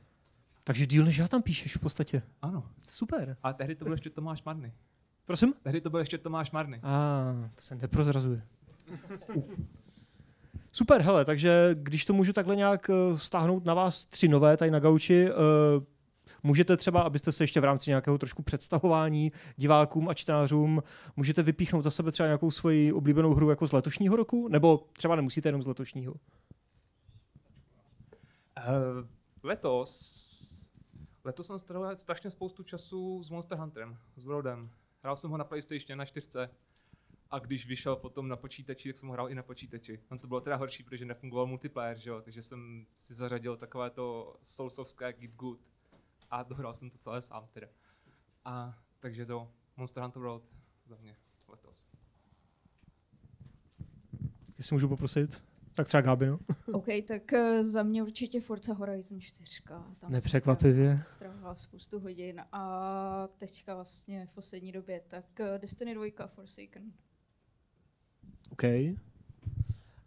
Takže díl než já tam píšeš v podstatě. Ano. Super. A tehdy to byl ještě Tomáš Marny. Prosím? Tehdy to byl ještě Tomáš Marny. A, to se neprozrazuje. Super, hele, takže když to můžu takhle nějak eh, stáhnout na vás tři nové tady na gauči, eh, můžete třeba, abyste se ještě v rámci nějakého trošku představování divákům a čtenářům, můžete vypíchnout za sebe třeba nějakou svoji oblíbenou hru jako z letošního roku? Nebo třeba nemusíte jenom z letošního? Uh, letos, letos jsem strávil strašně spoustu času s Monster Hunterem, s Worldem. Hrál jsem ho na PlayStation na 4 a když vyšel potom na počítači, tak jsem ho hrál i na počítači. Tam to bylo teda horší, protože nefungoval multiplayer, že jo? takže jsem si zařadil takové to soulsovské Git Good a dohrál jsem to celé sám teda. A takže to Monster Hunter World za mě letos. Jestli můžu poprosit? Tak třeba Gábino. OK, tak eh, za mě určitě Forza Horizon 4. Tam Nepřekvapivě. jsem strávila spoustu hodin a teďka vlastně v poslední době, tak eh, Destiny 2 Forsaken. OK.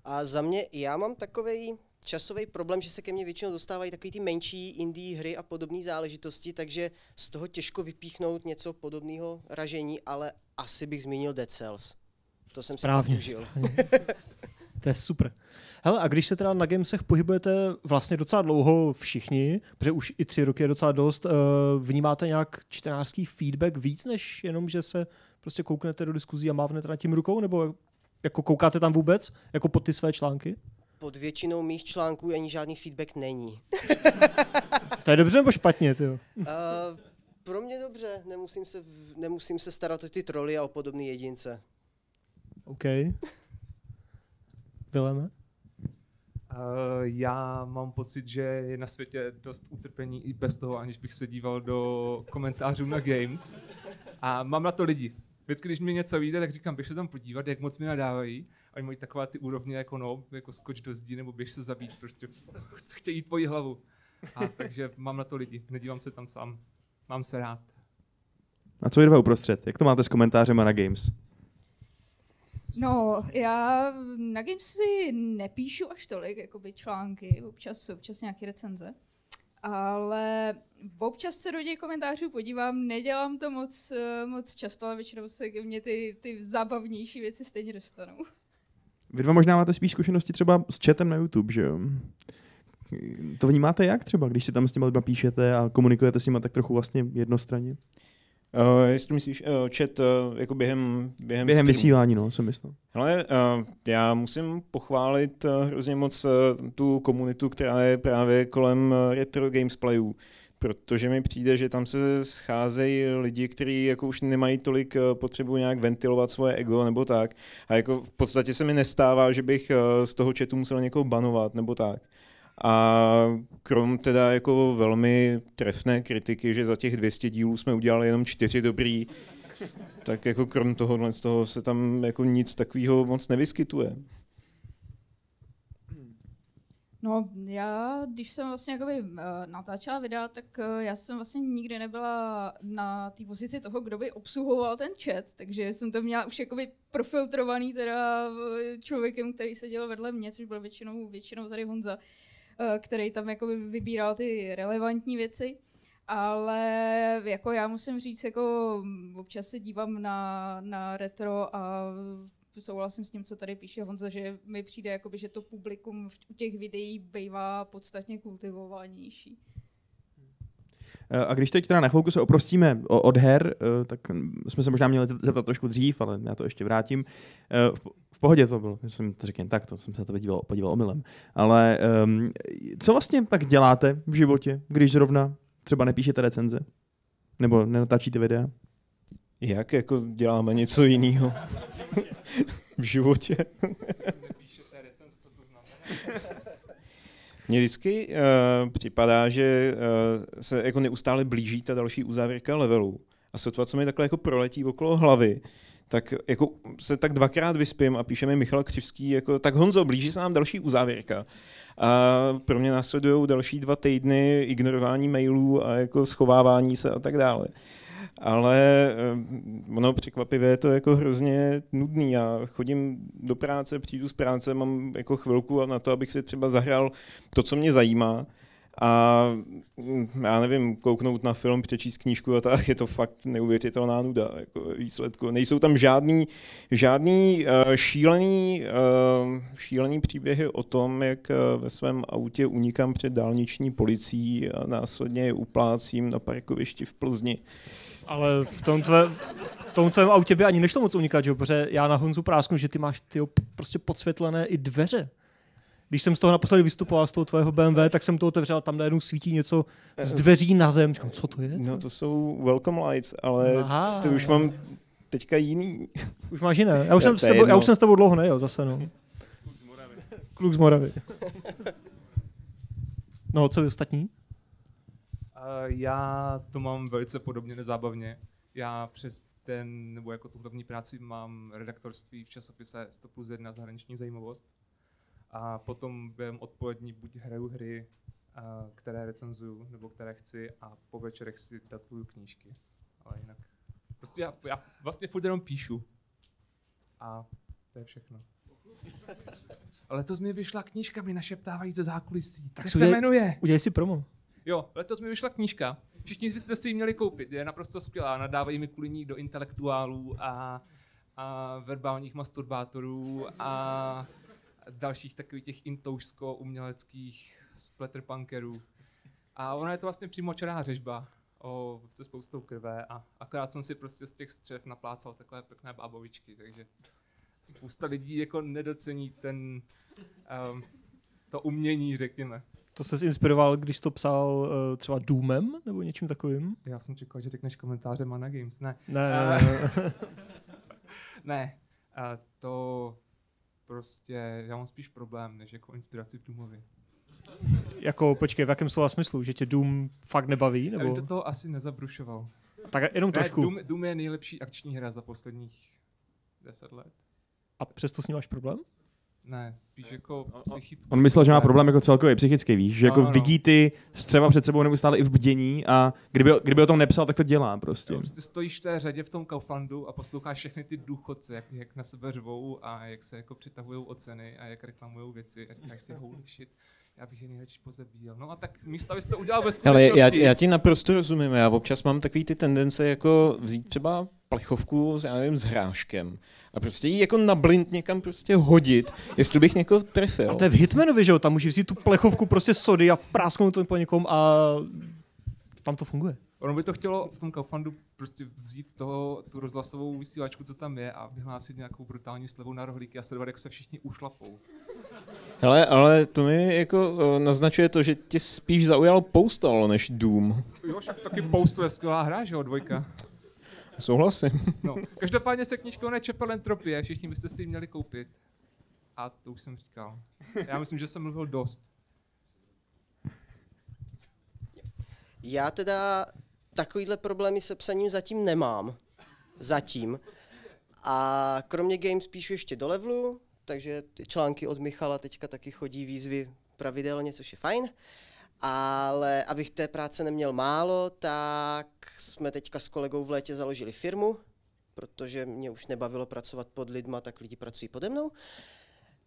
A za mě já mám takový časový problém, že se ke mně většinou dostávají takový ty menší indie hry a podobné záležitosti, takže z toho těžko vypíchnout něco podobného ražení, ale asi bych zmínil Dead Cells. To jsem si užil. To je super. Hele, a když se teda na Gamesech pohybujete vlastně docela dlouho všichni, protože už i tři roky je docela dost, eh, vnímáte nějak čtenářský feedback víc, než jenom, že se prostě kouknete do diskuzí a mávnete nad tím rukou, nebo jako koukáte tam vůbec, jako pod ty své články? Pod většinou mých článků ani žádný feedback není. To je dobře nebo špatně, ty? Uh, pro mě dobře, nemusím se, nemusím se starat o ty troly a o podobné jedince. OK. Vileme? Uh, já mám pocit, že je na světě dost utrpení i bez toho, aniž bych se díval do komentářů na Games. A mám na to lidi. Vždycky, když mi něco vyjde, tak říkám, běž se tam podívat, jak moc mi nadávají. A oni mají takové ty úrovně jako no, jako skoč do zdí, nebo běž se zabít, prostě chtějí tvoji hlavu. A takže mám na to lidi, nedívám se tam sám. Mám se rád. A co dva uprostřed? Jak to máte s komentářem na Games? No, já na Gamesy nepíšu až tolik, jakoby články, občas, občas nějaké recenze. Ale občas se do těch komentářů podívám, nedělám to moc, eh, moc často, ale většinou se ke mně ty, ty zábavnější věci stejně dostanou. Vy dva možná máte spíš zkušenosti třeba s chatem na YouTube, že jo? To vnímáte jak třeba, když si tam s těma lidma píšete a komunikujete s nimi tak trochu vlastně jednostranně? Uh, jestli myslíš uh, chat uh, jako během během, Během streamu? vysílání, no, jsem myslel. Hele, uh, já musím pochválit uh, hrozně moc uh, tu komunitu, která je právě kolem uh, retro games playů. protože mi přijde, že tam se scházejí lidi, kteří jako už nemají tolik potřebu nějak ventilovat svoje ego nebo tak. A jako v podstatě se mi nestává, že bych z toho chatu musel někoho banovat nebo tak. A krom teda jako velmi trefné kritiky, že za těch 200 dílů jsme udělali jenom čtyři dobrý, tak jako krom tohohle z toho se tam jako nic takového moc nevyskytuje. No, já, když jsem vlastně jakoby, uh, natáčela videa, tak uh, já jsem vlastně nikdy nebyla na té pozici toho, kdo by obsluhoval ten chat, takže jsem to měla už jakoby profiltrovaný teda eh, člověkem, který seděl vedle mě, což byl většinou, většinou tady Honza, který tam jakoby vybíral ty relevantní věci. Ale jako já musím říct, jako občas se dívám na, na retro a souhlasím s tím, co tady píše Honza, že mi přijde, jakoby, že to publikum v, u těch videí bývá podstatně kultivovanější. Eh, a když teď teda na chvilku se oprostíme od her, eh, tak jsme se možná měli zeptat trošku dřív, ale já to ještě vrátím. Eh, v pohodě to bylo, jsem to řekl tak, to jsem se to podíval, podíval omylem. Ale um, co vlastně tak děláte v životě, když zrovna třeba nepíšete recenze? Nebo nenatáčíte videa? Jak jako děláme něco jiného v životě? Mně vždycky uh, připadá, že uh, se jako neustále blíží ta další uzávěrka levelu. A sotva, co mi takhle jako proletí okolo hlavy, tak jako se tak dvakrát vyspím a píše mi Michal Křivský, jako, tak Honzo, blíží se nám další uzávěrka. A pro mě následují další dva týdny ignorování mailů a jako schovávání se a tak dále ale eh, ono překvapivě je to jako hrozně nudný. Já chodím do práce, přijdu z práce, mám jako chvilku na to, abych si třeba zahrál to, co mě zajímá a mm, já nevím, kouknout na film, přečíst knížku a tak, je to fakt neuvěřitelná nuda, jako výsledku. Nejsou tam žádný, žádný uh, šílený, uh, šílený příběhy o tom, jak uh, ve svém autě unikám před dálniční policií a následně je uplácím na parkovišti v Plzni. Ale v tom, tvé, v tom tvém autě by ani nešlo moc unikat, že? protože já na Honzu prásknu, že ty máš ty prostě podsvětlené i dveře. Když jsem z toho naposledy vystupoval z toho tvého BMW, tak jsem to otevřel, tam najednou svítí něco z dveří na zem. Říkám, co to je? Co? No to jsou welcome lights, ale Aha. to už mám teďka jiný. Už máš jiné. Já už, jsem, s tebou, já už jsem s tebou dlouho nejel zase, no. Kluk z Moravy. No, co vy ostatní? já to mám velice podobně nezábavně. Já přes ten, nebo jako tu hlavní práci mám redaktorství v časopise 100 plus 1 zahraniční zajímavost. A potom během odpolední buď hraju hry, které recenzuju, nebo které chci a po večerech si datuju knížky. Ale jinak. Prostě já, já vlastně furt jenom píšu. A to je všechno. Ale to mi vyšla knížka, mi našeptávají ze zákulisí. Tak Jak se jmenuje? Udělej si promo. Jo, letos mi vyšla knížka. Všichni byste si ji měli koupit, je naprosto skvělá. Nadávají mi kvůli ní do intelektuálů a, a verbálních masturbátorů a dalších takových těch intoušsko-uměleckých splatterpunkerů. A ona je to vlastně přímo čará řežba o, se spoustou krve a akorát jsem si prostě z těch střev naplácal takové pěkné bábovičky, takže spousta lidí jako nedocení ten, um, to umění, řekněme. To se inspiroval, když to psal uh, třeba Doomem nebo něčím takovým? Já jsem čekal, že řekneš komentáře Mana Games. Ne. Ne, ne, ne. ne. Uh, to prostě, já mám spíš problém, než jako inspiraci k Doomovi. jako, počkej, v jakém slova smyslu? Že tě Doom fakt nebaví? Nebo? Já bych do toho asi nezabrušoval. Tak jenom trošku. Doom, Doom je nejlepší akční hra za posledních deset let. A přesto s ní máš problém? Ne, spíš jako psychický. On myslel, že má problém jako celkově psychický, víš, že jako no, no. vidí ty střeva před sebou neustále i v bdění a kdyby, kdyby o tom nepsal, tak to dělá prostě. No, prostě stojíš v té řadě v tom Kauflandu a posloucháš všechny ty důchodce, jak, jak na sebe řvou a jak se jako přitahují oceny a jak reklamují věci a říkáš si holy shit já bych je nejradši pozabíjel. No a tak místo, abys to udělal bez Ale já, já ti naprosto rozumím, já občas mám takový ty tendence jako vzít třeba plechovku, já nevím, s hráškem a prostě ji jako na blind někam prostě hodit, jestli bych někoho trefil. A to je v Hitmanovi, že jo, tam můžeš vzít tu plechovku prostě sody a prásknout to po někom a tam to funguje. Ono by to chtělo v tom Kauflandu prostě vzít toho, tu rozhlasovou vysílačku, co tam je a vyhlásit nějakou brutální slevu na rohlíky a sledovat, jak se všichni ušlapou. Hele, ale to mi jako uh, naznačuje to, že tě spíš zaujal Postal než Doom. Jo, však taky Postal je skvělá hra, že jo, dvojka. Souhlasím. No, každopádně se knižkou nečepel entropie, všichni byste si ji měli koupit. A to už jsem říkal. Já myslím, že jsem mluvil dost. Já teda takovýhle problémy se psaním zatím nemám. Zatím. A kromě games píšu ještě do levelu, takže ty články od Michala teďka taky chodí výzvy pravidelně, což je fajn. Ale abych té práce neměl málo, tak jsme teďka s kolegou v létě založili firmu, protože mě už nebavilo pracovat pod lidma, tak lidi pracují pode mnou.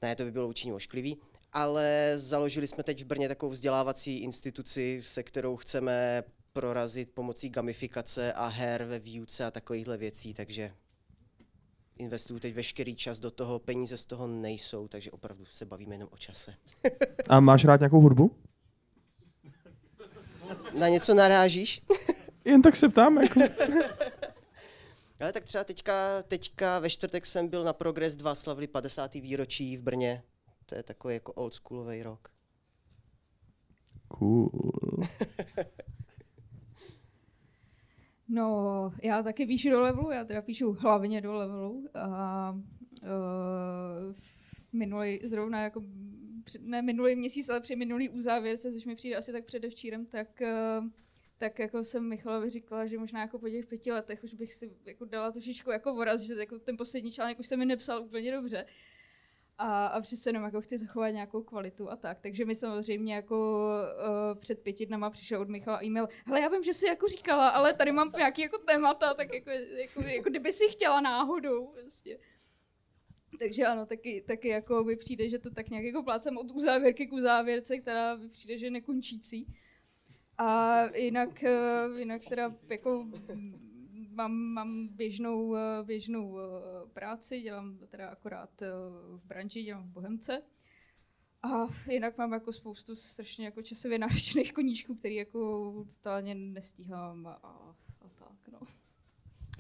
Ne, to by bylo učení ošklivý. Ale založili jsme teď v Brně takovou vzdělávací instituci, se kterou chceme prorazit pomocí gamifikace a her ve výuce a takovýchhle věcí, takže investuju teď veškerý čas do toho, peníze z toho nejsou, takže opravdu se bavíme jenom o čase. A máš rád nějakou hudbu? Na něco narážíš? Jen tak se ptám. Jako. Ale tak třeba teďka, teďka ve čtvrtek jsem byl na Progress 2, slavili 50. výročí v Brně. To je takový jako oldschoolový rok. Cool. No, já taky píšu do levelu, já teda píšu hlavně do levelu. A uh, minulý, zrovna jako, ne minulý měsíc, ale při minulý uzávěrce, což mi přijde asi tak předevčírem, tak uh, tak jako jsem Michalovi říkala, že možná jako po těch pěti letech už bych si jako dala trošičku jako voraz, že jako ten poslední článek už se mi nepsal úplně dobře. A, a přece jenom jako chci zachovat nějakou kvalitu a tak. Takže mi samozřejmě jako uh, před pěti dnama přišel od Michala e-mail, hele já vím, že jsi jako říkala, ale tady mám nějaký jako témata, tak jako, jako, jako kdyby si chtěla náhodou. Vlastně. Takže ano, taky, taky jako mi přijde, že to tak nějak jako plácem od uzávěrky k uzávěrce, která mi přijde, že nekončící. A jinak, eh, jinak teda jako mám, mám běžnou, eh, běžnou eh, práci, dělám teda akorát v branži, dělám v Bohemce. A jinak mám jako spoustu strašně jako časově náročných koníčků, který jako totálně nestíhám a, a tak, no.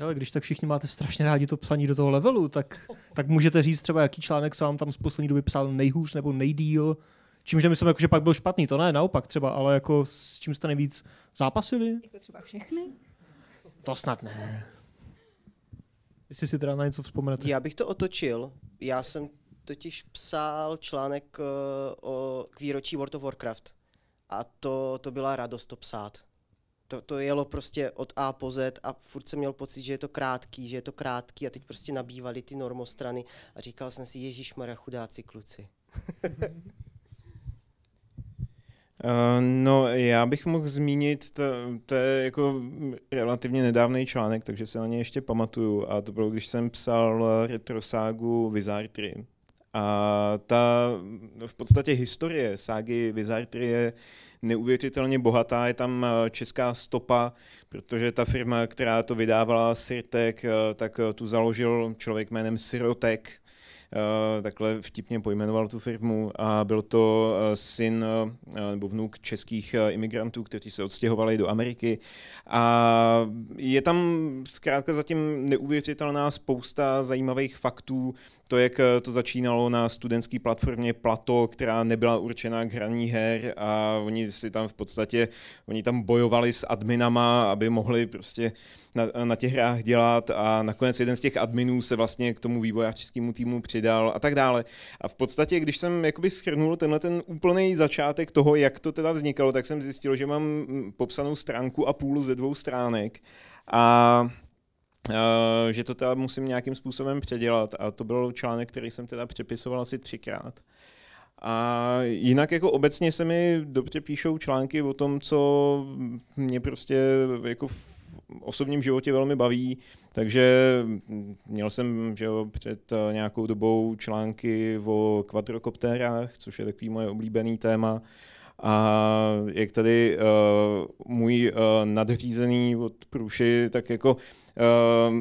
Ale když tak všichni máte strašně rádi to psaní do toho levelu, tak, tak můžete říct třeba, jaký článek se vám tam z poslední doby psal nejhůř nebo nejdíl, Čímž nemyslím, jako, že pak byl špatný, to ne, naopak třeba, ale jako s čím jste nejvíc zápasili? Jako třeba všechny? To snad ne. Jestli si teda na něco vzpomenete. Já bych to otočil. Já jsem totiž psal článek uh, o, k výročí World of Warcraft. A to, to byla radost to psát. To, to jelo prostě od A po Z a furt jsem měl pocit, že je to krátký, že je to krátký a teď prostě nabývali ty normostrany a říkal jsem si, Ježíš Maria chudáci kluci. Uh, no, já bych mohl zmínit, to, to je jako relativně nedávný článek, takže se na ně ještě pamatuju. A to bylo, když jsem psal retroságu Wizardry. A ta v podstatě historie ságy Wizardry je neuvěřitelně bohatá, je tam česká stopa, protože ta firma, která to vydávala, Sirtek, tak tu založil člověk jménem Sirotek, Eh, takhle vtipně pojmenoval tu firmu a byl to eh, syn eh, nebo vnuk českých imigrantů, kteří se odstěhovali do Ameriky. A je tam zkrátka zatím neuvěřitelná spousta zajímavých faktů, to, jak to začínalo na studentské platformě Plato, která nebyla určená k hraní her a oni si tam v podstatě, oni tam bojovali s adminama, aby mohli prostě na, na těch hrách dělat a nakonec jeden z těch adminů se vlastně k tomu vývojářskému týmu přidal a tak dále. A v podstatě, když jsem jakoby schrnul tenhle ten úplný začátek toho, jak to teda vznikalo, tak jsem zjistil, že mám popsanou stránku a půl ze dvou stránek a Uh, že to teda musím nějakým způsobem předělat a to byl článek, který jsem teda přepisoval asi třikrát. A jinak jako obecně se mi dobře píšou články o tom, co mě prostě jako osobním životě velmi baví, takže měl jsem že jo, před eh, nějakou dobou články o kvadrokoptérách, což je takový moje oblíbený téma. A jak tady uh, můj uh, nadřízený od Průši, tak jako uh,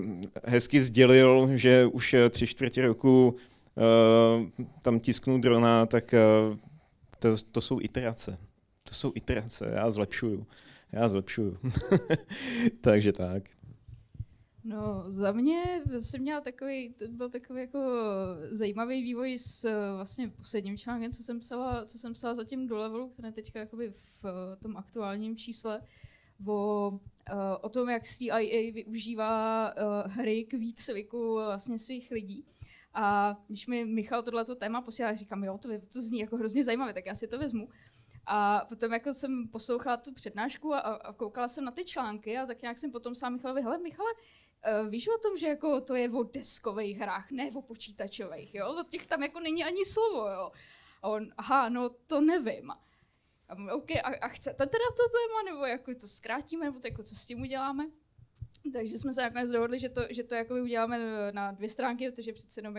hezky sdělil, že už tři čtvrtě roku uh, tam tisknu drona, tak uh, to, to jsou iterace. To jsou iterace, já zlepšuju. Já zlepšuju. Takže tak. No, za mě jsem měla takový, to byl takový jako zajímavý vývoj s vlastně posledním článkem, co jsem psala, co jsem psala zatím do levelu, které teďka jakoby v tom aktuálním čísle, o, o tom, jak CIA využívá hry k výcviku vlastně svých lidí. A když mi Michal tohleto téma posílal, říkám, jo, to, to zní jako hrozně zajímavé, tak já si to vezmu. A potom jako jsem poslouchala tu přednášku a, a koukala jsem na ty články a tak nějak jsem potom sám Michalovi, hele Michale, uh, víš o tom, že jako to je o deskových hrách, ne o počítačových, jo? O těch tam jako není ani slovo, jo? A on, aha, no to nevím. A, OK, a, a chcete teda to téma, nebo jako to zkrátíme, nebo to jako co s tím uděláme? Takže jsme se nakonec dohodli, že to, že to uděláme na dvě stránky, protože přece jenom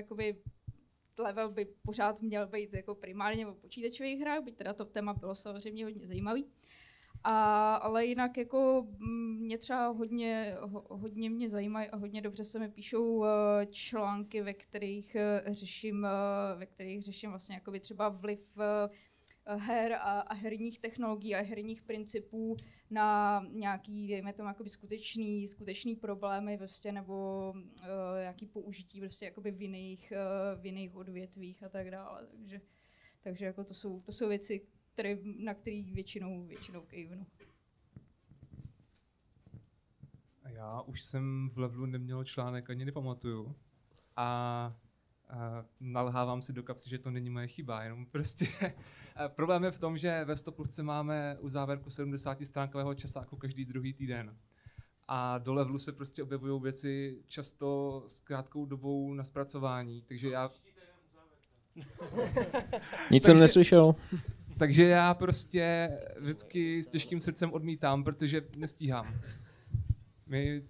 level by pořád měl být jako primárně o počítačových hrách, byť teda to téma bylo samozřejmě hodně zajímavý. A, ale jinak jako mě třeba hodně, ho, hodně mě zajímají a hodně dobře se mi píšou eh, články, ve kterých eh, řeším, eh, ve kterých řeším vlastně jakoby třeba vliv her a, a herních technologií a herních principů na nějaký, dejme tomu, jakoby skutečný, skutečný problémy vlastně, nebo uh, nějaký použití prostě jakoby v jiných, uh, v jiných odvětvích a tak dále. Takže, takže jako to jsou, to jsou věci, které, na které většinou, většinou kejvnu. Já už jsem v levelu neměl článek, ani nepamatuju. A Uh, nalhávám si do kapsy, že to není moje chyba, jenom prostě problém je v tom, že ve Stoplovce máme u závěrku 70 stránkového časáku každý druhý týden. A do levelu se prostě objevují věci často s krátkou dobou na zpracování, takže já... Nic jsem neslyšel. Takže já prostě vždycky s těžkým srdcem odmítám, protože nestíhám. My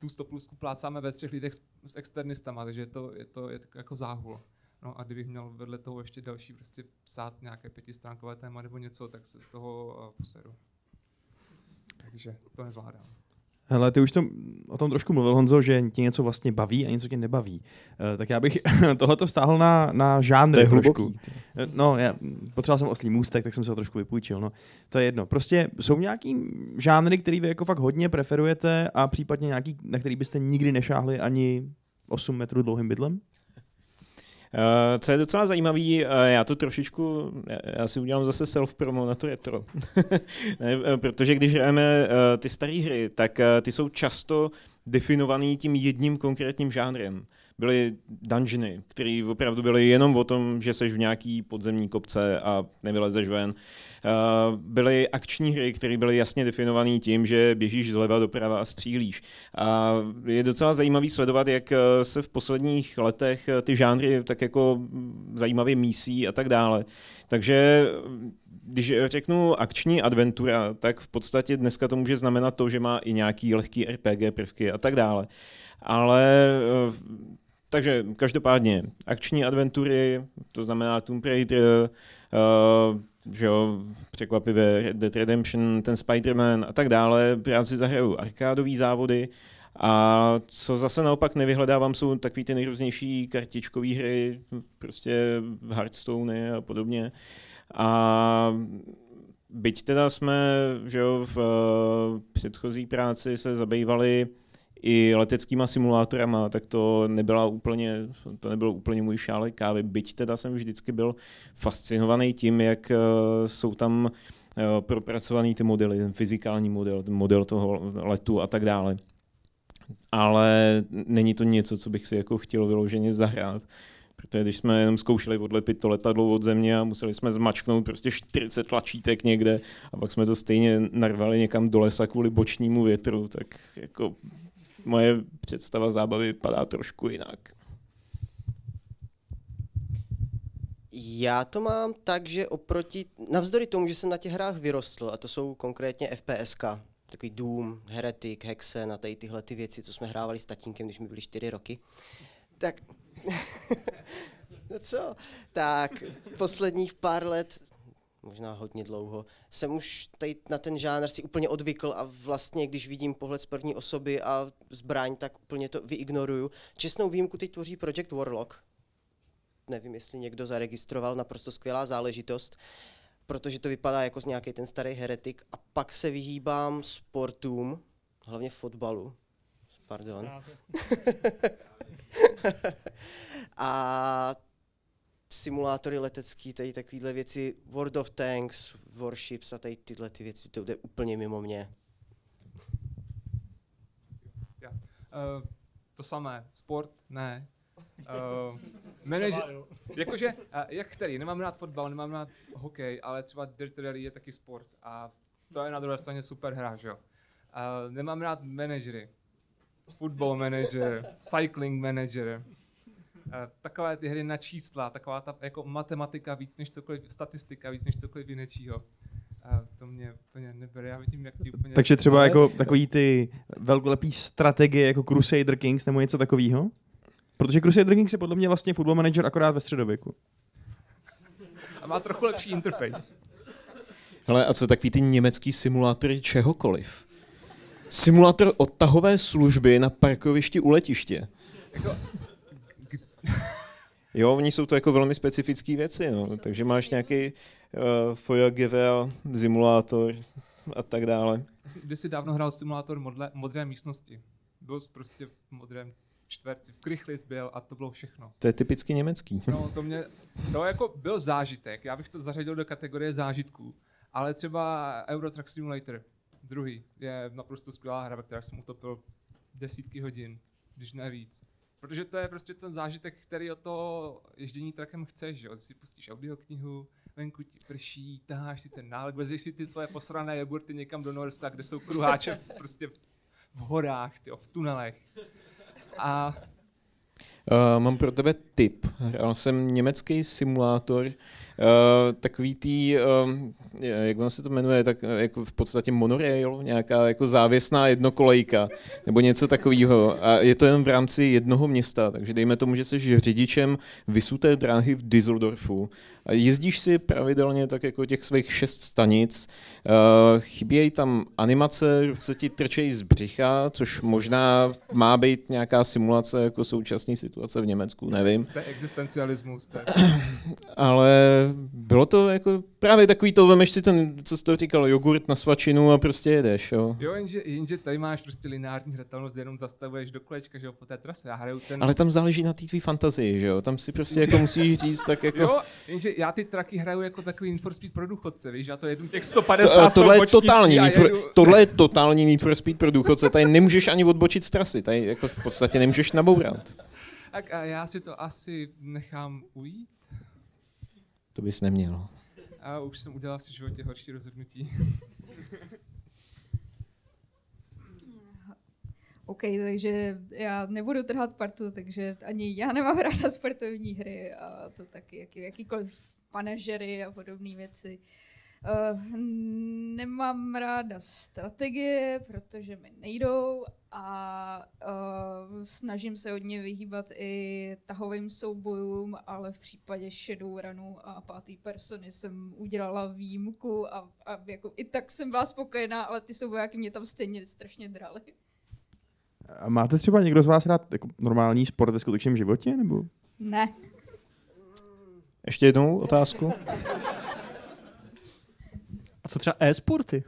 tu stoplusku plácáme ve třech lidech s, s externistama, takže je to, je to je jako záhul. No a kdybych měl vedle toho ještě další prostě psát nějaké pětistránkové téma nebo něco, tak se z toho uh, poseru. Takže to nezvládám. Hele, ty už to, o tom trošku mluvil, Honzo, že ti něco vlastně baví a něco tě nebaví. Uh, tak já bych tohleto stáhl na, na žánr. To je hluboký. Eh, no, já potřeboval jsem oslý můstek, tak jsem se ho trošku vypůjčil. No. To je jedno. Prostě jsou nějaký žánry, který vy jako fakt hodně preferujete a případně nějaký, na který byste nikdy nešáhli ani 8 metrů dlouhým bydlem? Uh, co je docela zajímavý, uh, já to trošičku, já si udělám zase self-promo na to retro. ne, uh, protože když hrajeme ty staré hry, tak ty jsou často definovaný tím jedním konkrétním žánrem. Byly dungeony, které opravdu byly jenom o tom, že seš v nějaký podzemní kopce a nevylezeš ven. Eh, byly akční hry, které byly jasně definované tím, že běžíš zleva doprava a střílíš. A je docela zajímavý sledovat, jak eh, se v posledních letech eh, ty žánry tak jako zajímavě mísí a tak dále. Takže když řeknu akční adventura, tak v podstatě dneska to může znamenat to, že má i nějaký lehký RPG prvky a tak dále. Ale takže každopádně akční adventury, to znamená Tomb Raider, uh, že jo, překvapivě Dead Redemption, ten Spider-Man a tak dále, já si zahraju arkádové závody a co zase naopak nevyhledávám, jsou takové ty nejrůznější kartičkové hry, prostě Hearthstone a podobně. A byť teda jsme že jo, v uh, předchozí práci se zabývali i leteckýma simulátorama, tak to nebyla úplně, to nebylo úplně můj šálek kávy, byť teda jsem vždycky byl fascinovaný tím, jak uh, jsou tam uh, propracovaný ty modely, ten fyzikální model, ten model toho letu a tak dále. Ale není to něco, co bych si jako chtěl vyloženě zahrát. Protože když jsme jenom zkoušeli odlepit to letadlo od země a museli jsme zmačknout prostě 40 tlačítek někde a pak jsme to stejně narvali někam do lesa kvůli bočnímu větru, tak jako moje představa zábavy vypadá trošku jinak. Já to mám tak, že oproti, navzdory tomu, že jsem na těch hrách vyrostl, a to jsou konkrétně FPSK, takový Doom, Heretic, Hexen a tady tyhle ty věci, co jsme hrávali s tatínkem, když mi byly čtyři roky, tak no co, tak posledních pár let možná hodně dlouho, jsem už tady na ten žánr si úplně odvykl a vlastně, když vidím pohled z první osoby a zbraň, tak úplně to vyignoruju. Čestnou výjimku teď tvoří Project Warlock. Nevím, jestli někdo zaregistroval, naprosto skvělá záležitost, protože to vypadá jako z nějaký ten starý heretik. A pak se vyhýbám sportům, hlavně fotbalu. pardon. a simulátory letecký, tady takovýhle věci, World of Tanks, Warships a tady tyhle ty věci, to jde úplně mimo mě. Já. Uh, to samé, sport, ne. Uh, manager, jakože, uh, jak který, nemám rád fotbal, nemám rád hokej, ale třeba Dirt Rally je taky sport a to je na druhé straně super hra, že jo. Uh, nemám rád manažery, football manager, cycling manager, takové ty hry na čísla, taková ta jako matematika víc než cokoliv, statistika víc než cokoliv jiného. A to mě úplně nebere, já vidím, jak ti úplně... Takže třeba jako takový ty velkolepý strategie jako Crusader Kings nebo něco takového? Protože Crusader Kings je podle mě vlastně football manager akorát ve středověku. A má trochu lepší interface. Hele, a co takový ty německý simulátory čehokoliv? Simulátor odtahové služby na parkovišti u letiště. Jako, Jo, oni jsou to jako velmi specifické věci, no. takže máš nějaký uh, Feuergewehr, simulátor a tak dále. Jsem kdysi dávno hrál simulátor modle, modré místnosti. Byl jsi prostě v modrém čtverci, v Krychlis byl a to bylo všechno. To je typicky německý. No, to mě, to jako byl zážitek, já bych to zařadil do kategorie zážitků, ale třeba Euro Truck Simulator, druhý, je naprosto skvělá hra, ve které jsem utopil desítky hodin, když ne víc. Protože to je prostě ten zážitek, který o to ježdění trakem chceš, že si pustíš audioknihu, venku ti prší, taháš si ten nálek, vezeš si ty svoje posrané jogurty někam do Norska, kde jsou kruháče v, prostě v horách, tyjo, v tunelech. A Uh, mám pro tebe tip. Hrál jsem německý simulátor, takový tý, uh, jak ono se to jmenuje, tak uh, jako v podstatě monorail, nějaká jako závěsná jednokolejka, nebo něco takového. A je to jen v rámci jednoho města, takže dejme tomu, že jsi řidičem vysuté dráhy v Düsseldorfu. A jezdíš si pravidelně tak jako těch svých šest stanic, uh, chybějí tam animace, se ti trčejí z břicha, což možná má být nějaká simulace jako současné situace v Německu, nevím. To je existencialismus. Ale bylo to jako právě takový to, vemeš si ten, co jsi to říkal, jogurt na svačinu a prostě jedeš, jo. Jo, jenže, jenže tady máš prostě lineární hratelnost, jenom zastavuješ do kolečka, že jo, po té trase. Já hraju ten... Ale tam záleží na té tvý fantazii, že jo, tam si prostě jako musíš říct tak jako... Jo, jenže já ty traky hraju jako takový Need for Speed pro důchodce, víš, já to jedu těch 150 to, tohle, je totální jedu... need for, tohle je totální Need for Speed pro důchodce, tady nemůžeš ani odbočit z trasy, tady jako v podstatě nemůžeš nabourat. Tak a já si to asi nechám ujít. To bys neměl. A už jsem udělal si v životě horší rozhodnutí. OK, takže já nebudu trhat partu, takže ani já nemám ráda sportovní hry a to taky jaký, jakýkoliv manažery a podobné věci. Uh, nemám ráda strategie, protože mi nejdou a uh, snažím se hodně vyhýbat i tahovým soubojům, ale v případě Shadowrunu a pátý persony jsem udělala výjimku a, a jako i tak jsem byla spokojená, ale ty soubojáky mě tam stejně strašně draly. A máte třeba někdo z vás rád jako normální sport ve skutečném životě? Nebo? Ne. Ještě jednou otázku. Co třeba e-sporty?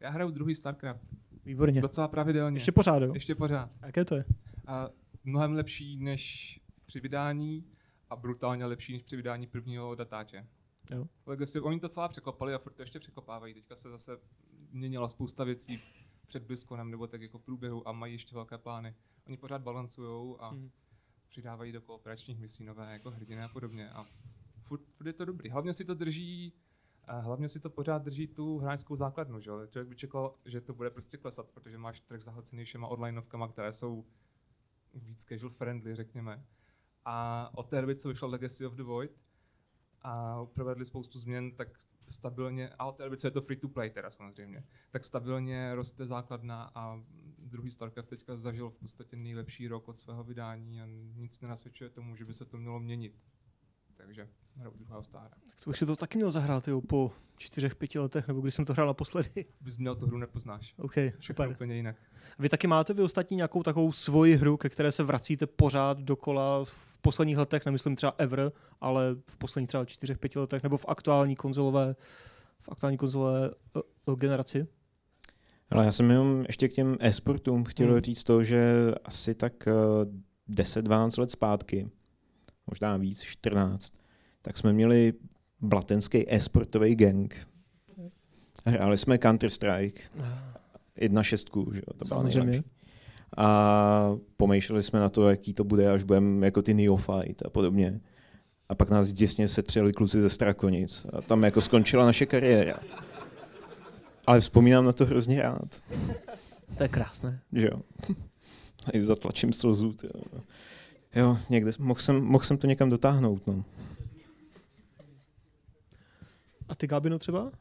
Já hraju druhý StarCraft. Výborně. Docela pravidelně. Ještě pořád, jo? Ještě pořád. Jaké to je? A mnohem lepší než při vydání a brutálně lepší než při vydání prvního datáče. Jo. Legacy, oni to celá překopali a furt to ještě překopávají. Teďka se zase měnila spousta věcí před BlizzConem nebo tak jako v průběhu a mají ještě velké plány. Oni pořád balancují a Mhm. přidávají do kooperačních misí nové jako hrdiny a podobně. A furt, furt je to dobrý. Hlavně si to drží a hlavně si to pořád drží tu hráčskou základnu, že? Člověk by čekal, že to bude prostě klesat, protože máš trh zahlcený všema onlineovkama, které jsou víc casual friendly, řekněme. A od té doby, co vyšlo Legacy of the Void a provedli spoustu změn, tak stabilně, a od té doby, co je to free to play teda samozřejmě, tak stabilně roste základna a druhý StarCraft teďka zažil v podstatě nejlepší rok od svého vydání a nic nenasvědčuje tomu, že by se to mělo měnit. Takže hraju druhého stára. Tak to bych si to taky měl zahrát jo, po čtyřech, pěti letech, nebo když jsem to hrál naposledy. Bys měl tu hru nepoznáš. OK, Všechno super. úplně jinak. Vy taky máte vy ostatní nějakou takovou svoji hru, ke které se vracíte pořád dokola v posledních letech, nemyslím třeba ever, ale v posledních třeba čtyřech, pěti letech, nebo v aktuální konzolové, v aktuální konzolové uh, uh, generaci? Ale já jsem jenom ještě k těm e-sportům chtěl Hmm. říct to, že asi tak eh, 10-12 let zpátky, možná víc, 14, tak jsme měli blatenský e-sportový gang. Hráli jsme Counter-Strike, 1.6, že jo, to byla Samozřejmě. nejlepší. A pomýšleli jsme na to, jaký to bude, až budeme jako ty Neophyte a podobně. A pak nás děsně setřeli kluci ze Strakonic. A tam jako skončila naše kariéra. Ale vzpomínám na to hrozně rád. To je krásné. Že jo. A i zatlačím slzu. ty Jo, někde, mohl jsem, mohl jsem to někam dotáhnout. No. A ty, Gabino, třeba?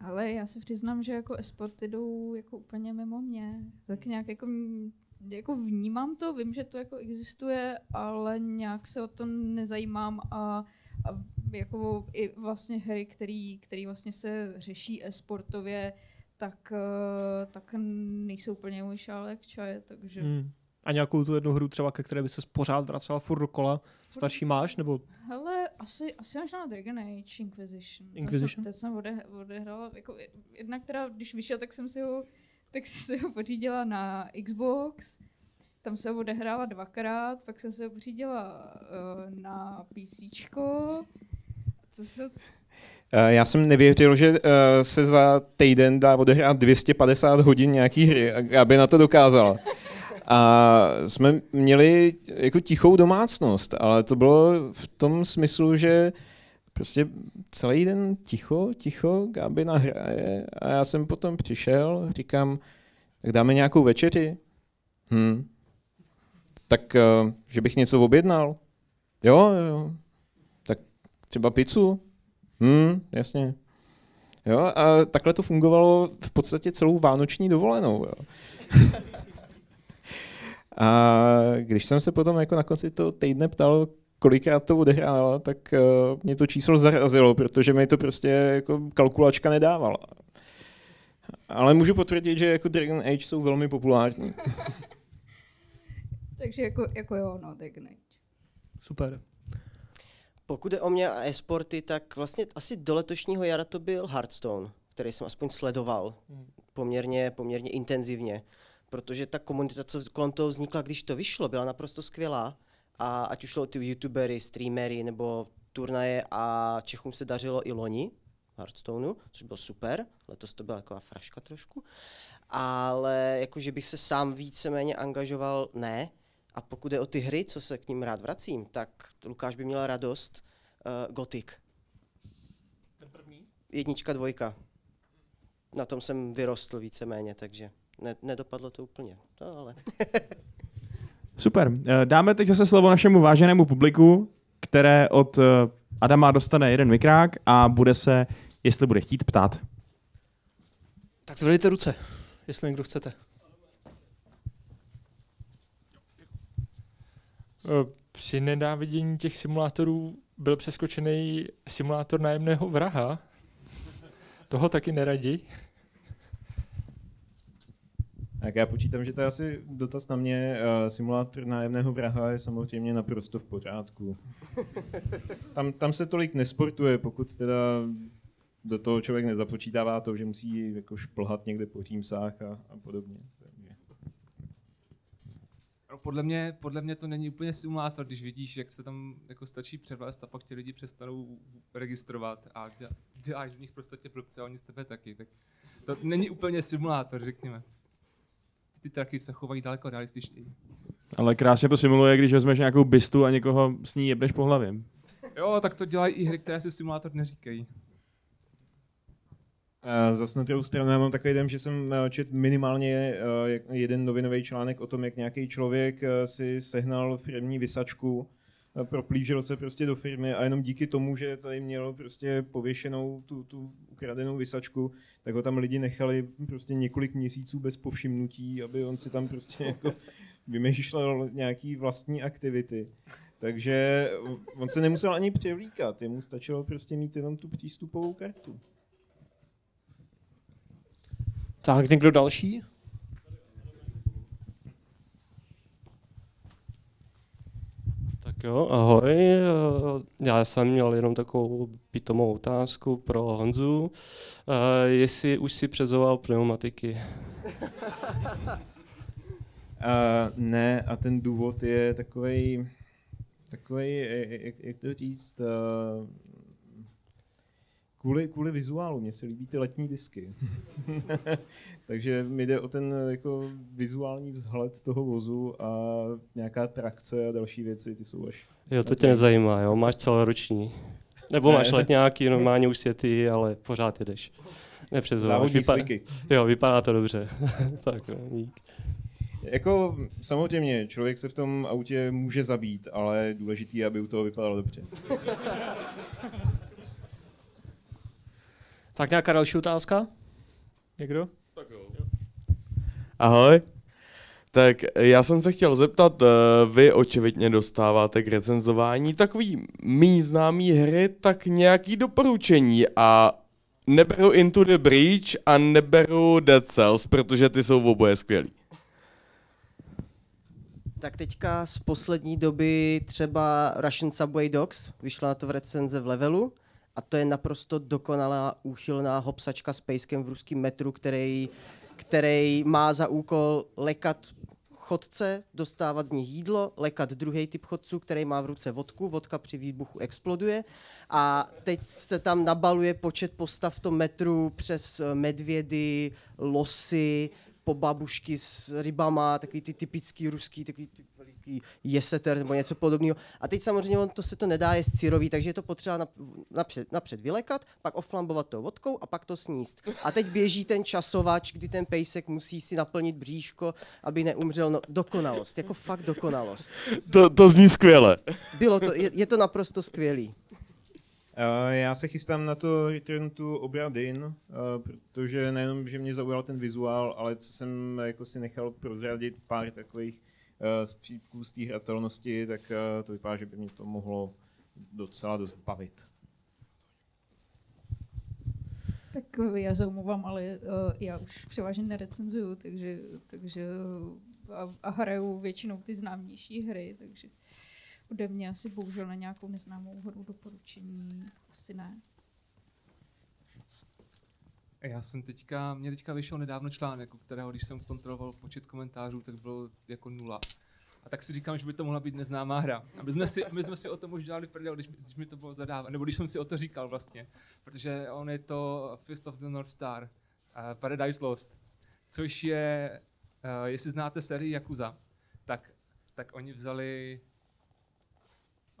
Ale já se přiznám, že jako esporty jdou jako úplně mimo mě. Tak nějak jako, jako vnímám to, vím, že to jako existuje, ale nějak se o to nezajímám a, a jako i vlastně hry, který, který vlastně se řeší esportově, tak, eh, tak nejsou úplně můj šálek čaje, takže... Hmm. A nějakou tu jednu hru třeba, ke které by se pořád vracela furt dokola, starší máš, nebo Hele, asi, asi možná Dragon Age Inquisition. Ten Inquisition? Jsem, ten jsem ode, odehrála, jako jedna, která, když vyšel, tak jsem si ho, tak si ho pořídila na Xbox, tam se ho odehrála dvakrát, pak jsem se ho pořídila uh, na PC. Co se... Eh, Já jsem nevěřil, že eh, se za týden dá odehrát 250 hodin nějaký hry, a- aby na to dokázala. A jsme měli jako tichou domácnost, ale to bylo v tom smyslu, že prostě celý den ticho, ticho, Gabi nahraje a já jsem potom přišel, říkám, tak dáme nějakou večeři. Hm. Tak, eh, že bych něco objednal. Jo, jo. Tak třeba pizzu. Hm, jasně. Jo, a takhle to fungovalo v podstatě celou vánoční dovolenou. Jo. a když jsem se potom jako na konci toho týdne ptal, kolikrát to odehrála, tak uh, mě to číslo zarazilo, protože mi to prostě jako kalkulačka nedávala. Ale můžu potvrdit, že jako Dragon Age jsou velmi populární. Takže jako, jako jo, no, Dragon Age. Super. Pokud je o mě a e-sporty, tak vlastně asi do letošního jara to byl Hearthstone, který jsem aspoň sledoval poměrně, poměrně intenzivně, protože ta komunita, co kolem toho vznikla, když to vyšlo, byla naprosto skvělá a ať už šlo ty youtubery, streamery nebo turnaje a Čechům se dařilo i loni v Hearthstoneu, což bylo super, letos to byla taková fraška trošku, ale jakože bych se sám víceméně angažoval, ne, a pokud je o ty hry, co se k ním rád vracím, tak Lukáš by měl radost. Uh, Gothic. Ten první? Jednička, dvojka. Na tom jsem vyrostl víceméně, takže ne, nedopadlo to úplně. No, ale Super. Eh, Dáme teď zase slovo našemu váženému publiku, které od eh, Adama dostane jeden mikrák a bude se, jestli bude chtít, ptát. Tak zvedejte ruce, jestli někdo chcete. Eh, Při nenávidění těch simulátorů byl přeskočený simulátor nájemného vraha. Toho taky neradí. Tak já počítám, že to je asi dotaz na mě. Eh, Simulátor nájemného vraha je samozřejmě naprosto v pořádku. Tam, tam se tolik nesportuje, pokud teda do toho člověk nezapočítává to, že musí jako šplhat někde po římsách a, a podobně. Takže. No, podle mě, podle mě to není úplně simulátor, když vidíš, jak se tam jako stačí převést a pak ti lidi přestanou registrovat a dělá- děláš z nich podstatě blbce a oni z tebe taky. Tak to není úplně simulátor, řekněme. Ty traky se chovají daleko realističtěji. Ale krásně to simuluje, když vezmeš nějakou bistu a někoho s ní jebneš po hlavě. Jo, tak to dělají i hry, které si simulátor neříkají. Zase na druhou stranu já mám takový den, že jsem eh, čet minimálně eh, jeden novinový článek o tom, jak nějaký člověk eh, si sehnal firmní vysačku, proplížil se prostě do firmy a jenom díky tomu, že tady měl prostě pověšenou tu, tu ukradenou vysačku, tak ho tam lidi nechali prostě několik měsíců bez povšimnutí, aby on si tam prostě jako vymýšlel nějaký vlastní aktivity. Takže on se nemusel ani převlíkat, jemu stačilo prostě mít jenom tu přístupovou kartu. Tak, někdo další? Tak jo, ahoj. Eh, Já jsem měl jenom takovou pitomou otázku pro Honzu. Uh, jestli už si přezoval pneumatiky. Uh, ne, a ten důvod je takový, takový, jak, jak to říct, uh, kvůli, kvůli vizuálu, mně se líbí ty letní disky. Takže mi jde o ten jako vizuální vzhled toho vozu a nějaká trakce a další věci, ty jsou až... Jo, to tě nezajímá, jo? Máš celoroční. Nebo Ne. máš letňáky, normálně už světy, ale pořád jedeš. Nepřezováš. Závodní sliky. Jo, vypadá to dobře. tak, jo, dík. Jako samozřejmě, člověk se v tom autě může zabít, ale důležitý je, aby u toho vypadalo dobře. Tak nějaká další otázka? Někdo? Ahoj. Tak já jsem se chtěl zeptat, eh, vy očividně dostáváte k recenzování takový mý známý hry, tak nějaký doporučení a neberu Into the Breach a neberu Dead Cells, protože ty jsou oboje skvělý. Tak teďka z poslední doby třeba Russian Subway Dogs, vyšla na to v recenze v levelu a to je naprosto dokonalá úchylná hopsačka s pejskem v ruském metru, který, který má za úkol lekat chodce, dostávat z nich jídlo, lekat druhý typ chodců, který má v ruce vodku, vodka při výbuchu exploduje. A teď se tam nabaluje počet postav v tom metru přes medvědy, losy, po babušky s rybama, takový ty typický ruský, takový ty veliký jeseter nebo něco podobného. A teď samozřejmě on to se to nedá je sírový, takže je to potřeba nap- napřed, napřed vylekat, pak oflambovat tou vodkou a pak to sníst. A teď běží ten časovač, kdy ten pejsek musí si naplnit bříško, aby neumřel. No, dokonalost, jako fakt dokonalost. To, to zní skvěle. Bylo to, je, je to naprosto skvělý. Uh, já se chystám na to Return to Obra Dinn, uh, protože nejenom, že mě zaujal ten vizuál, ale co jsem jako si nechal prozradit pár takových uh, střípků z té hratelnosti, tak to vypadá, že by mě to mohlo docela dost bavit. Tak eh, já se omlouvám, ale já už převážně nerecenzuju, takže, takže a, a hraju většinou ty známější hry, takže ode mě asi bohužel na nějakou neznámou hru doporučení asi ne. Já jsem teďka, mě teďka vyšel nedávno článek, kterého, když jsem kontroloval počet komentářů, tak bylo jako nula. A tak si říkám, že by to mohla být neznámá hra. A my jsme si, my jsme si o tom už dělali prdel, když, když mi to bylo zadávat, nebo když jsem si o to říkal vlastně. Protože on je to Fist of the North Star, uh, Paradise Lost, což je, uh, jestli znáte sérii Yakuza, tak, tak oni vzali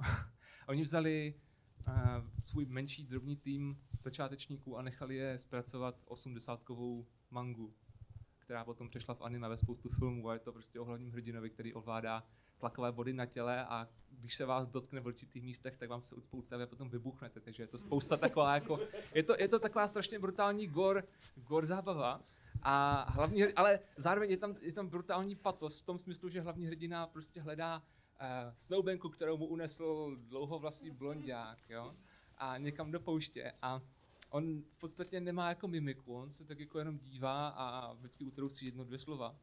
oni vzali uh, svůj menší drobný tým začátečníků a nechali je zpracovat 80-kovou mangu, která potom přešla v anime ve spoustu filmů a je to prostě o hlavním hrdinovi, který ovládá tlakové body na těle a když se vás dotkne v určitých místech, tak vám se ucpou a potom vybuchnete, takže je to spousta taková jako, je to, je to taková strašně brutální gore, gore zábava. A hlavní, ale zároveň je tam, je tam brutální patos v tom smyslu, že hlavní hrdina prostě hledá uh, snoubenku, kterou mu unesl dlouhovlasý blondiák, jo, a někam do pouště a on v podstatě nemá jako mimiku, on se tak jako jenom dívá a vždycky utrousí jedno, dvě slova.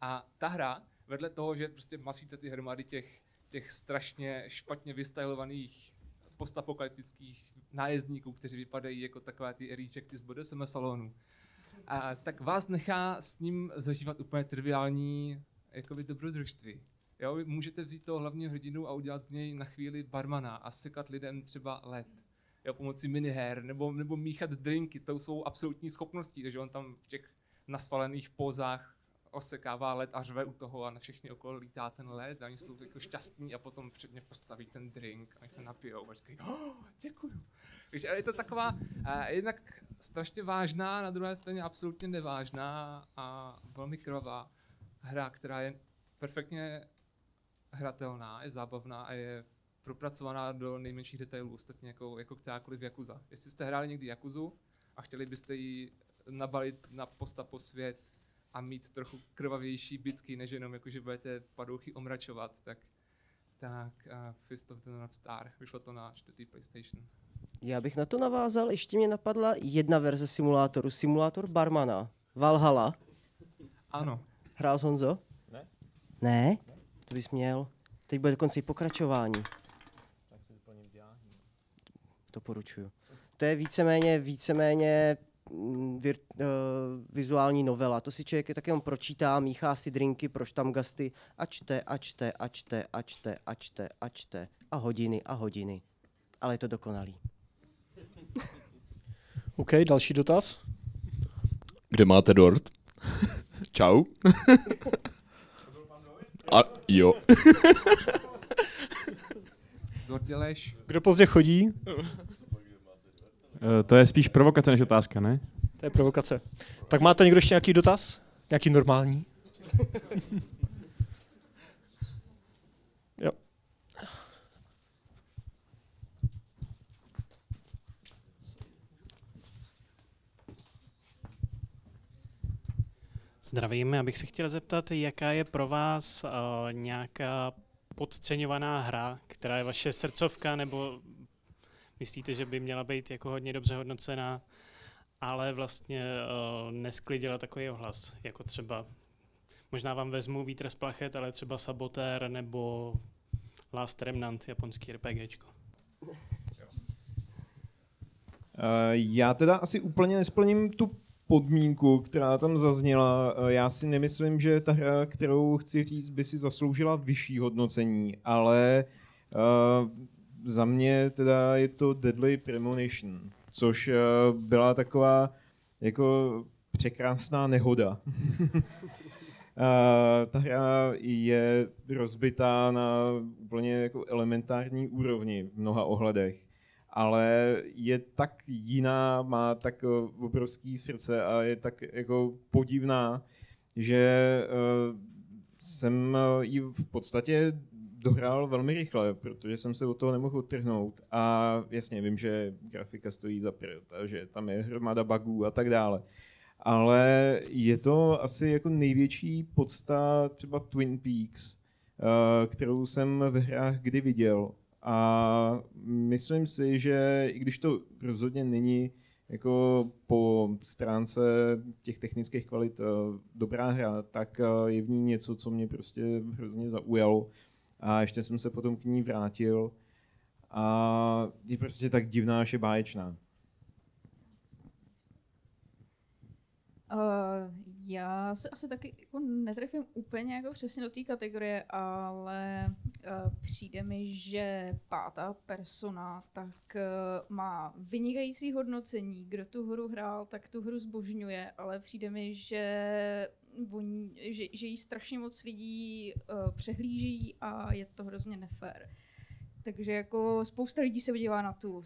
A ta hra, vedle toho, že prostě masíte ty hromady těch, těch strašně špatně vystylovaných postapokalyptických nájezdníků, kteří vypadají jako takové ty rejecty z BDSM salonu, a tak vás nechá s ním zažívat úplně triviální jakoby dobrodružství. Jo, můžete vzít toho hlavního hrdinu a udělat z něj na chvíli barmana a sekat lidem třeba led. Jo, pomocí miniher, nebo, nebo míchat drinky, to jsou absolutní schopnosti, takže on tam v těch nasvalených pózách osekává led a řve u toho a na všechny okolo lítá ten led a oni jsou jako šťastní a potom před ně postaví ten drink a oni se napijou a říkají, oh, děkuju. Takže je to taková uh, jednak strašně vážná, na druhé straně absolutně nevážná a velmi krvavá hra, která je perfektně hratelná, je zábavná a je propracovaná do nejmenších detailů, ostatně jako, jako kterákoliv Yakuza. Jestli jste hráli někdy Yakuzu a chtěli byste ji nabalit na postapo svět a mít trochu krvavější bitky, než jenom jako, že budete padouchy omračovat, tak, tak uh, Fist of the North Star, vyšlo to na čtvrtý PlayStation. Já bych na to navázal, ještě mě napadla jedna verze simulátoru, simulátor barmana, Valhalla. Ano. Hrál Honzo? Ne. Ne? To bys měl. Teď bude dokonce i pokračování. Doporučuju. To je víceméně, víceméně mm, vir, uh, vizuální novela. To si člověk je tak jenom pročítá, míchá si drinky pro štamgasty a čte, a čte, a čte, a čte, a čte, a čte. A hodiny, a hodiny. Ale je to dokonalý. OK, další dotaz. Kde máte dort? Čau. A jo. Kdo pozdě chodí? Eh, To je spíš provokace než otázka, ne? To je provokace. Tak máte někdo ještě nějaký dotaz? Nějaký normální? jo. Zdravím, já bych se chtěl zeptat, jaká je pro vás uh, nějaká podceňovaná hra, která je vaše srdcovka, nebo myslíte, že by měla být jako hodně dobře hodnocená, ale vlastně uh, nesklidila takový ohlas, jako třeba, možná vám vezmu Vítr z plachet, ale třeba Sabotér nebo Last Remnant, japonský RPGčko. Eh, Já teda asi úplně nesplním tu podmínku, která tam zazněla. Eh, Já si nemyslím, že ta hra, kterou chci říct, by si zasloužila vyšší hodnocení, ale uh, za mě teda je to Deadly Premonition, což uh, byla taková jako překrásná nehoda. Uh, ta hra je rozbitá na úplně jako elementární úrovni v mnoha ohledech, ale je tak jiná, má tak uh, obrovský srdce a je tak jako podivná, že uh, jsem uh, ji v podstatě dohrál velmi rychle, protože jsem se od toho nemohl odtrhnout. A jasně, vím, že grafika stojí za prd, že tam je hromada bugů a tak dále. Ale je to asi jako největší podsta třeba Twin Peaks, eh, kterou jsem ve hrách kdy viděl. A myslím si, že i když to rozhodně není jako po stránce těch technických kvalit eh, dobrá hra, tak eh, je v ní něco, co mě prostě hrozně zaujalo. A ještě jsem se potom k ní vrátil a je prostě tak divná, že báječná. Uh, já se asi taky jako netrefím úplně jako přesně do té kategorie, ale uh, přijde mi, že pátá persona tak uh, má vynikající hodnocení. Kdo tu hru hrál, tak tu hru zbožňuje, ale přijde mi, že, on, že, že jí strašně moc lidí uh, přehlíží a je to hrozně nefér. Takže jako spousta lidí se podívá na tu,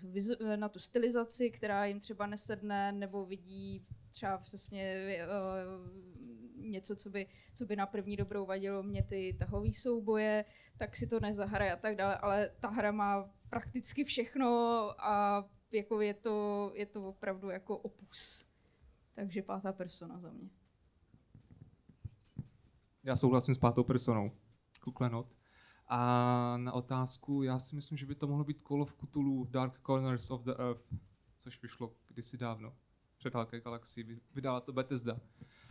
na tu stylizaci, která jim třeba nesedne, nebo vidí třeba přesně uh, něco, co by, co by na první dobrou vadilo mě ty tahové souboje, tak si to nezahraje a tak dále, ale ta hra má prakticky všechno a jako je to, je to opravdu jako opus. Takže pátá persona za mě. Já souhlasím s pátou personou. Kuklenot. A na otázku, já si myslím, že by to mohlo být Call of Cthulhu Dark Corners of the Earth, což vyšlo kdysi dávno. Před Halké galaxii vydala to Bethesda.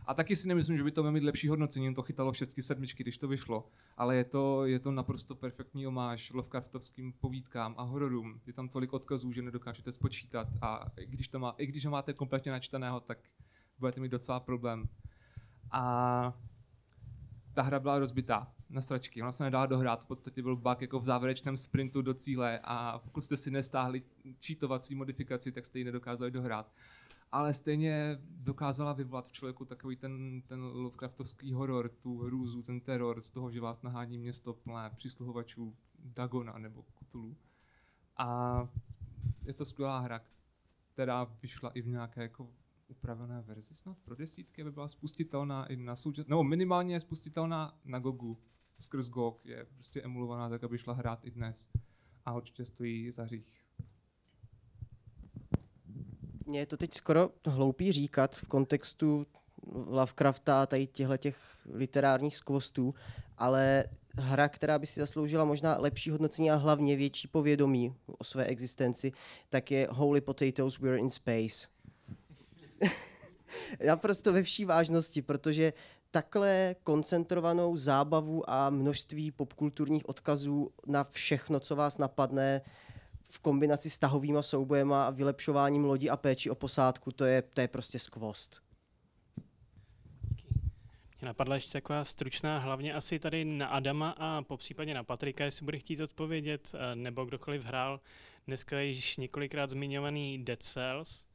A taky si nemyslím, že by to mělo mít lepší hodnocení, to chytalo šestky, sedmičky, když to vyšlo. Ale je to, je to naprosto perfektní omáž Lovecraftovským povídkám a hororům. Je tam tolik odkazů, že nedokážete spočítat a i když, to má, i když ho máte kompletně načteného, tak budete mít docela problém. A ta hra byla rozbitá na sračky. Ona se nedala dohrát, v podstatě byl bug jako v závěrečném sprintu do cíle a pokud jste si nestáhli cheatovací modifikaci, tak jste ji nedokázali dohrát. Ale stejně dokázala vyvolat v člověku takový ten, ten Lovecraftovský horor, tu hrůzu, ten teror z toho, že vás nahání město plné přísluhovačů Dagona nebo Cthulhu. A je to skvělá hra, která vyšla i v nějaké jako upravené verzi snad pro desítky, aby byla spustitelná i na součas... nebo minimálně je spustitelná na Gogu. Skrz GOG je prostě emulovaná tak, aby šla hrát i dnes. A určitě stojí za hřích. Mně je to teď skoro hloupý říkat v kontextu Lovecrafta a tady těchto těch literárních skvostů, ale hra, která by si zasloužila možná lepší hodnocení a hlavně větší povědomí o své existenci, tak je Holy Potatoes We're in Space. Naprosto ve vší vážnosti, protože takhle koncentrovanou zábavu a množství popkulturních odkazů na všechno, co vás napadne v kombinaci s tahovýma soubojema a vylepšováním lodi a péči o posádku, to je, to je prostě skvost. Mě napadla ještě taková stručná, hlavně asi tady na Adama a po případě na Patrika, jestli bude chtít odpovědět, eh, nebo kdokoliv hrál dneska již několikrát zmiňovaný Dead Cells,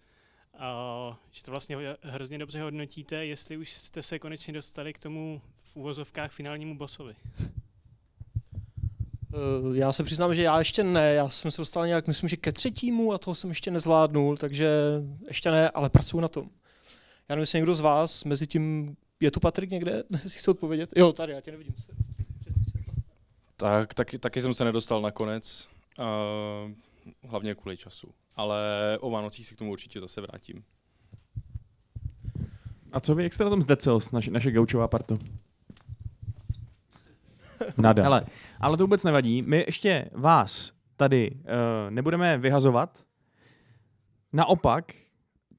a že to vlastně hrozně dobře hodnotíte, jestli už jste se konečně dostali k tomu v úvozovkách finálnímu bossovi. Uh, já se přiznám, že já ještě ne, já jsem se dostal nějak, myslím, že ke třetímu a toho jsem ještě nezvládnul, takže ještě ne, ale pracuji na tom. Já nevím, jestli někdo z vás mezi tím, je tu Patrik někde, jestli chce odpovědět? Jo, tady, já tě nevidím. Tak, taky, taky jsem se nedostal na konec, uh, hlavně kvůli času. Ale o Vánocích se k tomu určitě zase vrátím. A co vy, jak jste na tom s Dead Cells, naše, naše gaučová parto? Nada. Hele, ale to vůbec nevadí. My ještě vás tady uh, nebudeme vyhazovat. Naopak,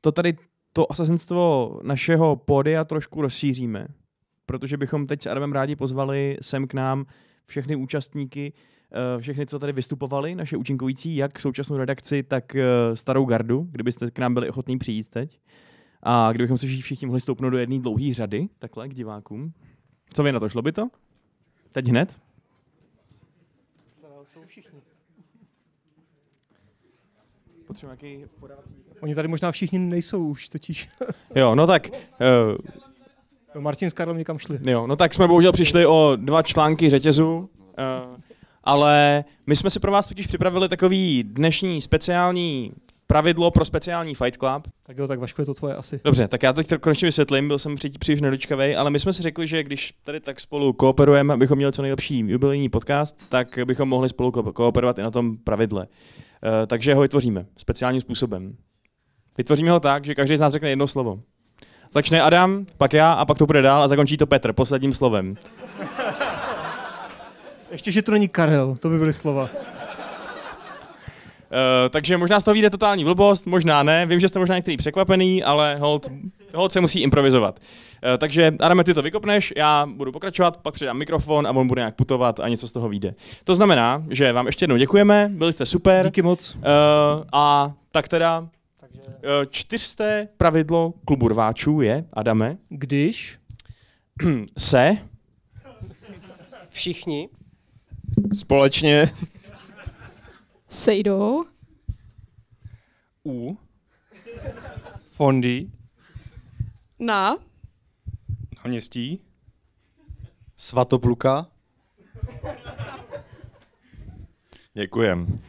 to tady to asasinstvo našeho pódia trošku rozšíříme, protože bychom teď s Adamem rádi pozvali sem k nám všechny účastníky, uh, všechny, co tady vystupovali, naše účinkující, jak současnou redakci, tak uh, starou gardu, kdybyste k nám byli ochotní přijít teď. A kdybychom se všichni mohli stoupnout do jedné dlouhé řady, takhle k divákům. Co vy na to, šlo by to? Teď hned? Potřebujeme nějaký Oni tady možná všichni nejsou už totiž. jo, no tak... Uh, no Martin s Karlem někam šli. Jo, no tak jsme bohužel přišli o dva články řetězu, uh, ale my jsme si pro vás totiž připravili takový dnešní speciální pravidlo pro speciální Fight Club. Tak jo, tak Vašku je to tvoje asi. Dobře, tak já to teď konečně vysvětlím, byl jsem při, příliš nedočkavý, ale my jsme si řekli, že když tady tak spolu kooperujeme, abychom měli co nejlepší jubilejní podcast, tak bychom mohli spolu ko- kooperovat i na tom pravidle. Uh, takže ho vytvoříme speciálním způsobem. Vytvoříme ho tak, že každý z nás řekne jedno slovo. Začne Adam, pak já a pak to bude dál a zakončí to Petr posledním slovem. Ještě, že to není Karel, to by byly slova. Uh, takže možná z toho vyjde totální blbost, možná ne. Vím, že jste možná některý překvapený, ale hold, hold se musí improvizovat. Uh, takže Adame, ty to vykopneš, já budu pokračovat, pak předám mikrofon a on bude nějak putovat a něco z toho vyjde. To znamená, že vám ještě jednou děkujeme, byli jste super. Díky moc. Uh, a tak teda takže... Uh, čtyřsté pravidlo klubu rváčů je, Adame. Když se všichni společně sejdou. U. Fondy. Na. Náměstí Svatopluka. Děkujem.